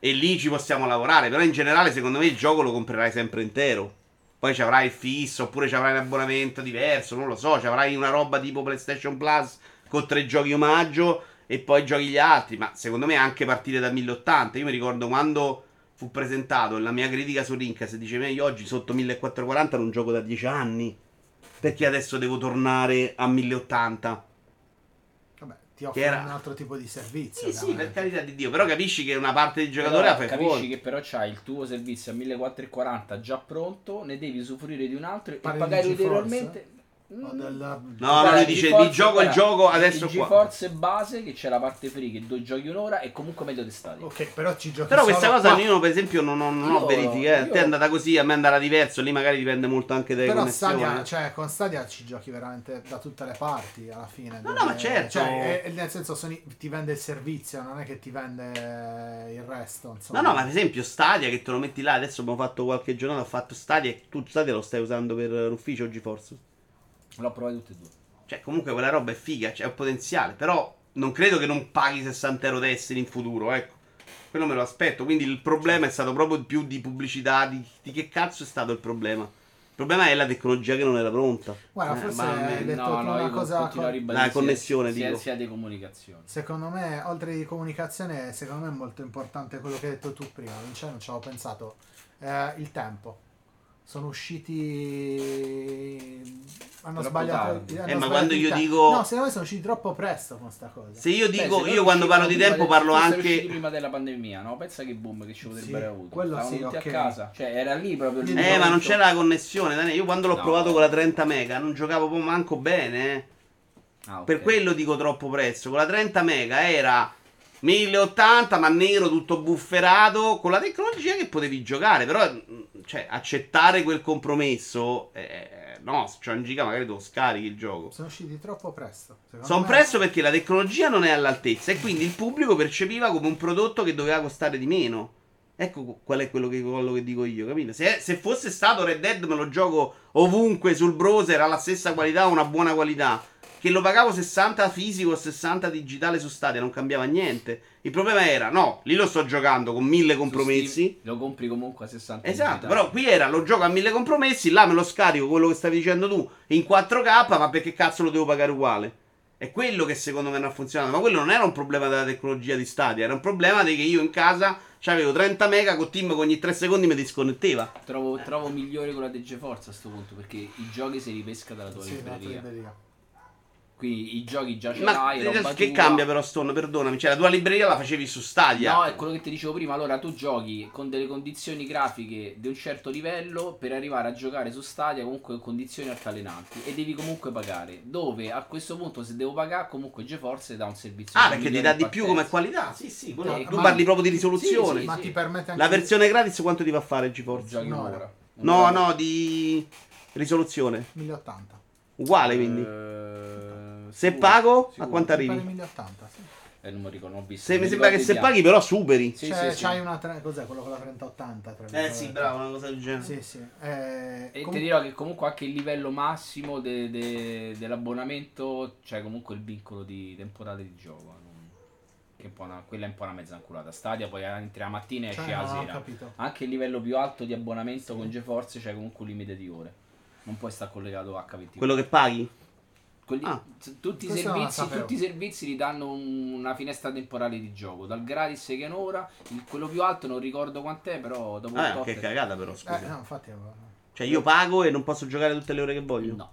E lì ci possiamo lavorare. Però in generale, secondo me, il gioco lo comprerai sempre intero. Poi ci avrai il fisso, oppure ci avrai un abbonamento diverso, non lo so. Ci avrai una roba tipo PlayStation Plus con tre giochi omaggio e poi giochi gli altri. Ma secondo me anche partire da 1080. Io mi ricordo quando fu presentato la mia critica su Rincas diceva io oggi sotto 1440 non gioco da 10 anni. Perché adesso devo tornare a 1080? Vabbè, ti offre era- un altro tipo di servizio. Sì, sì, per carità di Dio. Però capisci che una parte di giocatore Però la fai capisci fuori. che però c'hai il tuo servizio a 1440 già pronto, ne devi usufruire di un altro e Parli pagare ulteriormente. O del- No, Guarda, no, lui dice GeForce, di gioco il gioco adesso il qua. GeForce base che c'è la parte free che due giochi un'ora è comunque meglio di Stadia. Ok, però ci giochi Però questa cosa qua. io per esempio non, ho- non ho Io- verifiche. eh. Te è io- andata così, a me è andata diverso. Lì magari dipende molto anche dalle Però. Stadia, cioè, con Stadia ci giochi veramente da tutte le parti alla fine. No, no, ma certo. Cioè, è- è- nel senso, Sony ti vende il servizio, non è che ti vende il resto. Insomma. No, no, ma per esempio Stadia che te lo metti là, adesso abbiamo fatto qualche giornata, ho fatto Stadia e tu Stadia lo stai usando per l'ufficio o GeForce? L'ho provato tutte e due. Cioè, comunque quella roba è figa, c'è un potenziale, però non credo che non paghi 60 euro Destiny in futuro, ecco. Quello me lo aspetto, quindi il problema è stato proprio più di pubblicità, di, di che cazzo è stato il problema? Il problema è la tecnologia che non era pronta. Guarda, Eh, forse ma- hai detto no, no, una cosa. co- La connessione, sia, dico. sia di comunicazione. Secondo me, oltre di comunicazione, secondo me è molto importante quello che hai detto tu prima. Vincenzo, non ci avevo pensato. Eh, il tempo. Sono usciti. Hanno Troppo sbagliato. hanno Eh, ma quando io dico- No, secondo me sono usciti troppo presto con sta cosa. Se io Beh, dico, se loro io quando parlo di tempo del- parlo anche... prima della pandemia, no? Pensa che boom che ci potrebbero Sì, avuto. quello Stavano sì, tutti ok. a casa. Cioè, era lì proprio il Eh, Eh, momento. ma non c'era la connessione, Daniele. Io quando l'ho No. provato con la 30 mega non giocavo proprio manco bene, eh. Ah, ok. Per quello dico troppo presto. Con la 30 mega era 1080, ma nero, tutto bufferato. Con la tecnologia che potevi giocare. Però, mh, cioè, accettare quel compromesso. eh, no, se c'è un giga, magari lo scarichi il gioco. Sono usciti troppo presto. Sono me- presto perché la tecnologia non è all'altezza. E quindi il pubblico percepiva come un prodotto che doveva costare di meno. Ecco qual è quello che, quello che dico io, capito? Se, se fosse stato Red Dead me lo gioco ovunque sul browser alla stessa qualità, una buona qualità. Che lo pagavo 60 fisico o 60 digitale su Stadia, non cambiava niente. Il problema era, no, lì lo sto giocando con mille compromessi. Steam Lo compri comunque a 60 Esatto, digitali. però qui era lo gioco a mille compromessi, là me lo scarico quello che stavi dicendo tu in 4K, ma perché cazzo lo devo pagare uguale? È quello che secondo me non ha funzionato, ma quello non era un problema della tecnologia di Stadia, era un problema di che io in casa avevo 30 mega con Team che ogni 3 secondi mi disconnetteva. Trovo, trovo migliore quella di GeForce a sto punto perché i giochi si ripesca dalla tua Sì, la tua libreria. Quindi i giochi già ce Ma l'hai, roba che tua. cambia però Stone, perdonami, cioè la tua libreria la facevi su Stadia. No, è quello che ti dicevo prima. Allora, tu giochi con delle condizioni grafiche di un certo livello per arrivare a giocare su Stadia comunque con condizioni altalenanti e devi comunque pagare. Dove a questo punto, se devo pagare, comunque GeForce dà un servizio. Ah, perché ti dà di più come qualità? Sì, sì, quello- Eh, tu ma- parli proprio di risoluzione. Sì, Ma sì. ti permette anche La di- versione gratis quanto ti fa fare GeForce? Giochi Un'ora. No, no, di risoluzione. 1080. Uguale quindi. Eh, Se sicuro, pago, a quanto arrivi? 1080, sì. Eh, non mi ricordo, non ho visto. Se mi sembra che se paghi però superi. Sì, Cioè, sì, sì. c'hai una tre- cos'è quello con la 3080? tra Eh sì, bravo, una cosa del genere. Sì, sì. Eh, E com- ti dirò che comunque anche il livello massimo de- de- dell'abbonamento, cioè comunque il vincolo di temporale di gioco. non- Che è un po' una- quella è un po' una mezza anculata. Stadia poi entri la mattina e cioè, esci la non ho sera. capito. Anche il livello più alto di abbonamento con GeForce c'è comunque un limite di ore. Non puoi stare collegato a H24. Quello che paghi? Quelli- Ah. tutti, i servizi, tutti i servizi ti danno un- una finestra temporale di gioco. Dal gratis che è un'ora, il- quello più alto non ricordo quant'è, però dopo un Ah, tot che è- cagata però, Eh, scusa. no, infatti... Cioè io pago e non posso giocare tutte le ore che voglio? No.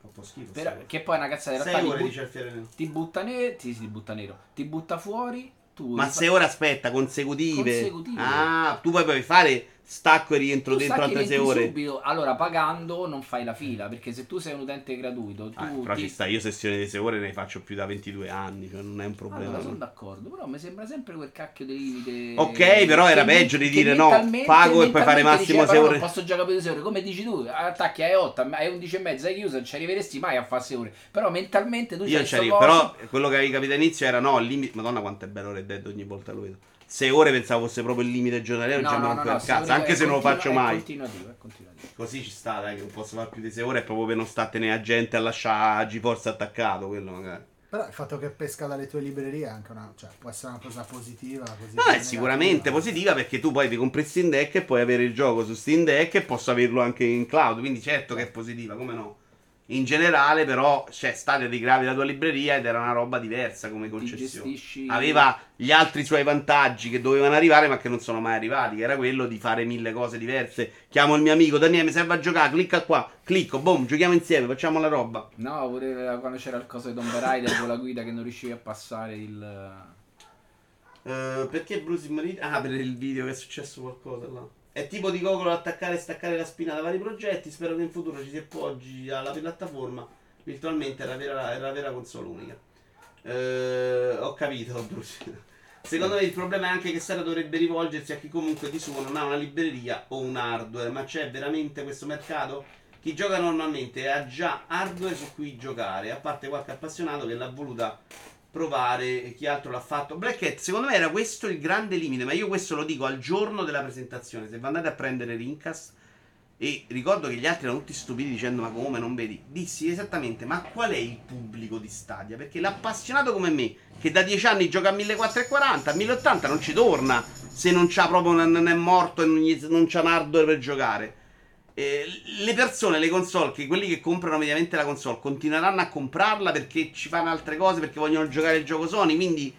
Un po' schifo. Però- che poi è una cazzata in realtà Sei ti, ore dice il ti butta nero, ti, ti butta nero, ti butta fuori, tu Ma rifa- sei ore aspetta, consecutive. Consecutive. Ah, tu poi puoi fare stacco e rientro tu dentro altre 6 20 ore. subito, allora pagando non fai la fila, perché se tu sei un utente gratuito, tu Ah, però ti- ci sta, io sessioni di 6 ore ne faccio più da 22 anni, cioè non è un problema. Allora sono no. d'accordo, però mi sembra sempre quel cacchio di limite. Ok, però era che- peggio di dire no, pago e puoi fare massimo dice, sei però ore. Non posso giocare più di 6 ore, come dici tu, attacchi alle 8, alle 11 e mezza, hai chiuso, non ci arriveresti mai a fare 6 ore. Però mentalmente tu Io c'hai non ci arrivo, però quello che avevi capito all'inizio era no, il limite. Madonna quanto è bello Red Dead ogni volta lo vedo. 6 ore pensavo fosse proprio il limite giornaliero, No, no, no, no, cazzo, anche se non lo faccio è mai. continuativo, è continuativo. Così ci sta, dai, che non posso fare più di 6 ore, è proprio per non startene a gente a lasciare GeForce attaccato, quello magari. Però il fatto che pesca dalle tue librerie è anche una... Cioè, può essere una cosa positiva. Così No, come è sicuramente negativa. positiva perché tu poi ti compri Steam Deck e puoi avere il gioco su Steam Deck e posso averlo anche in cloud, quindi certo che è positiva, come no? In generale, però, cioè, Stadia ti gravi la tua libreria ed era una roba diversa come concessione. Aveva gli altri suoi vantaggi che dovevano arrivare, ma che non sono mai arrivati. Che era quello di fare mille cose diverse. Chiamo il mio amico Daniele, mi serve a giocare. Clicca qua, clicco, boom, giochiamo insieme, facciamo la roba. No, pure quando c'era il coso di Tomb Raider con la guida che non riuscivi a passare il... Eh, perché Bruce Marine? Ah, per il video che è successo qualcosa là. È tipo di Google attaccare e staccare la spina da vari progetti. Spero che in futuro ci si appoggi alla piattaforma. Virtualmente è la vera, è la vera console unica. Eh, ho capito, Bruce. Secondo me il problema è anche che Sara dovrebbe rivolgersi a chi comunque di suo non ha una libreria o un hardware. Ma c'è veramente questo mercato? Chi gioca normalmente ha già hardware su cui giocare, a parte qualche appassionato che l'ha voluta provare chi altro l'ha fatto. Black Hat, secondo me era questo il grande limite, ma io questo lo dico al giorno della presentazione. Se andate a prendere Rincas e ricordo che gli altri erano tutti stupidi dicendo ma come non vedi? Dissi esattamente, ma qual è il pubblico di Stadia? Perché l'appassionato come me, che da 10 anni gioca a 1440, a 1080 non ci torna se non c'ha proprio non è morto e non, gli- non c'ha un hardware per giocare. Eh, le persone, le console, che quelli che comprano mediamente la console continueranno a comprarla perché ci fanno altre cose, perché vogliono giocare il gioco Sony, quindi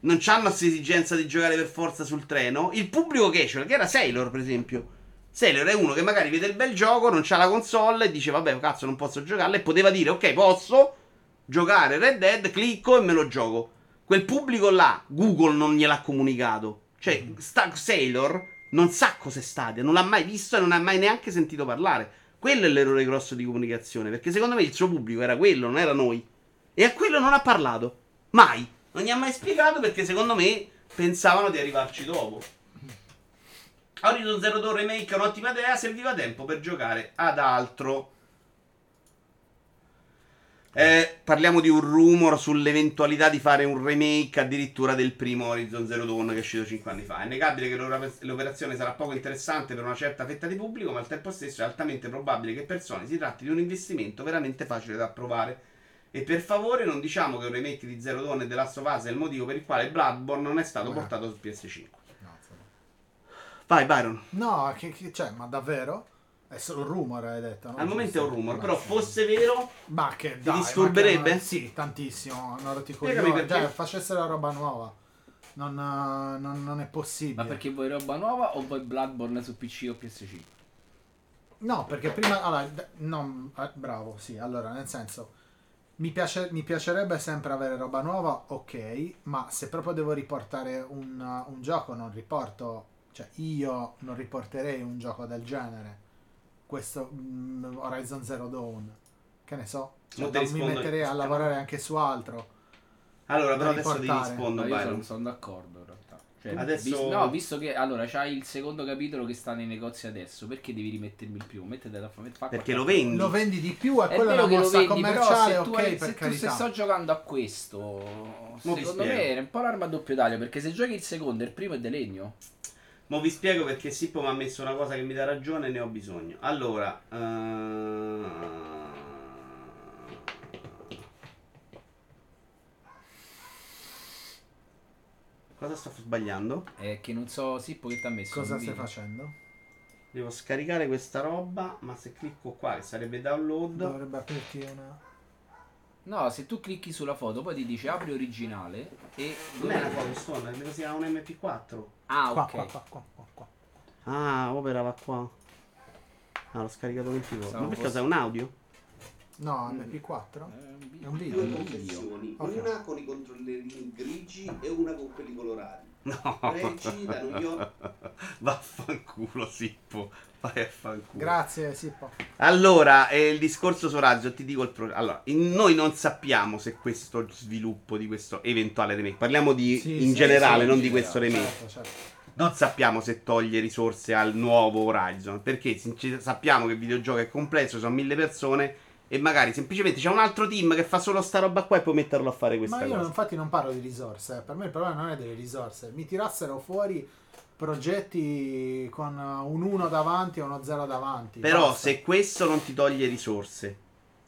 non hanno questa esigenza di giocare per forza sul treno. Il pubblico casual, che era Sailor per esempio. Sailor è uno che magari vede il bel gioco, non c'ha la console e dice vabbè cazzo non posso giocarla e poteva dire ok posso giocare Red Dead, clicco e me lo gioco. Quel pubblico là Google non gliel'ha comunicato. Cioè sta- Sailor non sa cos'è Stadia, non l'ha mai visto e non ha mai neanche sentito parlare. Quello è l'errore grosso di comunicazione, perché secondo me il suo pubblico era quello, non era noi. E a quello non ha parlato. Mai. Non gli ha mai spiegato perché secondo me pensavano di arrivarci dopo. Horizon Zero Dawn Remake è un'ottima idea, serviva tempo per giocare ad altro. Eh, parliamo di un rumor sull'eventualità di fare un remake addirittura del primo Horizon Zero Dawn che è uscito 5 anni fa. È innegabile che l'operazione sarà poco interessante per una certa fetta di pubblico, ma al tempo stesso è altamente probabile che per Sony si tratti di un investimento veramente facile da approvare. E per favore non diciamo che un remake di Zero Dawn e The Last of Us è il motivo per il quale Bloodborne non è stato portato su PS5. No, insomma. Vai Byron. No, che, che- cioè, ma davvero? È solo un rumor, hai detto. no? Al momento è un rumor, però fosse vero, Ma che Ti dai, disturberebbe? ma che- sì, tantissimo. Non perché. Cioè, facessero roba nuova. Non, non- non è possibile. Ma perché vuoi roba nuova o vuoi Bloodborne su PC o PS5? No, perché prima. Allora, non- eh, bravo, sì. Allora, nel senso. Mi, piace- mi piacerebbe sempre avere roba nuova, ok. Ma se proprio devo riportare un, un gioco, non riporto. Cioè, io non riporterei un gioco del genere. Questo mm, Horizon Zero Dawn. Che ne so. Cioè, Non mi rispondo. metterei a lavorare anche su altro. allora però adesso ti rispondo Ma io Byron. sono, d'accordo in realtà. Cioè, Adesso- vis- no, visto che allora c'hai il secondo capitolo che sta nei negozi adesso, perché devi rimettermi il primo? Mettete da fa, fa Perché lo vendi. Lo vendi di più e È una che lo mossa vendi, commerciale, però se tu, ok, hai- se, tu se sto giocando a questo, Mo secondo me è un po' l'arma a doppio taglio, perché se giochi il secondo e il primo è de legno. Mo vi spiego perché Sippo mi ha messo una cosa che mi dà ragione e ne ho bisogno. Allora, eh, cosa sto sbagliando? È che non so, Sippo che ti ha messo. Cosa stai video. facendo? Devo scaricare questa roba, ma se clicco qua, che sarebbe download, Dovrebbe aprirti una... No, se tu clicchi sulla foto, poi ti dice apri originale e... non è una foto stone, credo sia un MP4. Ah, Qua, ok. qua, qua, qua, qua, qua. Ah, opera va qua. Ah, l'ho scaricato 20 volte. Stavo Ma perché forse- è un audio? No, MP4? Eh, È un Due video. confezioni, Ok. una con i controllerini grigi e una con quelli colorati. No. New York. Vaffanculo, Sippo. Vai a fanculo. Grazie, Sippo. allora, eh, il discorso su Razzo, ti dico il pro- Allora, in- noi non sappiamo se questo sviluppo di questo eventuale remake, parliamo di Sì, in sì, generale, sì, non di questo remake. Certo, certo. Non sappiamo se toglie risorse al nuovo Horizon, perché sappiamo che il videogioco è complesso, sono mille persone e magari semplicemente c'è un altro team che fa solo sta roba qua e puoi metterlo a fare questa Ma io cosa. infatti non parlo di risorse, per me il problema non è delle risorse, mi tirassero fuori progetti con un 1 davanti e uno 0 davanti. Però basta. se questo non ti toglie risorse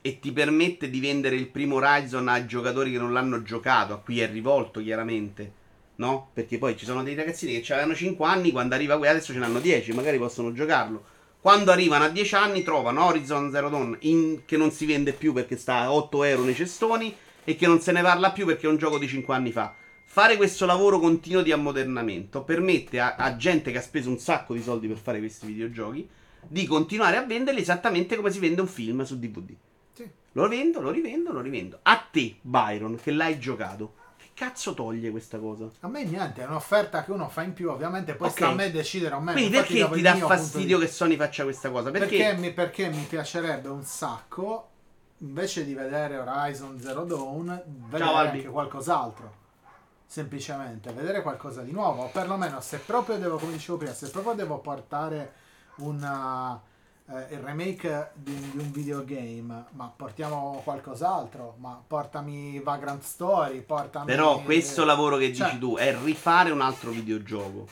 e ti permette di vendere il primo Horizon a giocatori che non l'hanno giocato, a cui è rivolto chiaramente, no? Perché poi ci sono dei ragazzini che avevano 5 anni, quando arriva qui adesso ce ne hanno 10, magari possono giocarlo. Quando arrivano a 10 anni trovano Horizon Zero Dawn in- che non si vende più perché sta a 8 euro nei cestoni e che non se ne parla più perché è un gioco di 5 anni fa. Fare questo lavoro continuo di ammodernamento permette a, a gente che ha speso un sacco di soldi per fare questi videogiochi di continuare a venderli esattamente come si vende un film su DVD. Sì. Lo vendo, lo rivendo, lo rivendo. A te, Byron, che l'hai giocato, cazzo toglie questa cosa? A me niente, è un'offerta che uno fa in più, ovviamente poi Ok. sta a me decidere o meno. Quindi Infatti perché ti dà fastidio di- che Sony faccia questa cosa? Perché, Perché mi, perché mi piacerebbe un sacco, invece di vedere Horizon Zero Dawn, vedere Albi. anche qualcos'altro. Semplicemente, vedere qualcosa di nuovo. O perlomeno, se proprio devo, come dicevo prima, se proprio devo portare una, eh, il remake di, di un videogame, ma portiamo qualcos'altro. Ma portami Vagrant Story, portami... Però questo lavoro che Cioè- dici tu è rifare un altro videogioco.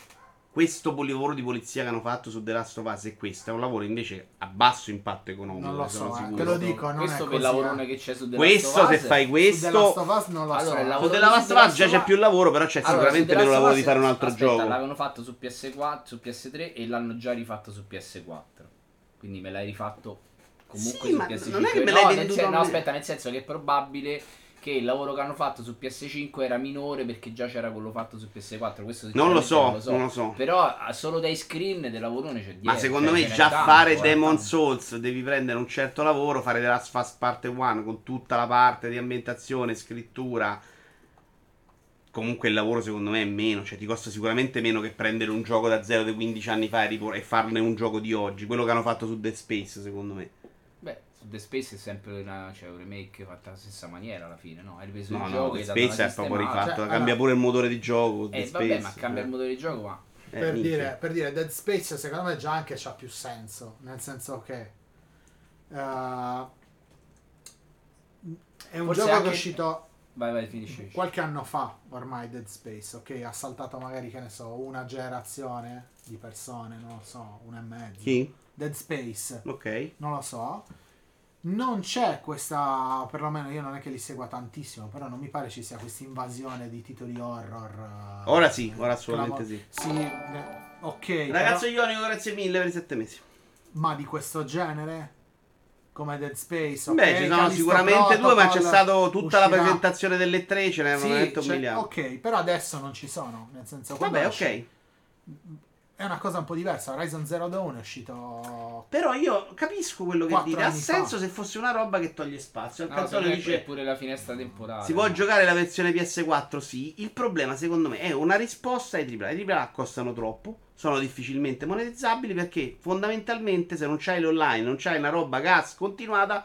Questo poli- lavoro di polizia che hanno fatto su The Last of Us e questo è un lavoro invece a basso impatto economico. Non lo sono so, eh, sicuro. te lo dico, non questo è per il lavorone eh. che c'è su The Questo Last se of Us, fai Su The Last questo of Us non lo Allora, so. eh. lavoro- su The Last of Us già c'è più lavoro, però c'è Allora, sicuramente meno lavoro di fare un altro aspetta, gioco. L'avevano fatto su PS4, su PS3 e l'hanno già rifatto su PS4. Quindi me l'hai rifatto comunque Sì, su ma PS5. non è che me no, l'hai nel venduto sen- no, aspetta, nel senso che è probabile che il lavoro che hanno fatto su PS5 era minore perché già c'era quello fatto su PS4. Questo Non lo sinceramente so, non lo so. Però ah, solo dai screen del lavorone c'è dietro. Ma secondo cioè, me già tanto, fare eh. Demon Souls devi prendere un certo lavoro, fare The Last of Us Parte 1 con tutta la parte di ambientazione, scrittura. Comunque il lavoro secondo me è meno, cioè ti costa sicuramente meno che prendere un gioco da zero di 15 anni fa e, ripor- e farne un gioco di oggi, quello che hanno fatto su Dead Space secondo me. Beh, su The Space è sempre una, cioè, un remake fatto alla stessa maniera alla fine, no? Hai ripreso No, il no, gioco Dead Space è proprio rifatto, Cioè, cambia allora- pure il motore di gioco. Eh, Dead vabbè, Space, ma cambia eh. il motore di gioco, ma Eh, per, dire, per dire, Dead Space secondo me già anche c'ha più senso, nel senso che eh, è un Forse gioco che anche- è uscito vai, vai, finisci. qualche anno fa ormai Dead Space, ok? Ha saltato magari, che ne so, una generazione di persone, non lo so, una e mezzo. Chi? Dead Space, Ok. non lo so. Non c'è questa, perlomeno io non è che li segua tantissimo, però non mi pare ci sia questa invasione di titoli horror. eh, Ora sì, ora assolutamente clamo- sì. eh, ok. Ragazzo però- Ionico, grazie mille per i sette mesi. ma di questo genere? Come Dead Space? ok, Beh, ci sono Callisto sicuramente due, ma c'è stata tutta la uscirà. presentazione delle tre, ce n'erano Sì, veramente un cioè, miliardo. ok, però adesso non ci sono, nel senso Vabbè, ok. È una cosa un po' diversa. Horizon Zero Dawn è uscito Però io capisco quello che Quattro dite. Ha senso fa. se fosse una roba che toglie spazio. Il No, canzone dice pure la finestra temporale. si può giocare la versione PS4, sì. Il problema, secondo me, è una risposta ai AAA. I AAA costano troppo, sono difficilmente monetizzabili perché fondamentalmente se non c'hai l'online, non c'hai una roba gas continuata,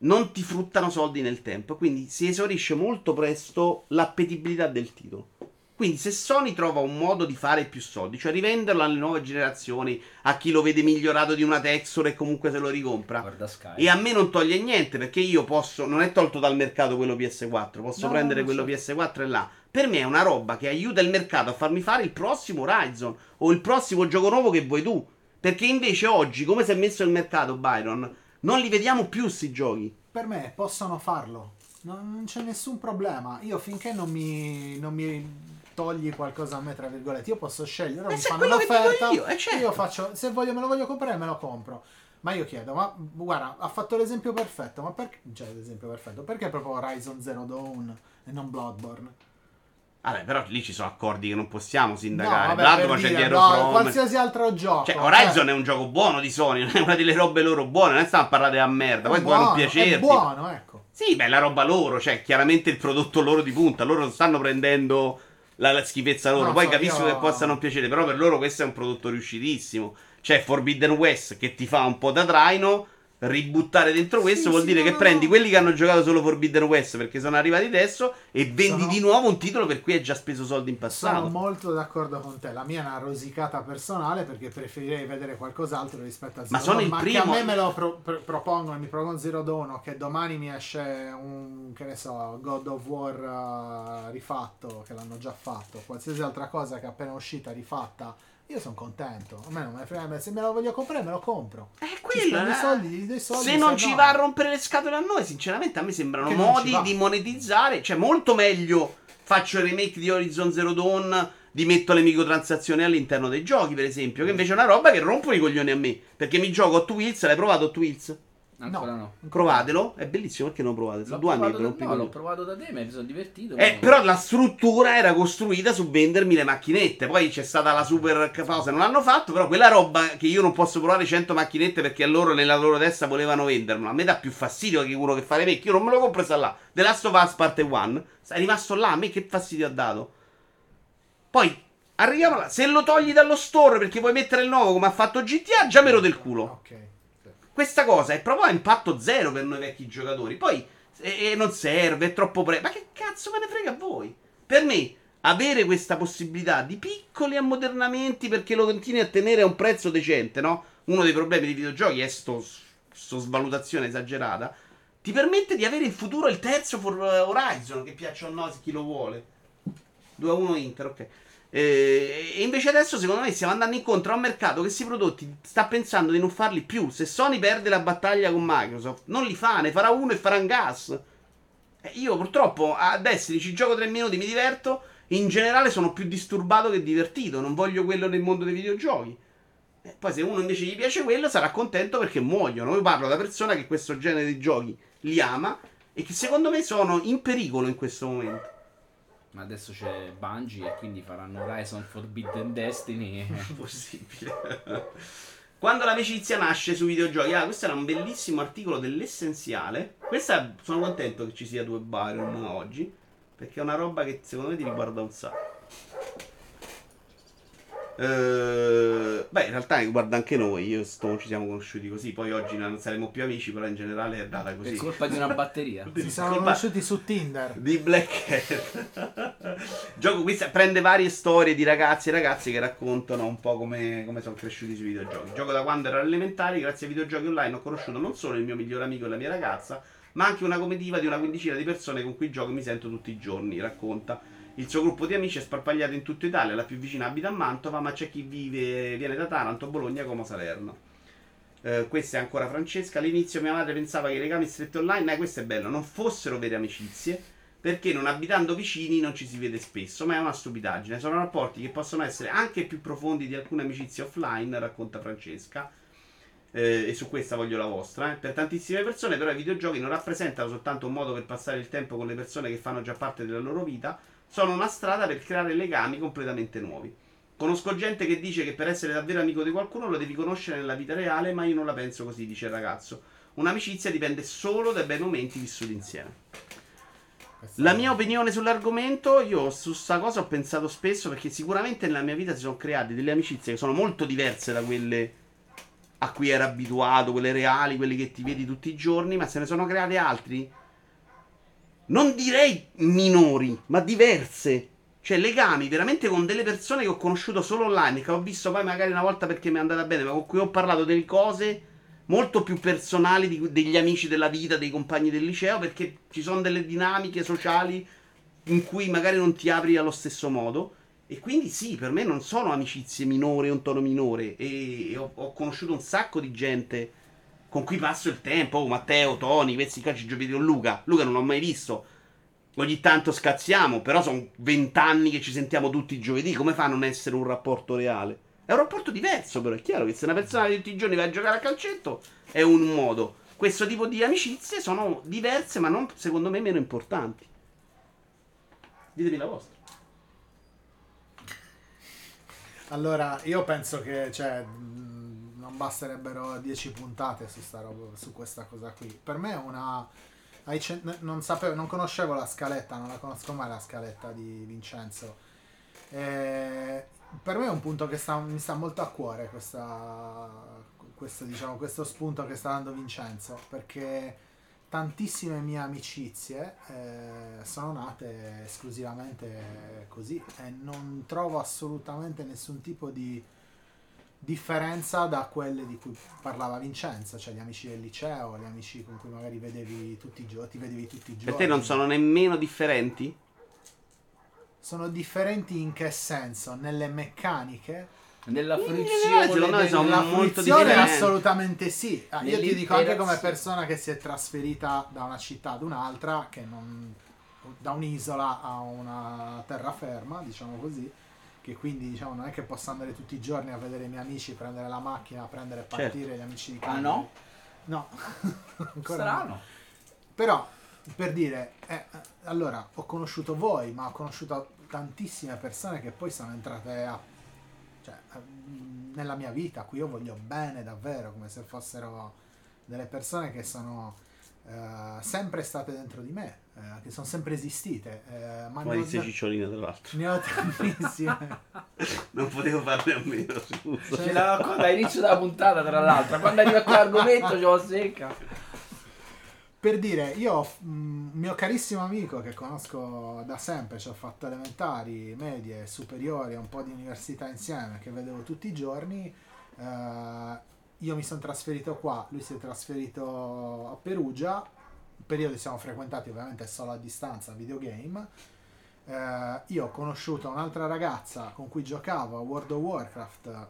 non ti fruttano soldi nel tempo. Quindi si esaurisce molto presto l'appetibilità del titolo. Quindi se Sony trova un modo di fare più soldi, cioè rivenderlo alle nuove generazioni, a chi lo vede migliorato di una texture e comunque se lo ricompra, Guarda Sky. e a me non toglie niente perché io posso, non è tolto dal mercato quello PS4, posso No, prendere quello certo. PS4 e là. Per me è una roba che aiuta il mercato a farmi fare il prossimo Horizon o il prossimo gioco nuovo che vuoi tu. Perché invece oggi, come si è messo il mercato, Byron, non li vediamo più sti giochi. Per me possono farlo. Non, non c'è nessun problema. Io finché non mi, non mi togli qualcosa a me, tra virgolette, io posso scegliere. Eh, mi è fanno un'offerta. io, eh, certo. io faccio, se voglio, me lo voglio comprare, me lo compro. Ma io chiedo, ma guarda, ha fatto l'esempio perfetto. Ma perché, cioè, l'esempio perfetto, perché proprio Horizon Zero Dawn e non Bloodborne? Vabbè, però lì ci sono accordi che non possiamo No, sindacare. vabbè, Bloodborne per c'è dire, dietro no, From. qualsiasi altro gioco. Cioè, eh. Horizon è un gioco buono di Sony, non è una delle robe loro buone, non è stiamo a parlare della merda, poi È dovevano buono, piacerti. È buono, ecco. Sì, beh, la roba loro, cioè, chiaramente il prodotto loro di punta. Loro non stanno prendendo la, la schifezza loro. No, Poi so, capisco io- che possano piacere, però per loro questo è un prodotto riuscitissimo. C'è Forbidden West che ti fa un po' da traino. Ributtare dentro questo Sì, vuol sì, dire no, che no, prendi quelli che hanno giocato solo Forbidden West perché sono arrivati adesso e vendi Sono- di nuovo un titolo per cui hai già speso soldi in Sono passato. molto d'accordo con te. La mia è una rosicata personale perché preferirei vedere qualcos'altro rispetto a Zero Ma sono Dawn. il Ma primo- che a me me lo pro- pro- propongono, mi propongono Zero Dawn o che domani mi esce un, che ne so, God of War eh, rifatto, che l'hanno già fatto, qualsiasi altra cosa che è appena uscita rifatta, io sono contento. A me non me ne frega, se me lo voglio comprare me lo compro. È Ci quello, eh. soldi, soldi, Se non no. ci va a rompere le scatole a noi, sinceramente a me sembrano Che modi di monetizzare. Cioè, molto meglio faccio il remake di Horizon Zero Dawn di metto le microtransazioni all'interno dei giochi, per esempio, che invece è una roba che rompono i coglioni a me, perché mi gioco Hot Wheels, l'hai provato Hot Wheels? Ancora no. Provatelo, è bellissimo, perché non provate? Sono L'ho due anni che rompi i no, l'ho provato da te, mi sono divertito. Eh, però la struttura era costruita su vendermi le macchinette. Poi c'è stata la super cosa, non l'hanno fatto. Però quella roba che io non posso provare 100 macchinette perché a loro nella loro testa volevano vendermela. A me dà più fastidio che uno che fa le vecchie. Io non me lo compro sta là. The Last of Us parte 1 è rimasto là. A me che fastidio ha dato. Poi arriviamo là. Se lo togli dallo store perché vuoi mettere il nuovo come ha fatto GTA, già me lo del culo. Ok. Questa cosa è proprio a impatto zero per noi vecchi giocatori. Poi e, e non serve, è troppo presto. Ma che cazzo me ne frega a voi? Per me, avere questa possibilità di piccoli ammodernamenti perché lo continui a tenere a un prezzo decente, no? Uno dei problemi dei videogiochi è sto, sto svalutazione esagerata. Ti permette di avere in futuro il terzo For Horizon, che piaccia o no, chi lo vuole. 2 a 1 Inter, ok. Eh, E invece adesso secondo me stiamo andando incontro a un mercato che questi prodotti sta pensando di non farli più. Se Sony perde la battaglia con Microsoft, non li fa, ne farà uno e farà un gas. Eh, Io purtroppo a Destiny ci gioco 3 minuti, mi diverto. In generale sono più disturbato che divertito. Non voglio quello nel mondo dei videogiochi. Eh, Poi se uno invece gli piace quello sarà contento perché muoiono. Io parlo da persona che questo genere di giochi li ama e che secondo me sono in pericolo in questo momento. Ma adesso c'è Bungie e quindi faranno Horizon Forbidden Destiny. possibile. Quando l'amicizia nasce sui videogiochi. Ah, questo era un bellissimo articolo dell'essenziale. Questa sono contento che ci sia due Byron oggi. Perché è una roba che secondo me ti riguarda un sacco. Eh, beh, in realtà riguarda anche noi. Io e Stone ci siamo conosciuti così. Poi oggi non saremo più amici, però in generale è data Per così. colpa di una batteria. Si sono Colpa- conosciuti su Tinder. di Black Cat. Gioco questo prende varie storie di ragazzi e ragazze che raccontano un po' come, come sono cresciuti sui videogiochi. Gioco da quando ero elementare, grazie ai videogiochi online ho conosciuto non solo il mio migliore amico e la mia ragazza, ma anche una comitiva di una quindicina di persone con cui gioco e mi sento tutti i giorni, racconta. Il suo gruppo di amici è sparpagliato in tutta Italia, la più vicina abita a Mantova, ma c'è chi vive, viene da Taranto, Bologna, Como, Salerno. Eh, questa è ancora Francesca. All'inizio mia madre pensava che i legami stretti online, eh, questo è bello, non fossero vere amicizie, perché non abitando vicini non ci si vede spesso, ma è una stupidaggine. Sono rapporti che possono essere anche più profondi di alcune amicizie offline, racconta Francesca. Eh, e su questa voglio la vostra. eh. Per tantissime persone, però, i videogiochi non rappresentano soltanto un modo per passare il tempo con le persone che fanno già parte della loro vita, sono una strada per creare legami completamente nuovi. Conosco gente che dice che per essere davvero amico di qualcuno lo devi conoscere nella vita reale, ma io non la penso così, dice il ragazzo. Un'amicizia dipende solo dai bei momenti vissuti insieme. La mia opinione sull'argomento, io su sta cosa ho pensato spesso perché sicuramente nella mia vita si sono create delle amicizie che sono molto diverse da quelle a cui ero abituato, quelle reali, quelle che ti vedi tutti i giorni, ma se ne sono create altri non direi minori, ma diverse. Cioè, legami veramente con delle persone che ho conosciuto solo online, che ho visto poi magari una volta perché mi è andata bene, ma con cui ho parlato delle cose molto più personali di- degli amici della vita, dei compagni del liceo, perché ci sono delle dinamiche sociali in cui magari non ti apri allo stesso modo. E quindi sì, per me non sono amicizie minori un tono minore. E, e ho, ho conosciuto un sacco di gente con cui passo il tempo. Oh, Matteo, Tony, questi qua ci giochi con Luca. Luca non l'ho mai visto. Ogni tanto scazziamo, però sono vent'anni che ci sentiamo tutti i giovedì. Come fa a non essere un rapporto reale? È un rapporto diverso, però è chiaro che se una persona tutti i giorni va a giocare a calcetto è un modo. Questo tipo di amicizie sono diverse, ma non secondo me meno importanti. Ditemi la vostra. Allora, io penso che cioè, basterebbero 10 puntate su, roba, su questa cosa qui. Per me è una. non, sapevo, non conoscevo la scaletta, non la conosco mai la scaletta di Vincenzo. Eh, per me è un punto che sta- mi sta molto a cuore questa, questo, diciamo, questo spunto che sta dando Vincenzo. Perché tantissime mie amicizie eh, sono nate esclusivamente così e non trovo assolutamente nessun tipo di differenza da quelle di cui parlava Vincenzo, cioè gli amici del liceo, gli amici con cui magari vedevi tutti i giorni, ti vedevi tutti i giorni. Per te non sono nemmeno differenti? Sono differenti in che senso? Nelle meccaniche? Nella secondo me del- sono Nella molto differenti. assolutamente sì. Ah, io ti dico anche come persona che si è trasferita da una città ad un'altra, che non, da un'isola a una terraferma, diciamo così, che quindi diciamo non è che posso andare tutti i giorni a vedere i miei amici, prendere la macchina, prendere e partire gli amici di Ah, casa. no? No, ancora no. Strano. Però, per dire, eh, eh, allora, ho conosciuto voi, ma ho conosciuto tantissime persone che poi sono entrate a, cioè, a- nella mia vita, a cui io voglio bene davvero, come se fossero delle persone che sono eh, sempre state dentro di me, eh, che sono sempre esistite. eh, ma ho, disse Cicciolina, tra l'altro. ne ho tantissime. Non potevo farne a meno, scusa. Ce l'ha racconta all'inizio della puntata, tra l'altro. Quando arriva qua l'argomento, ce l'ho secca. Per dire, io ho un mio carissimo amico che conosco da sempre, ci ho fatto elementari, medie, superiori, un po' di università insieme, che vedevo tutti i giorni. eh, io mi sono trasferito qua, lui si è trasferito a Perugia. Il periodo ci siamo frequentati ovviamente solo a distanza, videogame. Eh, io ho conosciuto un'altra ragazza con cui giocavo a World of Warcraft,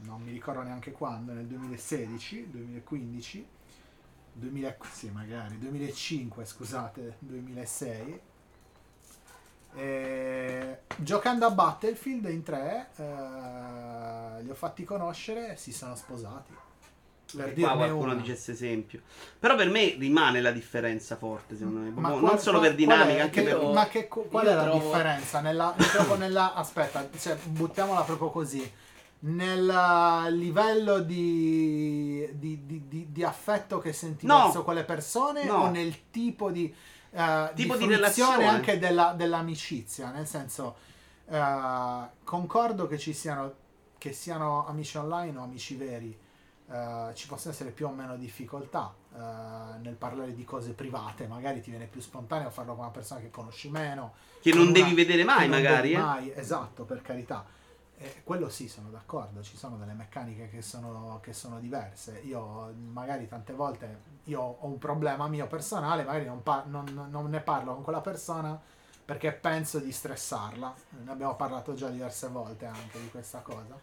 non mi ricordo neanche quando, nel 2016, 2015. 2000, sì, magari 2005, scusate, 2006. E, giocando a Battlefield in tre, eh, li ho fatti conoscere e si sono sposati. Per Qua qualcuno una. dice questo esempio. Però per me rimane la differenza forte, secondo me. Ma qual- non solo qual- per dinamica, anche che- per... io- Ma che, qual io è la trovo- differenza? Nella, proprio nella, aspetta, cioè, buttiamola proprio così. Nel eh, livello di, di, di- di- di affetto che senti No. verso quelle persone No. o nel tipo di, eh, Tipo di fruizione relazione. anche della- dell'amicizia? Nel senso, eh, concordo che ci siano, che siano amici online o amici veri. eh, ci possono essere più o meno difficoltà eh, nel parlare di cose private, magari ti viene più spontaneo farlo con una persona che conosci meno, Che non una- devi vedere mai, magari. eh. mai, esatto, per carità. Eh, quello sì, sono d'accordo, ci sono delle meccaniche che sono, che sono diverse. Io magari tante volte io ho un problema mio personale, magari non, pa- non- non ne parlo con quella persona perché penso di stressarla. Ne abbiamo parlato già diverse volte anche di questa cosa.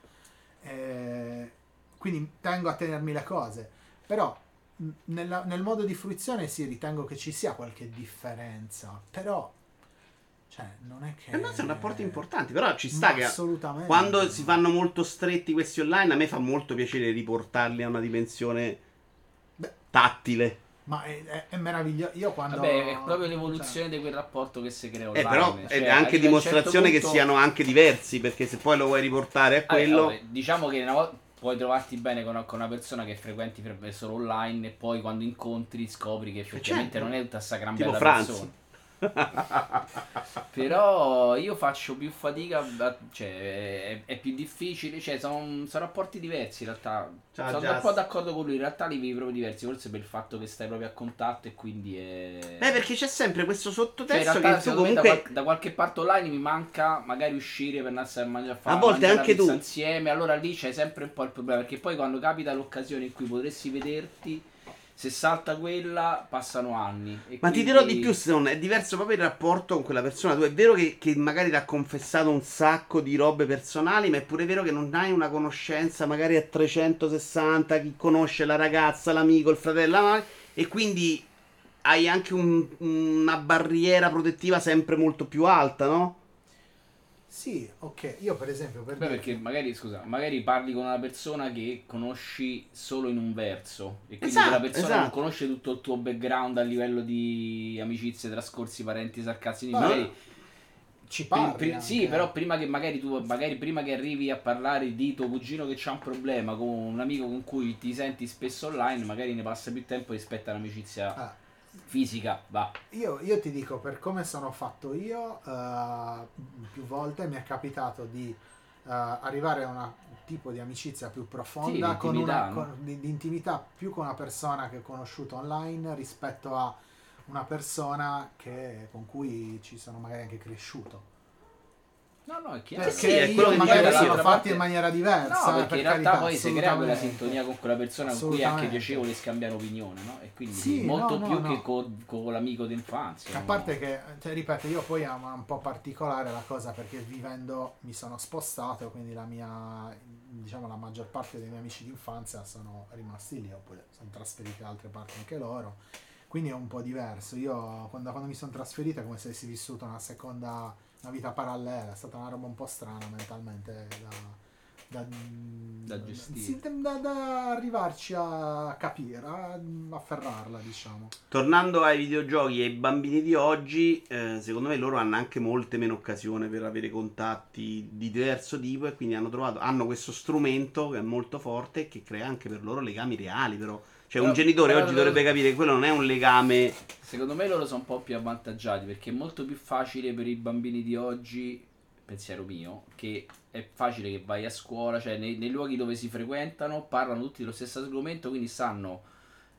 Eh, quindi tengo a tenermi le cose. Però nella- nel modo di fruizione sì, ritengo che ci sia qualche differenza. Però, cioè, non è che... Eh, no, sono rapporti importanti, però ci sta che assolutamente. quando si fanno molto stretti questi online, a me fa molto piacere riportarli a una dimensione. Tattile. Ma è, è, è meraviglioso. Io quando... Vabbè, è proprio l'evoluzione di quel rapporto che si crea Eh, online. però cioè, è anche un dimostrazione certo che punto- siano anche diversi, perché se poi lo vuoi riportare a quello... vabbè, diciamo che una volta puoi trovarti bene con una, con una persona che frequenti solo online e poi quando incontri scopri che effettivamente certo. non è tutta sta gran Tipo bella Franz. persona. Però io faccio più fatica, cioè è, è più difficile, cioè sono, sono rapporti diversi in realtà. Ciao, sono un po' d'accordo con lui, in realtà li vivi proprio diversi, forse per il fatto che stai proprio a contatto e quindi è... Beh, perché c'è sempre questo Cioè, in sottotesto realtà, che tu da, comunque... qual- da qualche parte online mi manca magari uscire per andare a mangiare a fare A volte anche tu. insieme. Allora lì c'è sempre un po' il problema. Perché poi quando capita l'occasione in cui potresti vederti, se salta quella, passano anni. Ma ti quindi- dirò di più, Stone, è diverso proprio il rapporto con quella persona. Tu è vero che, che magari ti ha confessato un sacco di robe personali, ma è pure vero che non hai una conoscenza magari a 360, chi conosce la ragazza, l'amico, il fratello, la madre, e quindi hai anche un- una barriera protettiva sempre molto più alta, no? Sì, ok. Io per esempio... Per Beh, dire- perché magari, scusa, magari parli con una persona che conosci solo in un verso e quindi Esatto, quella persona non esatto. conosce tutto il tuo background a livello di amicizie, trascorsi, parenti, sarcasmi. Ma- Magari Ci parli anche. sì, però prima che magari tu magari prima che arrivi a parlare di tuo cugino che c'ha un problema con un amico con cui ti senti spesso online, magari ne passa più tempo rispetto all'amicizia Ah, fisica, va. io, io ti dico, per come sono fatto io, eh, più volte mi è capitato di eh, arrivare a un tipo di amicizia più profonda, Sì, con una, con- di, di intimità più con una persona che ho conosciuto online rispetto a una persona che- con cui ci sono magari anche cresciuto. No, no, è chiaro. Perché sì, è quello che magari sono fatti in maniera diversa. No, perché per in realtà carità, poi si crea quella sintonia con quella persona con cui è anche piacevole scambiare opinione, no? E quindi Sì, molto no, più no, che no. con, con l'amico d'infanzia. A no? parte che, cioè, ripeto, io poi un un po' particolare la cosa perché vivendo mi sono spostato, quindi la mia, diciamo, la maggior parte dei miei amici d'infanzia sono rimasti lì, oppure sono trasferiti da altre parti anche loro. Quindi è un po' diverso. Io quando, quando mi sono trasferito è come se avessi vissuto una seconda, una vita parallela, è stata una roba un po' strana mentalmente da, da, Da gestire. da- da arrivarci a capire, a afferrarla, diciamo. Tornando ai videogiochi e ai bambini di oggi, eh, secondo me loro hanno anche molte meno occasioni per avere contatti di diverso tipo e quindi hanno trovato, hanno questo strumento che è molto forte e che crea anche per loro legami reali però. Cioè un Però- genitore però- oggi dovrebbe capire che quello non è un legame. Secondo me loro sono un po' più avvantaggiati perché è molto più facile per i bambini di oggi, pensiero mio, che è facile che vai a scuola, cioè nei, nei luoghi dove si frequentano parlano tutti dello stesso argomento, quindi sanno,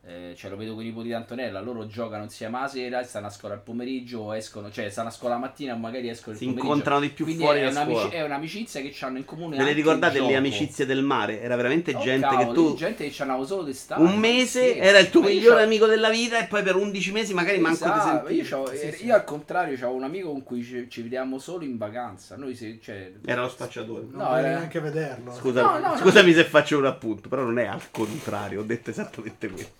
eh, cioè lo vedo con i nipoti di Antonella, loro giocano insieme la sera, stanno a scuola al pomeriggio, o escono, cioè stanno a scuola la mattina o magari escono il si pomeriggio. incontrano di più Quindi fuori è, da un'amici- scuola. è un'amicizia che hanno in comune. Ve le ricordate le amicizie del mare? Era veramente Oh, gente cavolo, che tu gente che ci andavo solo d'estate. un mese Sì, era il tuo migliore amico della vita e poi per 11 mesi magari manco ti Esatto, sentivi. io, c'ho- Sì, eh, sì. io al contrario ho un amico con cui ci, ci vediamo solo in vacanza. Noi se, cioè, Era lo spacciatore. Non No, voglio era- neanche vederlo. Scusa, No, no, no. scusami se faccio un appunto, però non è al contrario, ho detto esattamente questo.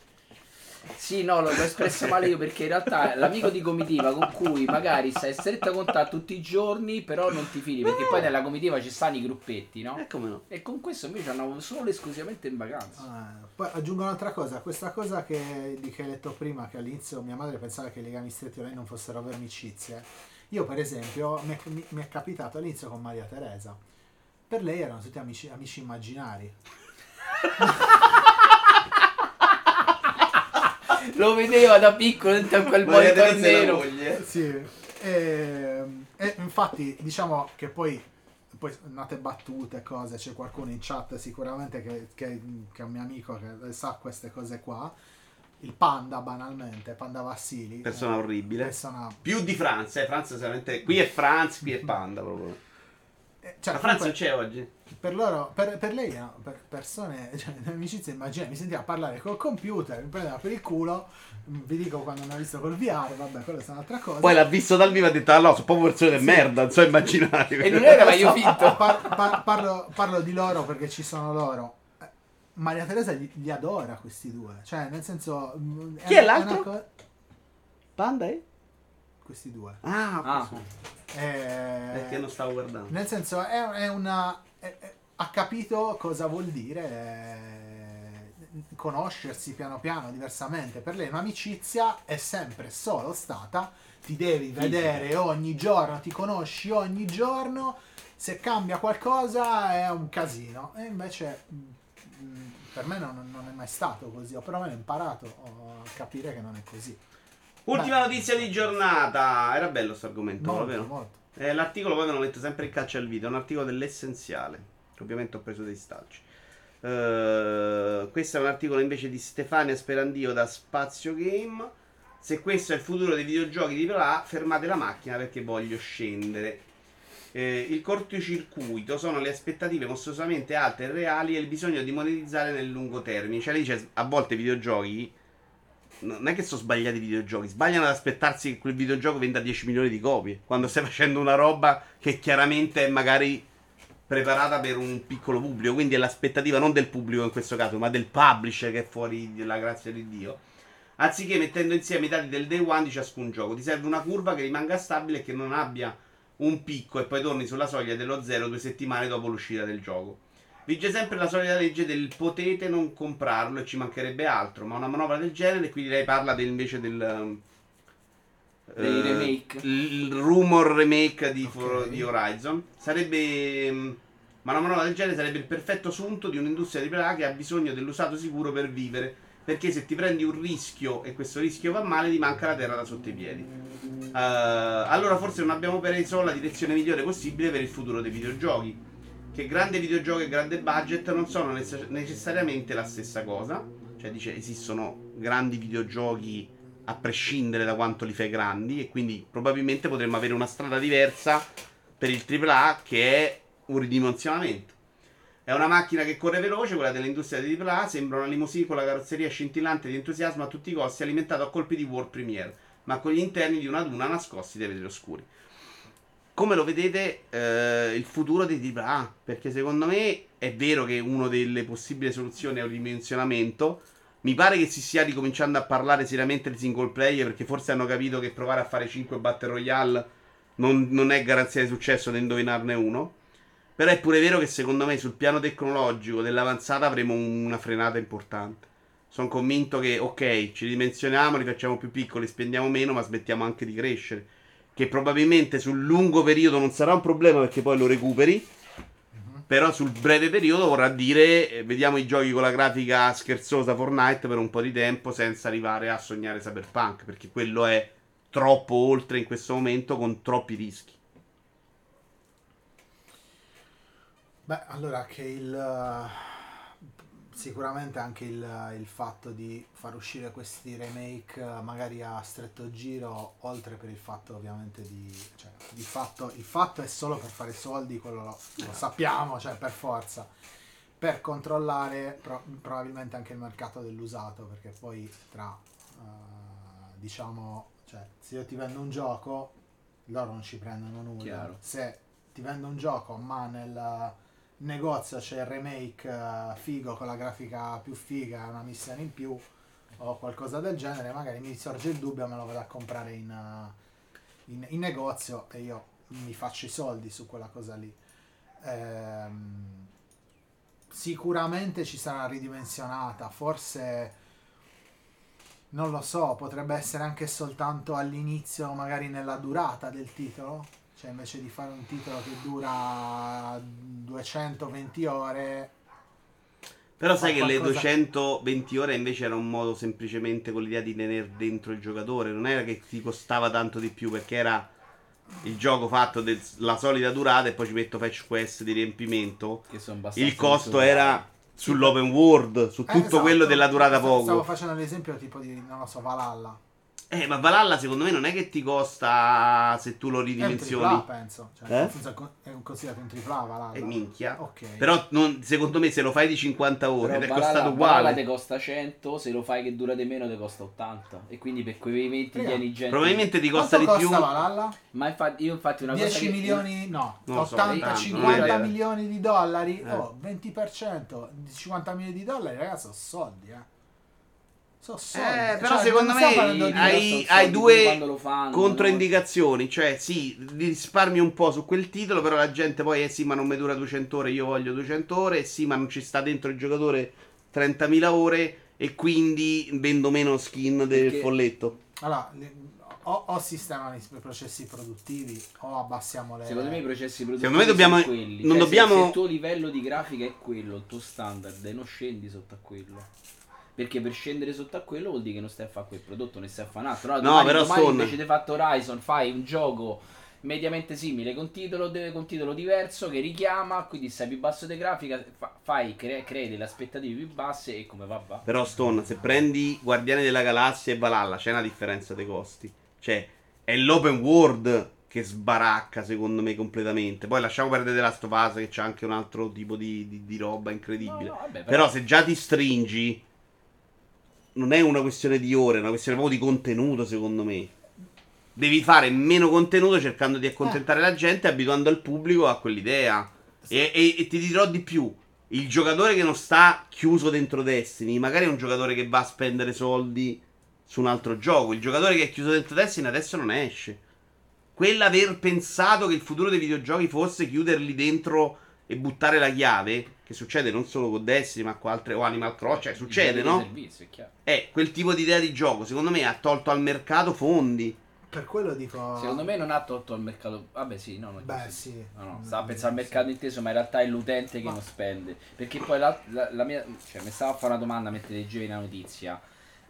Sì, no, l'ho, espresso male io perché in realtà è l'amico di comitiva con cui magari stai in stretto contatto tutti i giorni, però non ti fidi perché poi nella comitiva ci stanno i gruppetti, no? Eh come no? E con questo invece andavo solo e esclusivamente in vacanza. Ah, poi aggiungo un'altra cosa, questa cosa che, di che hai detto prima, che all'inizio mia madre pensava che i legami stretti con lei non fossero vere amicizie. Io per esempio mi è, mi- mi è capitato all'inizio con Maria Teresa. Per lei erano tutti amici, amici immaginari. Lo vedeva da piccolo dentro a quel monitor nero. moglie. Sì, e, e infatti diciamo che poi, poi nate battute, cose, c'è qualcuno in chat sicuramente che, che, che è un mio amico che sa queste cose qua. Il panda banalmente, Panda Vassili. Persona eh, orribile. persona- Più di Franz, eh, Franz veramente... Qui è Franz, qui è Panda proprio. Eh, cioè, non comunque, c'è oggi? per loro, per, per lei, no, per persone, cioè, amicizie, immagina, mi sentiva parlare col computer, mi prendeva per il culo, mm, vi dico quando mi ha visto col VR, vabbè, quella è un'altra cosa. Poi l'ha visto dal vivo e ha detto, ah no, sono proprio persone Sì. merda, non so immaginare. E non era mai io finto. Par- par- parlo, parlo di loro perché ci sono loro. Eh, Maria Teresa li, li adora questi due, cioè nel senso... mm, Chi è una l'altro? co- Panda è? Questi due. Ah, Ah. Eh, perché non stavo guardando. Nel senso, è, è una. è- è- ha capito cosa vuol dire eh, conoscersi piano piano diversamente. Per lei un'amicizia è sempre solo stata. Ti devi vedere ogni giorno, ti conosci ogni giorno. Se cambia qualcosa è un casino. E invece mm, mm, per me non, non è mai stato così. Ho perlomeno imparato a capire che non è così. Ultima Beh. notizia di giornata. Era bello questo argomento, Molto, vero? molto. Eh, l'articolo poi ve lo metto sempre in caccia al video. È un articolo dell'essenziale. Ovviamente ho preso dei staggi. Eh, questo è un articolo invece di Stefania Sperandio da Spazio Game. Se questo è il futuro dei videogiochi di AAA, fermate la macchina perché voglio scendere. Eh, il cortocircuito sono le aspettative mostruosamente alte e reali e il bisogno di monetizzare nel lungo termine. Cioè, lei dice a volte i videogiochi non è che sono sbagliati i videogiochi, sbagliano ad aspettarsi che quel videogioco venda 10 milioni di copie. Quando stai facendo una roba che chiaramente è magari preparata per un piccolo pubblico, quindi è l'aspettativa non del pubblico in questo caso, ma del publisher che è fuori della grazia di Dio. Anziché mettendo insieme i dati del day one di ciascun gioco, ti serve una curva che rimanga stabile e che non abbia un picco e poi torni sulla soglia dello zero due settimane dopo l'uscita del gioco. Vige sempre la solita legge del potete non comprarlo e ci mancherebbe altro, ma una manovra del genere, quindi lei parla del- invece del... um, Dei eh, remake. Il rumor remake di, Ok. For- di Horizon. Sarebbe... mm, Ma una manovra del genere sarebbe il perfetto sunto di un'industria di AAA che ha bisogno dell'usato sicuro per vivere. Perché se ti prendi un rischio e questo rischio va male, ti manca la terra da sotto i piedi. Eh, allora forse non abbiamo preso la direzione migliore possibile per il futuro dei videogiochi. Che grande videogioco e grande budget non sono nece- necessariamente la stessa cosa. Cioè, dice, esistono grandi videogiochi a prescindere da quanto li fai grandi. E quindi probabilmente potremmo avere una strada diversa per il AAA che è un ridimensionamento. È una macchina che corre veloce, quella dell'industria di AAA, sembra una limousine con la carrozzeria scintillante di entusiasmo a tutti i costi, alimentato a colpi di World Premiere, ma con gli interni di una duna nascosti dai vetri oscuri. Come lo vedete eh, il futuro dei AAA? Perché secondo me è vero che una delle possibili soluzioni è un ridimensionamento, Mi pare che si stia ricominciando a parlare seriamente di single player perché forse hanno capito che provare a fare 5 Battle Royale non, non è garanzia di successo da indovinarne uno. Però è pure vero che secondo me sul piano tecnologico dell'avanzata avremo una frenata importante. Sono convinto che, ok, ci dimensioniamo, li facciamo più piccoli, spendiamo meno, ma smettiamo anche di crescere. Che probabilmente sul lungo periodo non sarà un problema perché poi lo recuperi. Però sul breve periodo vorrà dire eh, vediamo i giochi con la grafica scherzosa Fortnite per un po' di tempo senza arrivare a sognare Cyberpunk, perché quello è troppo oltre in questo momento con troppi rischi. Beh, allora che il... Sicuramente anche il, il fatto di far uscire questi remake eh, magari a stretto giro, oltre per il fatto ovviamente di... Cioè, di fatto, il fatto è solo per fare soldi, quello lo, lo sappiamo, cioè per forza. Per controllare pro- probabilmente anche il mercato dell'usato, perché poi tra, eh, diciamo, cioè, se io ti vendo un gioco, loro non ci prendono nulla. Chiaro. Se ti vendo un gioco, ma nel negozio c'è il remake eh, figo con la grafica più figa, una missione in più o qualcosa del genere, magari mi sorge il dubbio, me lo vado a comprare in, eh, in- in negozio e io mi faccio i soldi su quella cosa lì. Ehm, sicuramente ci sarà ridimensionata, forse non lo so, potrebbe essere anche soltanto all'inizio, magari nella durata del titolo. Cioè, invece di fare un titolo che dura 220 ore, Però sai che le qualcosa- 220 ore invece era un modo semplicemente con l'idea di tenere dentro il giocatore, non era che ti costava tanto di più perché era il gioco fatto della solita durata e poi ci metto fetch quest di riempimento. Che sono abbastanza Il costo era sull'open world, su Eh, tutto esatto. quello della durata Stavo- Stavo poco. facendo l'esempio tipo di, non lo so, Valhalla. Eh, ma Valhalla secondo me non è che ti costa se tu lo È un tripla, ridimensioni. penso. Cioè, Eh? nel senso è con- è considerato un tripla Valhalla. E minchia. Ok. Però non- secondo me se lo fai di 50 ore Però ed è Valhalla- costato Valhalla uguale. ti costa 100, se lo fai che dura di meno ti costa 80. E quindi per quei 20 Raga, tieni gente. Probabilmente ti costa Quanto di costa più. Valhalla? Ma infatti io infatti una 10 cosa che milioni, no, Non lo so, 80, tanto, 50 non è- milioni di dollari, Eh. oh, 20%, di 50 milioni di dollari, ragazzi, sono soldi, eh. Soldi. Eh, però Cioè, secondo me hai, hai due controindicazioni. Cioè, sì, risparmi un po' su quel titolo, però la gente poi, eh sì, ma non mi dura 200 ore, io voglio 200 ore, sì, ma non ci sta dentro il giocatore 30.000 ore e quindi vendo meno skin del Perché- folletto. Allora, o, o sistemano i processi produttivi o abbassiamo le... Secondo me i processi produttivi Secondo me dobbiamo- sono quelli. non Cioè, se- dobbiamo- Se, il tuo livello di grafica è quello, il tuo standard, e non scendi sotto a quello. Perché per scendere sotto a quello vuol dire che non stai a fare quel prodotto, ne stai a fare un altro. Allora, No, domani, però domani Stone- invece di fatto Horizon fai un gioco mediamente simile con titolo, con titolo diverso che richiama, quindi sei più basso di grafica, fa- fai, cre- crei delle aspettative più basse e come va va. Però, Stone, se prendi Guardiani della Galassia e Valhalla, c'è una differenza dei costi. Cioè, è l'open world che sbaracca, secondo me, completamente. Poi lasciamo perdere The Last che c'è anche un altro tipo di, di- di roba incredibile. No, no, vabbè, Però se già ti stringi, non è una questione di ore, è una questione proprio di contenuto, secondo me. Devi fare meno contenuto cercando di accontentare la gente, abituando il pubblico a quell'idea. E, e- e ti dirò di più. Il giocatore che non sta chiuso dentro Destiny, magari è un giocatore che va a spendere soldi su un altro gioco. Il giocatore che è chiuso dentro Destiny adesso non esce. Quell'aver pensato che il futuro dei videogiochi fosse chiuderli dentro e buttare la chiave, che succede non solo con Destiny, ma con altre o Animal Crossing, cioè succede, no? servizio, è chiaro. È quel tipo di idea di gioco, secondo me ha tolto al mercato fondi. Per quello dico... Secondo me non ha tolto al mercato. Vabbè, sì, no, non è Beh, così. sì. No, no, stava pensando al sì. mercato inteso, ma in realtà è l'utente che Ma- non spende. Perché poi la, la- la mia. Cioè, mi stava a fare una domanda mentre leggevi la notizia.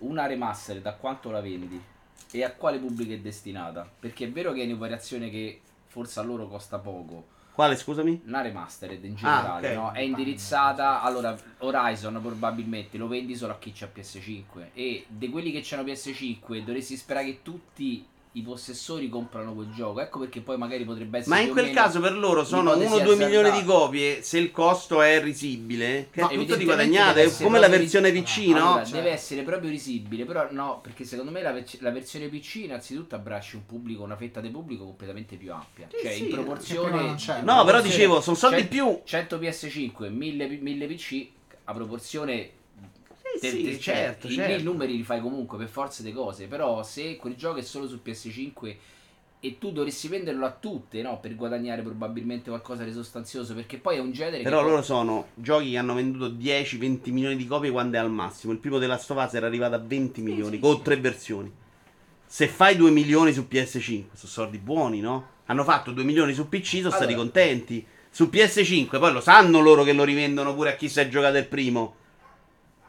Una remaster da quanto la vendi? E a quale pubblico è destinata? Perché è vero che è un'operazione che forse a loro costa poco. Quale, scusami? Una remastered in generale, ok. no? È indirizzata. Allora, Horizon probabilmente lo vendi solo a chi c'ha PS5. E di quelli che c'hanno PS5 dovresti sperare che tutti i possessori comprano quel gioco. Ecco perché poi magari potrebbe essere. Ma in quel caso per loro sono l'ipotesi 1-2 milioni di copie. Se il costo è risibile, che No, è tutto di guadagnato. È come la versione ris- PC, Allora, no? Cioè- Deve essere proprio risibile, però no, perché secondo me la, vec- la versione PC innanzitutto abbraccia un pubblico, una fetta di pubblico completamente più ampia. Sì, cioè sì, in proporzione... in No, però dicevo, sono soldi cent- più. 100 PS5, 1000, pi- 1000 PC, a proporzione Te- sì, te- certo, i, certo. i numeri li fai comunque per forza di cose. Però se quel gioco è solo su PS5 e tu dovresti venderlo a tutte, no? Per guadagnare probabilmente qualcosa di sostanzioso. Perché poi è un genere Però che. loro sono giochi che hanno venduto 10-20 milioni di copie quando è al massimo. Il primo della Stovaz era arrivato a 20 milioni sì, con sì. tre versioni. Se fai 2 milioni su PS5, sono soldi buoni, no? Hanno fatto 2 milioni su PC, sono stati Allora. contenti. Su PS5, poi lo sanno loro che lo rivendono pure a chi si è giocato il primo.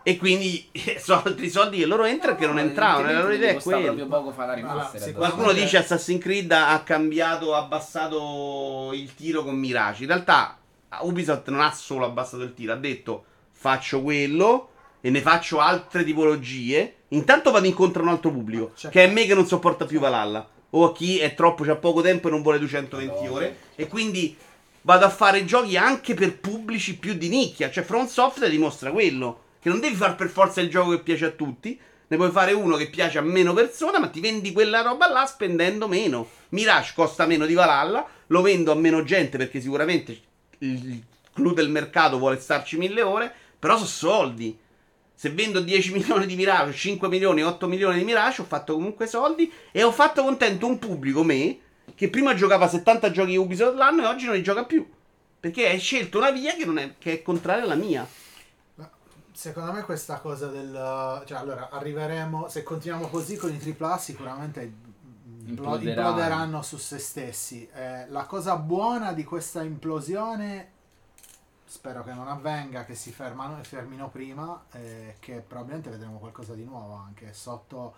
E quindi sono altri soldi che loro entrano e che non entravano. La loro idea è quella. proprio poco fa la Allora, remaster. se adesso. Qualcuno Sicuramente- dice Assassin's Creed ha cambiato, ha abbassato il tiro con Mirage. In realtà Ubisoft non ha solo abbassato il tiro, ha detto faccio quello e ne faccio altre tipologie. Intanto vado incontro a un altro pubblico, Certo. che è me che non sopporta più Valhalla. O a chi è troppo, c'ha poco tempo e non vuole 220 No. ore. E quindi vado a fare giochi anche per pubblici più di nicchia. Cioè Front Software dimostra quello. Che non devi fare per forza il gioco che piace a tutti. Ne puoi fare uno che piace a meno persone, ma ti vendi quella roba là spendendo meno. Mirage costa meno di Valhalla, lo vendo a meno gente perché sicuramente il clou del mercato vuole starci mille ore, però sono soldi. Se vendo 10 milioni di Mirage, 5 milioni, 8 milioni di Mirage, ho fatto comunque soldi e ho fatto contento un pubblico, me, che prima giocava 70 giochi Ubisoft l'anno e oggi non li gioca più. Perché hai scelto una via che, è, che è contraria alla mia. Secondo me questa cosa del... Cioè, allora, arriveremo... Se continuiamo così con i AAA sicuramente implo- Imploderanno. imploderanno su se stessi. Eh, la cosa buona di questa implosione, spero che non avvenga, che si fermano, fermino prima, eh, che probabilmente vedremo qualcosa di nuovo anche sotto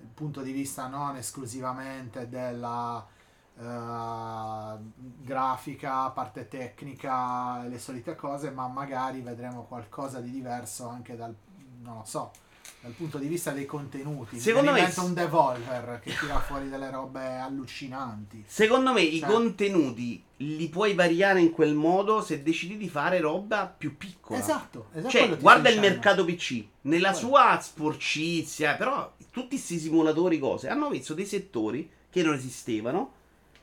il punto di vista non esclusivamente della eh, grafica, parte tecnica, le solite cose, ma magari vedremo qualcosa di diverso anche dal, non lo so, dal punto di vista dei contenuti. Secondo me un devolver che tira fuori delle robe allucinanti. Secondo me i Cioè- contenuti li puoi variare in quel modo se decidi di fare roba più piccola. Esatto, esatto. Cioè, guarda il dicendo. mercato PC, nella Quello. sua sporcizia, però tutti questi simulatori cose hanno messo dei settori che non esistevano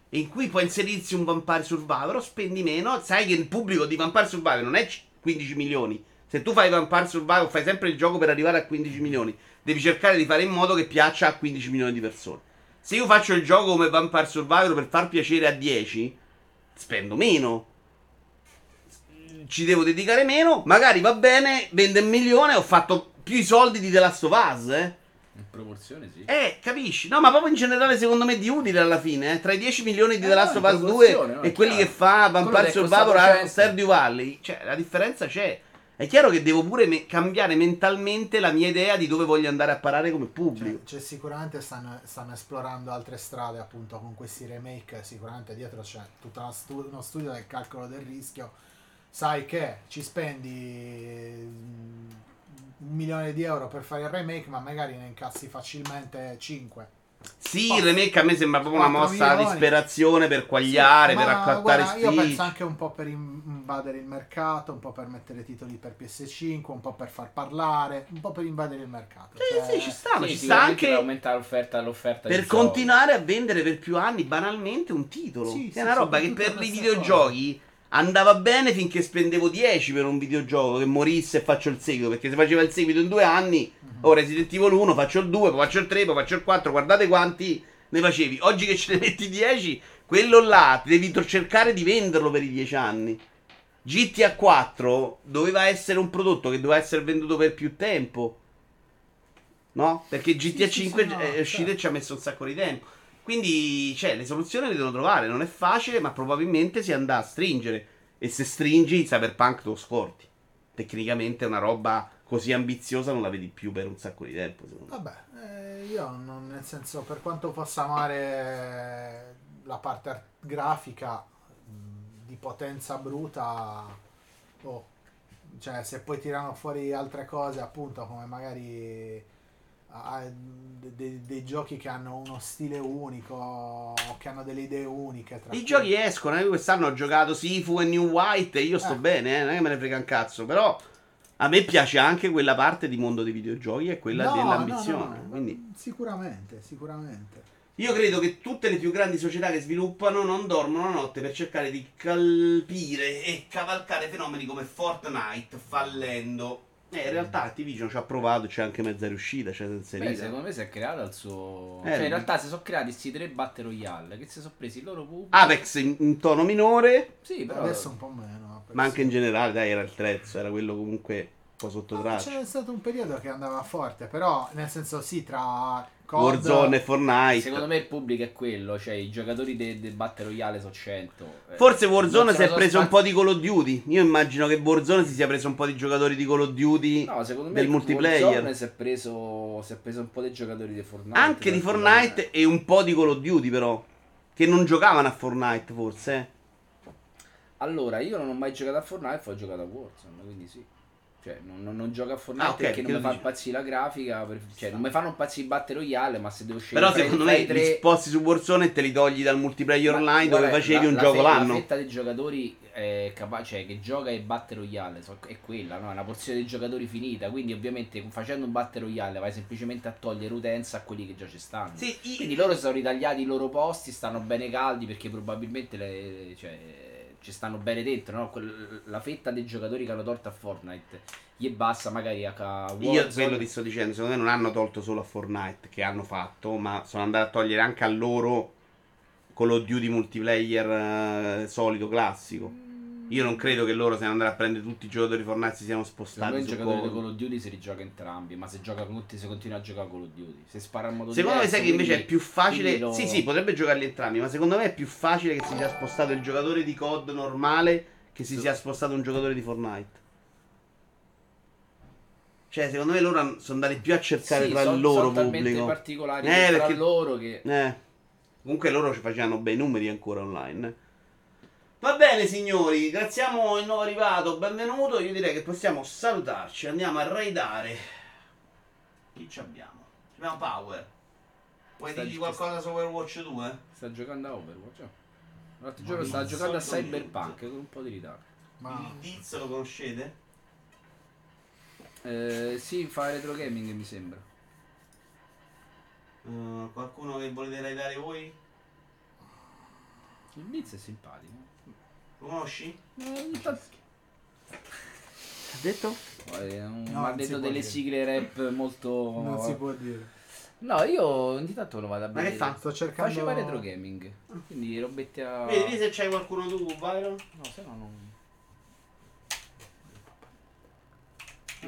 in cui puoi inserirsi un Vampire Survivor, spendi meno, sai che il pubblico di Vampire Survivor non è c- 15 milioni. Se tu fai Vampire Survivor, fai sempre il gioco per arrivare a 15 milioni, devi cercare di fare in modo che piaccia a 15 milioni di persone. Se io faccio il gioco come Vampire Survivor per far piacere a 10, spendo meno ci devo dedicare meno. Magari va bene, vende un milione, ho fatto più soldi di The Last of Us, eh. In proporzione, sì. Eh, capisci? No, ma proprio in generale, secondo me, di utile alla fine. Eh? Tra i 10 milioni di Eh, The Last no, of Us 2 proporzione, no, e quelli chiaro. che fa Vampire Survivor a 100. Stardew Valley. Cioè, la differenza c'è. È chiaro che devo pure me- cambiare mentalmente la mia idea di dove voglio andare a parare come pubblico. Cioè, cioè, sicuramente stanno, stanno esplorando altre strade appunto con questi remake. Sicuramente dietro c'è tutto uno, stu- uno studio del calcolo del rischio. Sai che ci spendi un milione di euro per fare il remake, ma magari ne incassi facilmente 5. Sì, il remake a me sembra proprio una 4 mossa a milioni. disperazione per quagliare, Sì, per accattare guarda, Io penso anche un po' per in- invadere il mercato, un po' per mettere titoli per PS5, un po' per far parlare, un po' per invadere il mercato. Sì, Cioè, sì, ci sta, Sì, ci sta anche per aumentare l'offerta, l'offerta per di soldi. continuare a vendere per più anni banalmente un titolo. Sì, è una roba che per i videogiochi andava bene finché spendevo 10 per un videogioco che morisse e faccio il seguito. Perché se faceva il seguito in due anni, Mhm. ora Resident Evil 1, faccio il 2, poi faccio il 3, poi faccio il 4. Guardate quanti ne facevi. Oggi che ce ne metti 10, quello là devi cercare di venderlo per i 10 anni. GTA 4 doveva essere un prodotto che doveva essere venduto per più tempo. No? Perché GTA sì, 5 sì, no, è uscito certo. e ci ha messo un sacco di tempo. Quindi, cioè, le soluzioni le devono trovare. Non è facile, ma probabilmente si andrà a stringere. E se stringi, il cyberpunk te lo scorti. Tecnicamente una roba così ambiziosa non la vedi più per un sacco di tempo. Vabbè, eh, io non, nel senso, per quanto possa amare la parte art- grafica di potenza bruta, oh, cioè se poi tirano fuori altre cose, appunto, come magari ah, de- de- dei giochi che hanno uno stile unico, che hanno delle idee uniche. I cui- giochi escono. Io quest'anno ho giocato Sifu e New White e io sto Eh. bene, eh, non è che me ne frega un cazzo. Però a me piace anche quella parte di mondo dei videogiochi e quella No, dell'ambizione. no, no, Quindi Sicuramente, sicuramente. Io credo che tutte le più grandi società che sviluppano non dormono la notte per cercare di calpire e cavalcare fenomeni come Fortnite fallendo Eh, in realtà Activision ci ha provato, c'è anche mezza riuscita, c'è senza Beh, secondo me si è creato il suo. Eh, cioè, in sì. realtà si sono creati questi tre Battle Royale che si sono presi il loro pubblico. Apex in, in tono minore, Sì, però. Adesso un po' meno. ma anche in generale, dai, era il terzo, era quello comunque un po' sotto traccia. C'è stato un periodo che andava forte, però nel senso sì, tra COD, Warzone e Fortnite. Secondo me il pubblico è quello, cioè i giocatori del de Battle Royale sono 100. Eh, Forse Warzone si è preso un po' di Call of Duty. Io immagino che Warzone si sia preso un po' di giocatori di Call of Duty No, secondo me del multiplayer. Warzone si è preso si è preso un po' dei giocatori di Fortnite. Anche di Fortnite e un po' di Call of Duty, però. Che non giocavano a Fortnite, forse. eh. Allora, io non ho mai giocato a Fortnite, ho giocato a Warzone, quindi sì. Cioè, non, non- non gioco a Fortnite Ah, ok, perché non mi fa impazzire la grafica. per- cioè, non mi fanno impazzire i Battle Royale, ma se devo scegliere Però i- secondo me i li tre- sposti su Warzone e te li togli dal multiplayer Ma, online dove facevi la- un la gioco fe- l'anno. La fetta dei giocatori è capace, che gioca i Battle Royale so- è quella, no? È una porzione dei giocatori finita. Quindi, ovviamente, facendo un Battle Royale vai semplicemente a togliere utenza a quelli che già ci stanno. Sì, i- Quindi loro si sono ritagliati i loro posti, stanno bene caldi perché probabilmente le- cioè, ci stanno bene dentro. No? Quel- la fetta dei giocatori che hanno tolto a Fortnite gli basta magari a, a Io Warzone. quello ti sto dicendo, secondo me non hanno tolto solo a Fortnite che hanno fatto, ma sono andati a togliere anche a loro Call of Duty multiplayer eh, solito classico. Io non credo che loro siano andati a prendere tutti i giocatori Fortnite si siano Secondo me spostati i su giocatori di Call. Of Duty si rigioca entrambi, ma se gioca con tutti si continua a giocare a Call of Duty. Se spara in modo Secondo me sai che invece è più facile. lo- Sì, sì, potrebbe giocarli entrambi, ma secondo me è più facile che si sia spostato il giocatore di COD normale che si sia spostato un giocatore di Fortnite. Cioè, secondo me loro sono andati più a cercare Sì, tra son- il loro son talmente pubblico. particolari Eh, tra perché- loro che Eh. Comunque loro ci facevano bei numeri ancora online. Va bene signori, graziamo il nuovo arrivato, benvenuto. Io direi che possiamo salutarci, andiamo a raidare. Chi ci abbiamo? Abbiamo Power. Vuoi Sta- dirgli qualcosa su Overwatch 2? sta giocando a Overwatch. oh. L'altro Ma giorno stava giocando a Cyberpunk con un po' di ritardo. Ma Il tizio lo conoscete? Eh, sì, fa retro gaming mi sembra. Uh, qualcuno che volete raidare voi? Il Blitz è simpatico. Lo conosci? Ha detto? Eh, No, mi ha non si detto può delle dire. sigle rap molto. non si può dire. No, io ogni tanto lo vado a Ma vedere. che fa? Sto cercando Faceva retro gaming. Quindi robette a. Vedi, vedi se c'hai qualcuno tu, Byron? No, se no non.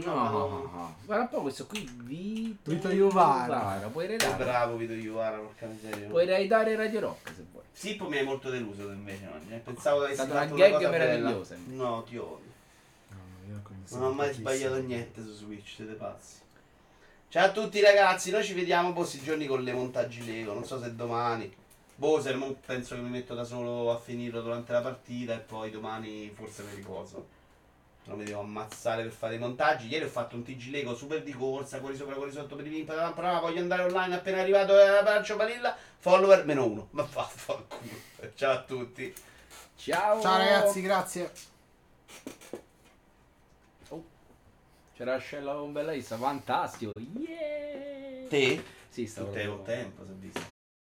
No, No, no, no. Guarda un po' questo qui. Vito, Vito Iuvara. Puoi È raidare. bravo Vito Iuvara, porca miseria. Puoi raidare Radio Rock se vuoi. Sippo mi hai molto deluso invece oggi. eh. Pensavo che avessi stata una gag cosa bella. meravigliosa. No, ti odio. No, Non ho mai sbagliato niente su Switch, siete pazzi. Ciao a tutti ragazzi, noi ci vediamo questi giorni con le montaggi Lego, non so se domani. Bowser, mo penso che mi metto da solo a finirlo durante la partita e poi domani forse mi riposo. Non mi devo ammazzare per fare i montaggi. Ieri ho fatto un TG Lego super di corsa, quelli sopra, quelli sotto, per i pim, voglio andare online appena arrivato a Pancio Balilla, follower meno uno. Ma fa, fa culo. Ciao a tutti. Ciao! Ciao ragazzi, grazie. C'era la scella con bella lista, fantastico! Yeah! Te? Sì, stavo col tempo, si è visto.